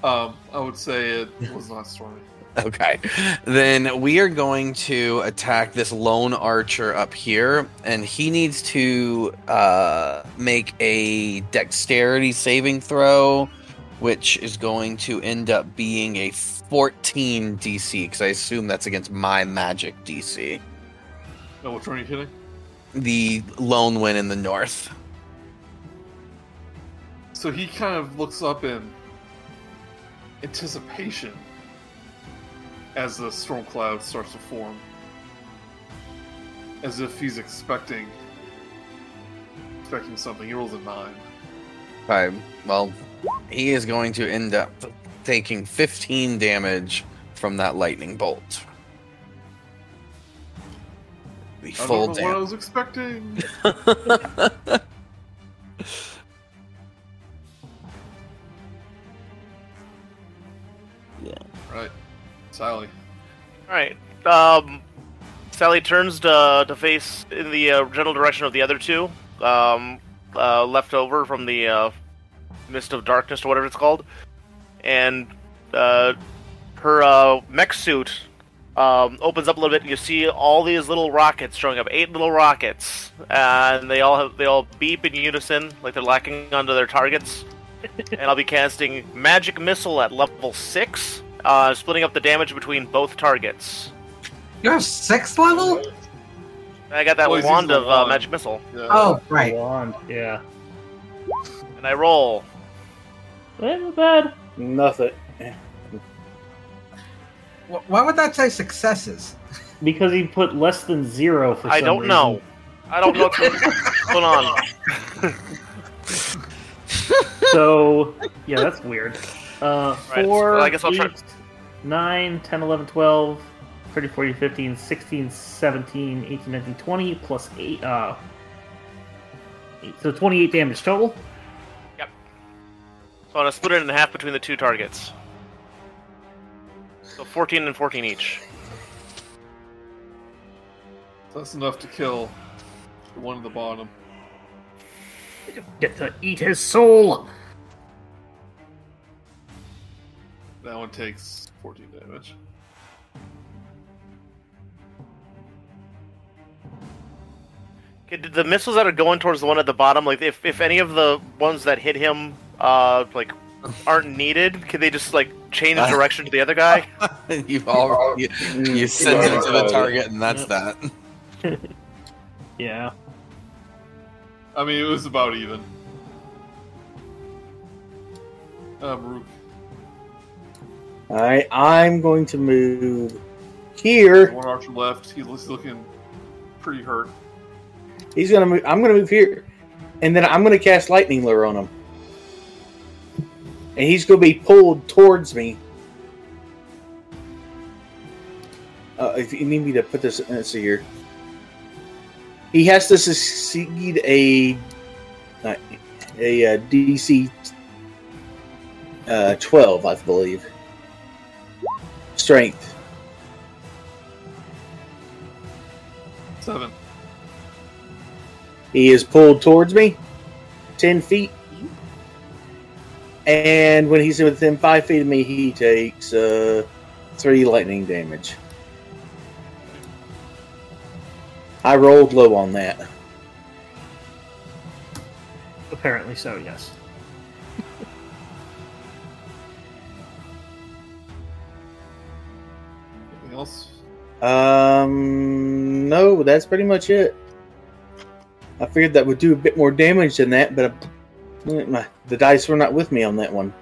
Um, I would say it was not stormy. Okay. Then we are going to attack this lone archer up here, and he needs to uh, make a dexterity saving throw, which is going to end up being a 14 DC, because I assume that's against my magic DC. No, which one are you hitting? The lone win in the north. So he kind of looks up in anticipation as the storm cloud starts to form. As if he's expecting expecting something. He rolls a nine. Okay. Well, he is going to end up taking 15 damage from that lightning bolt. The I full don't know what I was expecting. Yeah. Right. Sally. All right. Um, Sally turns to, to face in the uh, general direction of the other two, um, uh, left over from the uh, mist of darkness or whatever it's called, and uh, her uh, mech suit um, opens up a little bit. And you see all these little rockets showing up, eight little rockets, and they all have, they all beep in unison like they're locking onto their targets. and I'll be casting magic missile at level six, uh, splitting up the damage between both targets. You have sixth level? I got that Well, wand of the uh, magic missile, Yeah. Oh, right. Wand, yeah. and I roll. Not bad. Nothing. Why would that say successes? Because he put less than zero for I some don't reason. know. I don't know what's going on. So, yeah, that's weird. Uh, Right, 4, well, I guess I'll try- 9, 10, 11, 12, 13, 14, 15, 16, 17, 18, 19, 20, plus 8. Uh, eight, so 28 damage total. So I'm gonna split it in half between the two targets. So 14 and 14 each. That's enough to kill the one at the bottom. Get to eat his soul. That one takes 14 damage. Okay, did the missiles that are going towards the one at the bottom, like if, if any of the ones that hit him, uh, like aren't needed, can they just like change direction to the other guy? you all you, you send it to the target, and that's that. Yeah. I mean, it was about even. Uh, Murook. Alright, I'm going to move here. One archer left. He's looking pretty hurt. He's gonna move. I'm gonna move here, and then I'm gonna cast lightning lure on him, and he's gonna be pulled towards me. Uh, if you need me to put this, let's see here. He has to succeed a uh, a, uh DC uh, 12, I believe. Strength. Seven. He is pulled towards me, ten feet, and when he's within five feet of me, he takes uh, three lightning damage. I rolled low on that. Apparently so, yes. Anything else? Um, no, that's pretty much it. I figured that would do a bit more damage than that, but my, the dice were not with me on that one.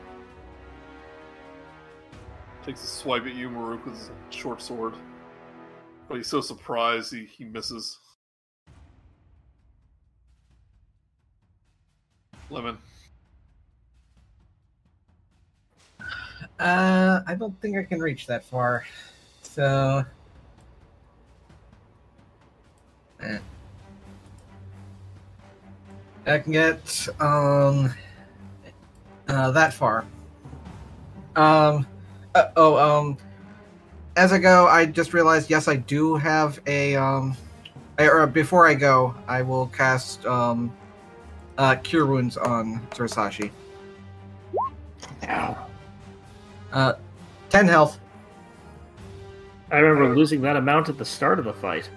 Takes a swipe at you, Murook, with his short sword. But he's so surprised he, he misses. Lemon. Uh, I don't think I can reach that far. So. eh. I can get um uh, that far. Um. uh, oh. Um. As I go, I just realized. Yes, I do have a um. I- Or before I go, I will cast um. Uh, cure wounds on Zorsashi. Uh, 10 health. I remember losing that amount at the start of the fight.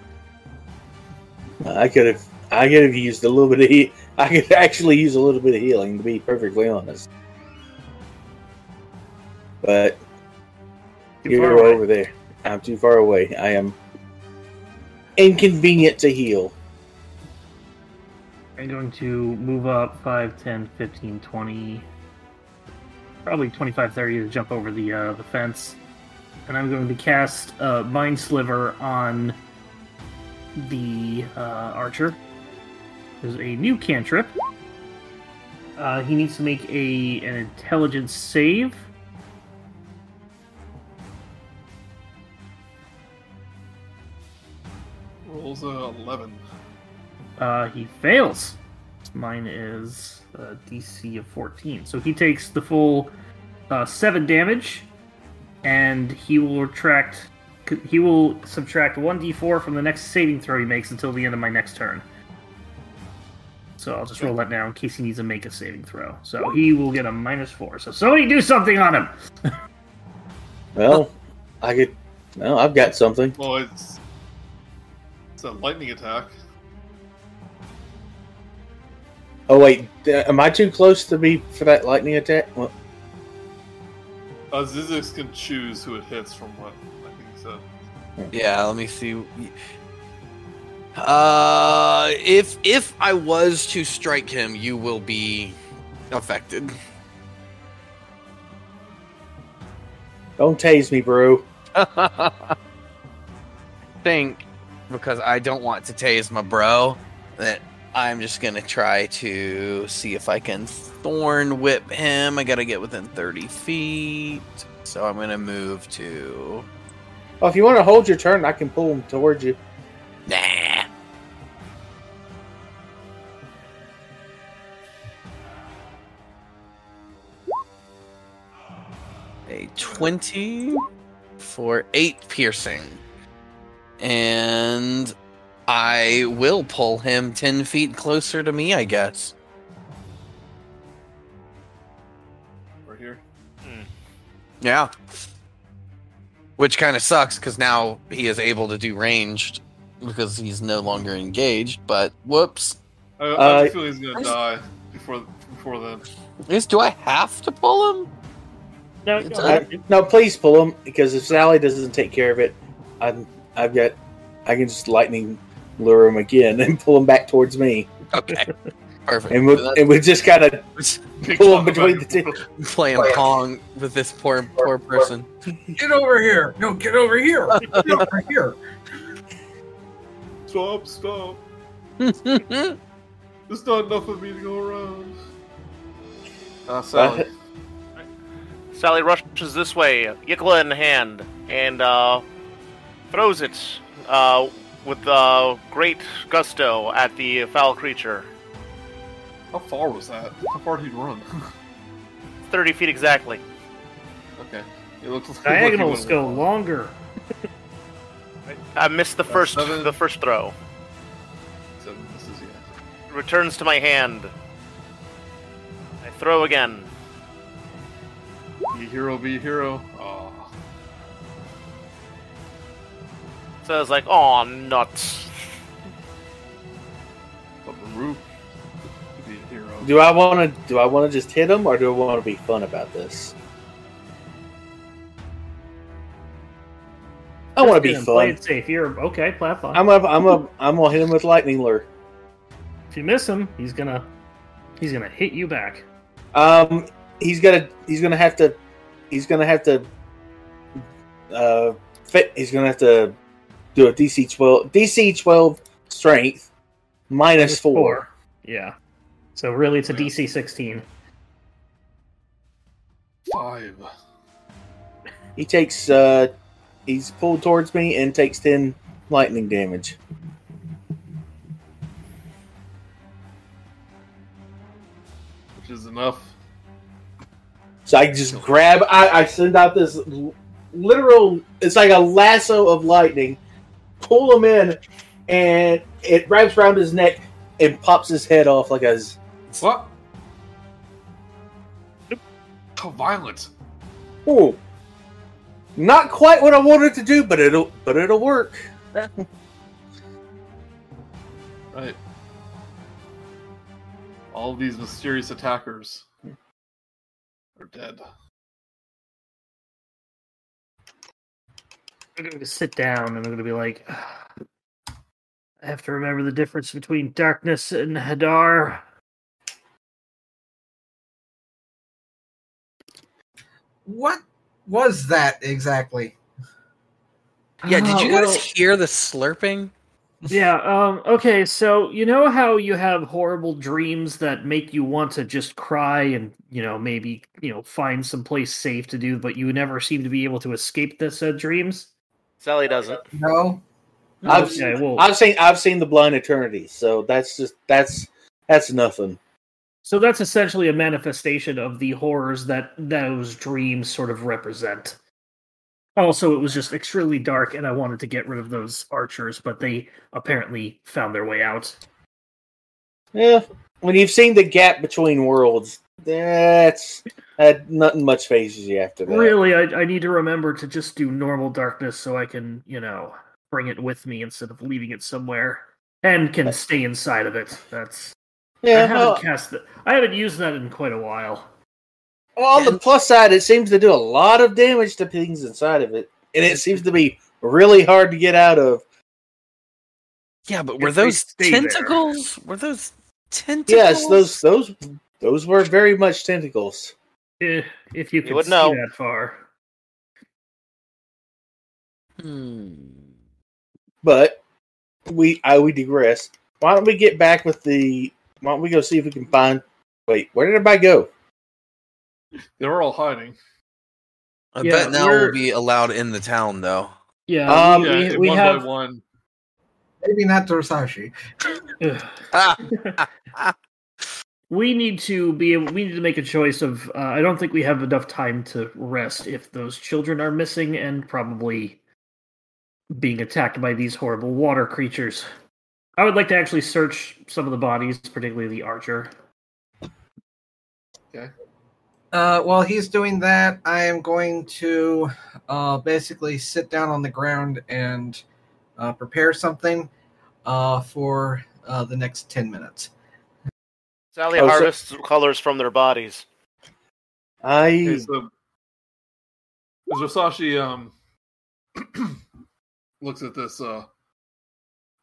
I could have. I could have used a little bit of heat. I could actually use a little bit of healing, to be perfectly honest. But Too you're over there. I'm too far away. I am inconvenient to heal. I'm going to move up 5, 10, 15, 20, probably 25, 30 to jump over the uh, the fence. And I'm going to cast uh, Mind Sliver on the uh, archer. There's a new cantrip. Uh, he needs to make a an intelligence save. Rolls a 11. Uh, he fails. Mine is a DC of 14. So he takes the full uh, 7 damage, and he will retract. He will subtract 1d4 from the next saving throw he makes until the end of my next turn. So I'll just roll that now in case he needs to make a saving throw. So he will get a minus 4. So somebody do something on him! Well, I could. Well, I've got something. Well, it's. It's a lightning attack. Oh wait, uh, am I too close to be for that lightning attack? Well, Uh, Zyzzyx can choose who it hits from what I think he said. Yeah, let me see. Uh, if if I was to strike him, you will be affected. don't tase me, bro. Think because I don't want to tase my bro that I'm just gonna try to see if I can thorn whip him. I gotta get within 30 feet, so I'm gonna move to Well, if you want to hold your turn, I can pull him towards you. nah. 20 for 8 piercing. And I will pull him 10 feet closer to me, I guess. Right here. Yeah. Which kind of sucks because now he is able to do ranged because he's no longer engaged, but whoops. I, I Uh, feel he's gonna die before before then. Is do I have to pull him? No, It's go a- ahead. No, please pull him because if Sally doesn't take care of it, I'm, I've got. I can just lightning lure him again and pull him back towards me, Okay. Perfect. and we So and we just gotta that's Big pull him between the two. playing pong with this poor poor person. Get over here! No, get over here! Get over here! Stop! Stop! There's not enough of me to go around. Uh, Sally. Sally rushes this way, yklwa in hand, and uh, throws it uh, with uh, great gusto at the foul creature. How far was that? How far did he run? 30 feet exactly. okay. It looks like Diagonals he go went- longer. I missed the That's first seven. the first throw. Seven misses, yeah. Returns to my hand. I throw again. Be hero, be a hero. Aw. So I was like, oh nuts. But Baruch be a hero. Do I want to? Do I want to just hit him, or do I want to be fun about this? I want to be Just gonna Play it safe. You're okay. Play it fun. I'm gonna, I'm gonna, I'm gonna hit him with lightning lure. If you miss him, he's gonna he's gonna hit you back. Um, he's gonna, he's gonna have to, he's gonna have to, uh, fit. He's gonna have to do a DC twelve, DC twelve strength minus four. Yeah. So really, it's a Yeah. DC 16. Five. He takes, uh, he's pulled towards me and takes ten lightning damage. Which is enough. So I just grab, I, I send out this literal, it's like a lasso of lightning, pull him in, and it wraps around his neck and pops his head off like a. What? How violent. Ooh. Not quite what I wanted to do, but it'll but it'll work. Right. All these mysterious attackers are dead. I'm going to sit down and I'm going to be like, I have to remember the difference between darkness and Hadar. What was that exactly? Yeah, did Uh, you guys hear the slurping? Yeah, um, okay, so you know how you have horrible dreams that make you want to just cry and, you know, maybe, you know, find some place safe to do, but you never seem to be able to escape the said dreams? Sally doesn't. No. I've, Okay, well, I've seen I've seen the Blind Eternity, so that's just that's that's nothing. so that's essentially a manifestation of the horrors that those dreams sort of represent. Also, it was just extremely dark, and I wanted to get rid of those archers, but they apparently found their way out. Yeah, when you've seen the gap between worlds, that's that nothing much phases you after that. Really, I, I need to remember to just do normal darkness so I can, you know, bring it with me instead of leaving it somewhere, and can uh, stay inside of it. That's yeah I haven't well, cast that. I haven't used that in quite a while. Well, on the plus side, it seems to do a lot of damage to things inside of it, and it seems to be really hard to get out of. Yeah, but were those stay there. tentacles? Were those tentacles? Yes, those those those were very much tentacles. Eh, If you can would see know. that far. Hmm. But we I we digress. Why don't we get back with the? Why don't we go see if we can find? Wait, where did everybody go? They were all hiding. I Yeah, bet now we're- will be allowed in the town though. Yeah, Um, we, yeah, we, we one have. by one. Maybe not Zorsashi. Ugh. we need to be able. We need to make a choice of. Uh, I don't think we have enough time to rest if those children are missing and probably being attacked by these horrible water creatures. I would like to actually search some of the bodies, particularly the archer. Uh, while he's doing that, I am going to uh, basically sit down on the ground and uh, prepare something uh, for uh, the next 10 minutes. Sally Oh, so- harvests colors from their bodies. Okay, I so as Zorsashi um looks at this uh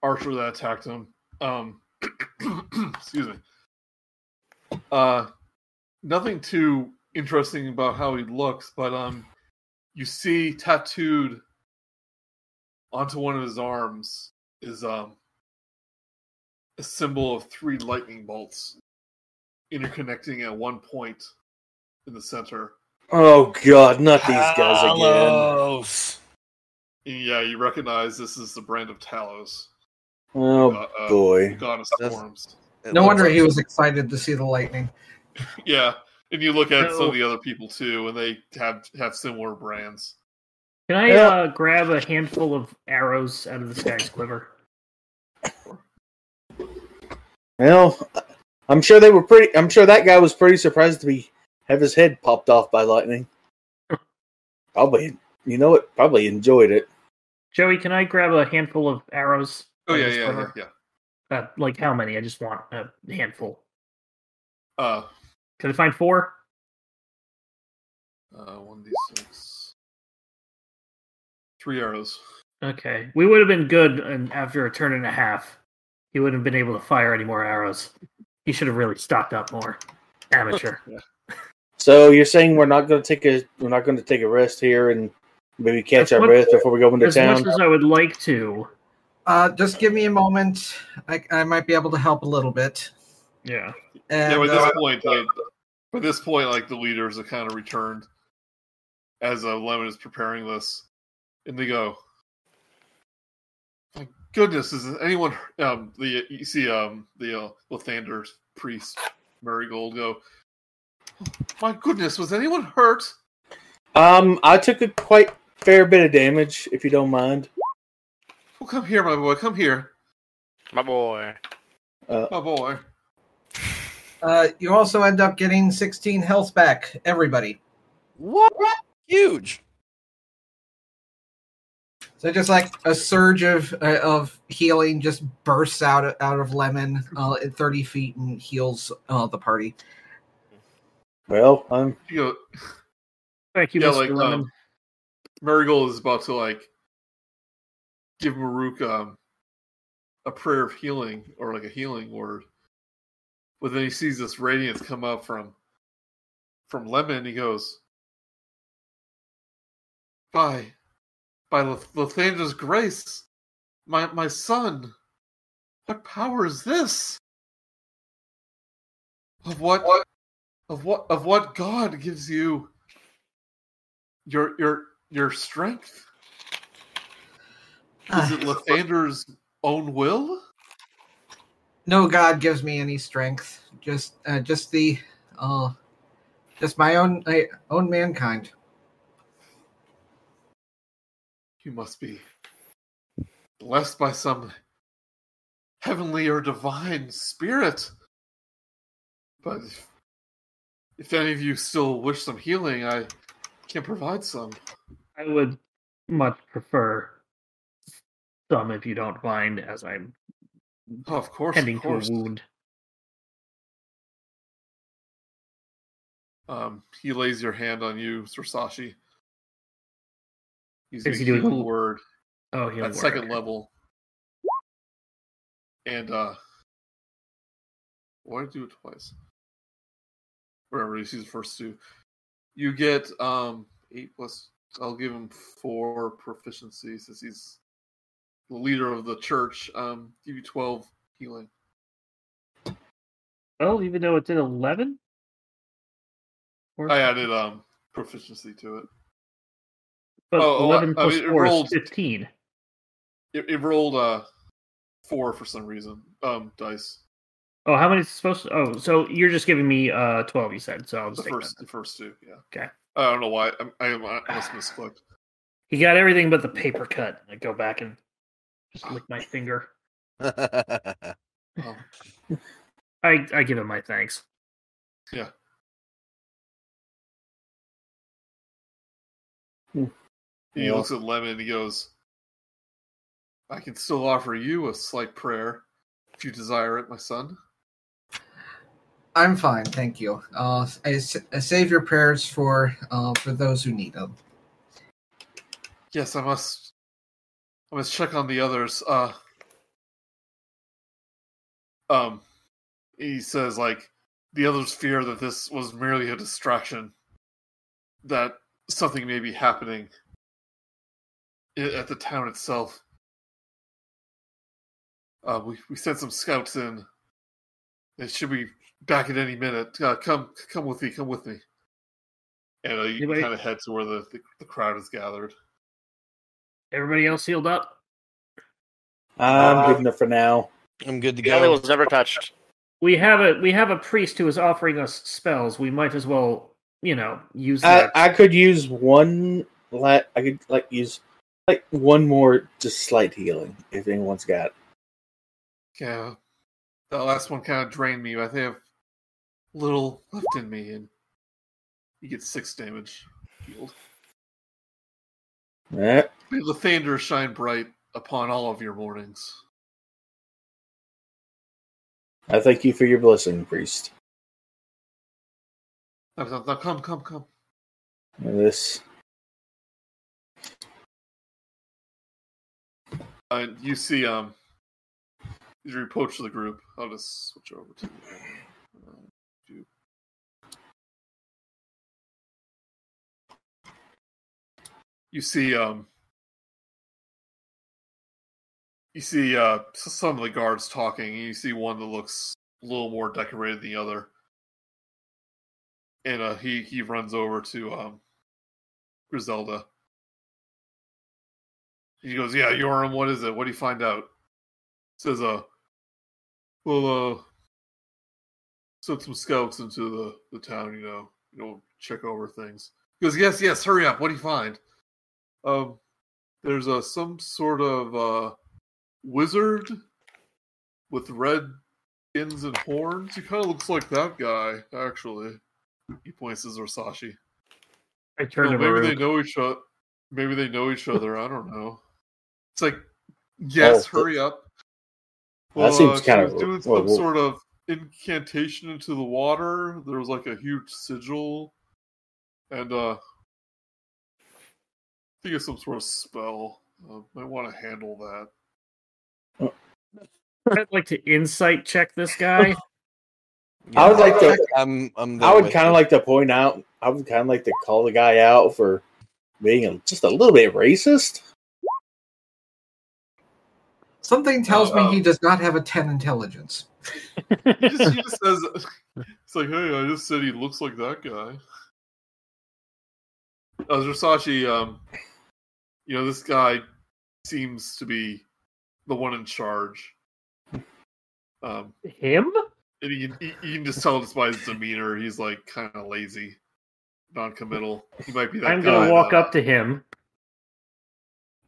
archer that attacked him. Um excuse me. Uh nothing too interesting about how he looks, but um you see tattooed onto one of his arms is um a symbol of three lightning bolts interconnecting at one point in the center. oh god, not these guys again. Talos. Yeah, you recognize this is the brand of Talos. Oh uh, uh, boy. Goddess That's- forms. It No wonder like- he was excited to see the lightning. Yeah, and you look at some of the other people too, and they have have similar brands. Can I Yeah. uh, grab a handful of arrows out of this guy's quiver? Well, I'm sure they were pretty. I'm sure that guy was pretty surprised to be have his head popped off by lightning. Probably, you know what? Probably enjoyed it. Joey, can I grab a handful of arrows? Oh yeah, yeah, yeah, yeah. Uh, like how many? I just want a handful. Uh, Can I find four? uh, one d six, three arrows. Okay, we would have been good and after a turn and a half. He wouldn't have been able to fire any more arrows. He should have really stocked up more. Amateur. So you're saying we're not going to take a we're not going to take a rest here and maybe catch As our much- breath before we go into as town. much as I would like to. Uh, just give me a moment. I, I might be able to help a little bit. Yeah. And, yeah, by this uh, point, uh, by this point, like the leaders have kind of returned as uh, Lemon is preparing this, and they go, "My goodness, is anyone?" Um, the you see um the uh, Lathander priest Marigold go, "My goodness, was anyone hurt?" Um, I took a quite fair bit of damage, if you don't mind. Well, come here, my boy. Come here, My boy. Uh, my boy. Uh, you also end up getting 16 health back, everybody. What? Huge. So just like a surge of uh, of healing just bursts out of, out of Lemon uh, at thirty feet and heals uh, the party. Well, I'm You know, Thank you, Yeah, Mr. like, Lemon. um, Marigold is about to like give Murook um, a prayer of healing or like a healing word, but then he sees this radiance come up from from Lemon. He goes, "By by Lathander's grace, my my son, what power is this? Of what of what of what God gives you your your your strength? Is it Lathander's own will? No god gives me any strength. Just uh, just the uh, just my own uh, own mankind. You must be blessed by some heavenly or divine spirit. But if, if any of you still wish some healing, I can provide some. I would much prefer some, if you don't mind, as I'm Oh, of course, tending of to a course. wound. Um, he lays your hand on you, Zorsashi. He's Is he doing a- word Oh, he'll at second level. And uh why do it twice? Whatever he sees the first two. You get um eight plus I'll give him four proficiency since he's the leader of the church. Um give you twelve healing. Well, even though it's an eleven. I added um proficiency to it. But oh, oh, I- eleven I mean, it four rolled- is fifteen. It, it rolled uh four for some reason. Um dice. Oh, how many is supposed to? Oh, so you're just giving me uh twelve. You said so. I'll The just take first the first two, yeah. Okay. I don't know why. I I, I must misclicked. He got everything but the paper cut. I go back and just lick my finger. Um, I I give him my thanks. yeah. Hmm. He Yeah. looks at Lemon and he goes, I can still offer you a slight prayer if you desire it, my son. I'm fine, thank you. Uh, I, s- I save your prayers for uh, for those who need them. Yes, I must I must check on the others. Uh um he says like the others fear that this was merely a distraction. That something may be happening at the town itself. Uh, we we sent some scouts in. They should be back at any minute. Uh, come come with me. Come with me. And uh, you Anybody- kind of head to where the, the the crowd is gathered. Everybody else healed up. I'm Uh, good enough for now. I'm good to The alley go. was never touched. We have a we have a priest who is offering us spells. We might as well, you know, use I, that. I could use one. La- I could like use like one more just slight healing if anyone's got. Yeah, that last one kind of drained me. I think I have little left in me, and you get six damage healed. Eh, May the thunder shine bright upon all of your mornings. I thank you for your blessing, priest. Now come, come, come. And This Uh, you see, um, you approach the group, I'll just switch over to. You. You see, um, you see, uh, some of the guards talking. And you see one that looks a little more decorated than the other, and uh, he he runs over to um, Griselda. He goes, "Yeah, Yoram, what is it? What do you find out?" Says, "Uh, well, uh, sent some scouts into the the town. You know, you know, check over things." He goes, "Yes, yes, hurry up. What do you find?" Um, there's a some sort of uh wizard with red skins and horns. He kind of looks like that guy, actually. He points to Zorsashi. I turn to maybe they know each other. Maybe they know each other. I don't know. It's like, yes, Oh, hurry up. Well, That seems she kinda- doing some whoa. sort of incantation into the water. There was like a huge sigil, and uh, I think it's some sort of spell. Uh, might want to handle that. I'd like to insight check this guy. I would like to. I'm. I'm I would kind of like to point out. I would kind of like to call the guy out for being a, just a little bit racist. Something tells Oh. me he does not have a 10 intelligence. He just, he just says, "It's like, hey, I just said he looks like that guy." Uh, Zorsashi, um, you know, this guy seems to be the one in charge. Um, Him? and you, can- you can just tell just by his demeanor, he's like kind of lazy, non-committal. He might be that I'm guy. gonna walk that- up to him.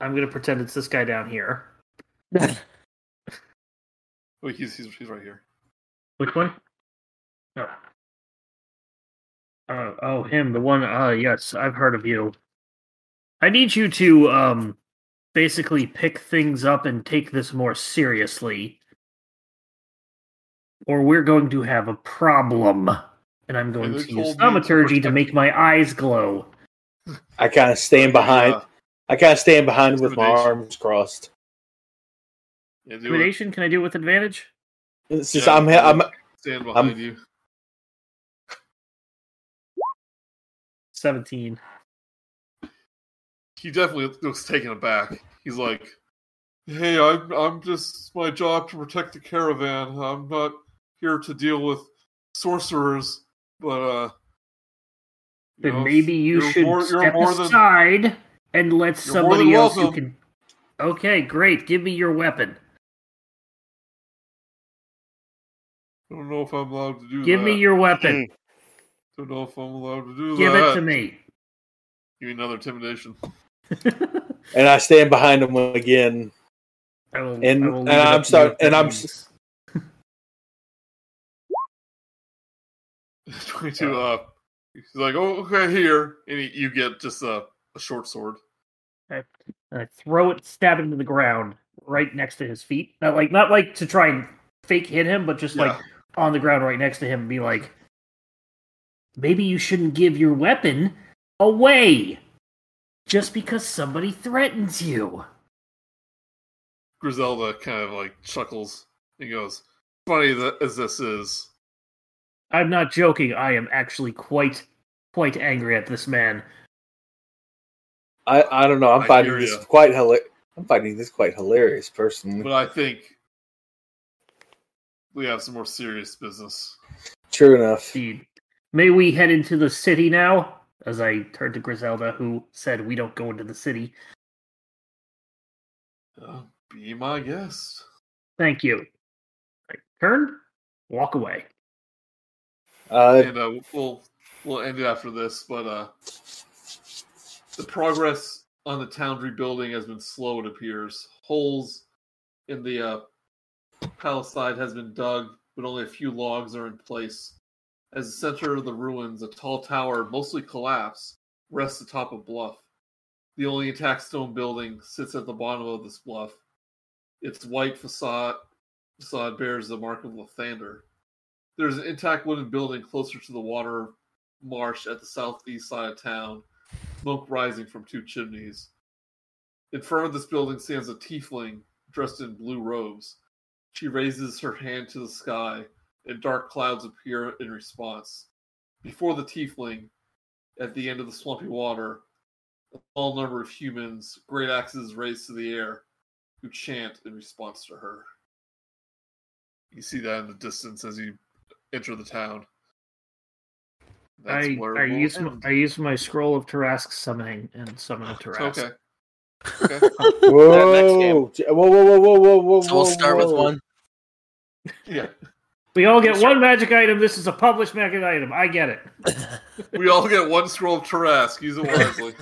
I'm gonna pretend it's this guy down here. Wait, he's, he's he's right here. Which one? Oh. Uh, oh, him, the one. Uh, yes, I've heard of you. I need you to um, basically pick things up and take this more seriously, or we're going to have a problem. And I'm going to use told me to thaumaturgy to make my eyes glow. I kind of stand behind. Yeah, I kind of stand behind with my arms crossed. yeah. Intimidation? Can I do it with advantage? It's just Yeah, I'm. I'm. Stand behind you. Seventeen. He definitely looks taken aback. He's like, "Hey, I'm I'm just it's my job to protect the caravan. I'm not here to deal with sorcerers, but uh." you Then know, maybe you should more- step more than- aside and let You're more than somebody else who can. Okay, great. Give me your weapon. I don't know if I'm allowed to do that. Give that. me your weapon. Don't know if I'm allowed to do Give that. Give it to me. Give me another intimidation. And I stand behind him again. Will, And- and I'm up start- and I'm means- Twenty-two. Uh, he's like, "Oh, okay, here," and he, you get just a, a short sword. and I throw it, stab it into the ground right next to his feet. Not like not like to try and fake hit him, but just like on the ground right next to him and be like, maybe you shouldn't give your weapon away just because somebody threatens you. Griselda kind of like chuckles. and goes, "Funny that as this is, I'm not joking. I am actually quite quite angry at this man. I. I don't know. I'm I finding this ya. quite hila- I'm finding this quite hilarious, personally. but I think we have some more serious business." True enough. May we head into the city now? As I turned to Griselda, who said we don't go into the city. Uh, be my guest. Thank you. I turn, walk away. Uh, and uh, we'll we'll end it after this. But uh, the progress on the town rebuilding has been slow. It appears holes in the uh, palisade has been dug, but only a few logs are in place. As the center of the ruins, a tall tower, mostly collapsed, rests atop a bluff. The only intact stone building sits at the bottom of this bluff. Its white facade facade bears the mark of Lathander. There's an intact wooden building closer to the water marsh at the southeast side of town, smoke rising from two chimneys. In front of this building stands a tiefling dressed in blue robes. She raises her hand to the sky, and dark clouds appear in response. Before the tiefling, at the end of the swampy water, a small number of humans, great axes raised to the air, who chant in response to her. You see that in the distance as you enter the town. That's I, where I use my. I use my scroll of Tarrasque summoning and summon a Tarrasque. Okay. Okay. whoa, game. whoa, whoa, whoa, whoa, whoa, whoa, So we'll whoa, start with one. yeah. We all get one magic item. This is a published magic item. I get it. We all get one scroll of Tarrasque. Use it wisely.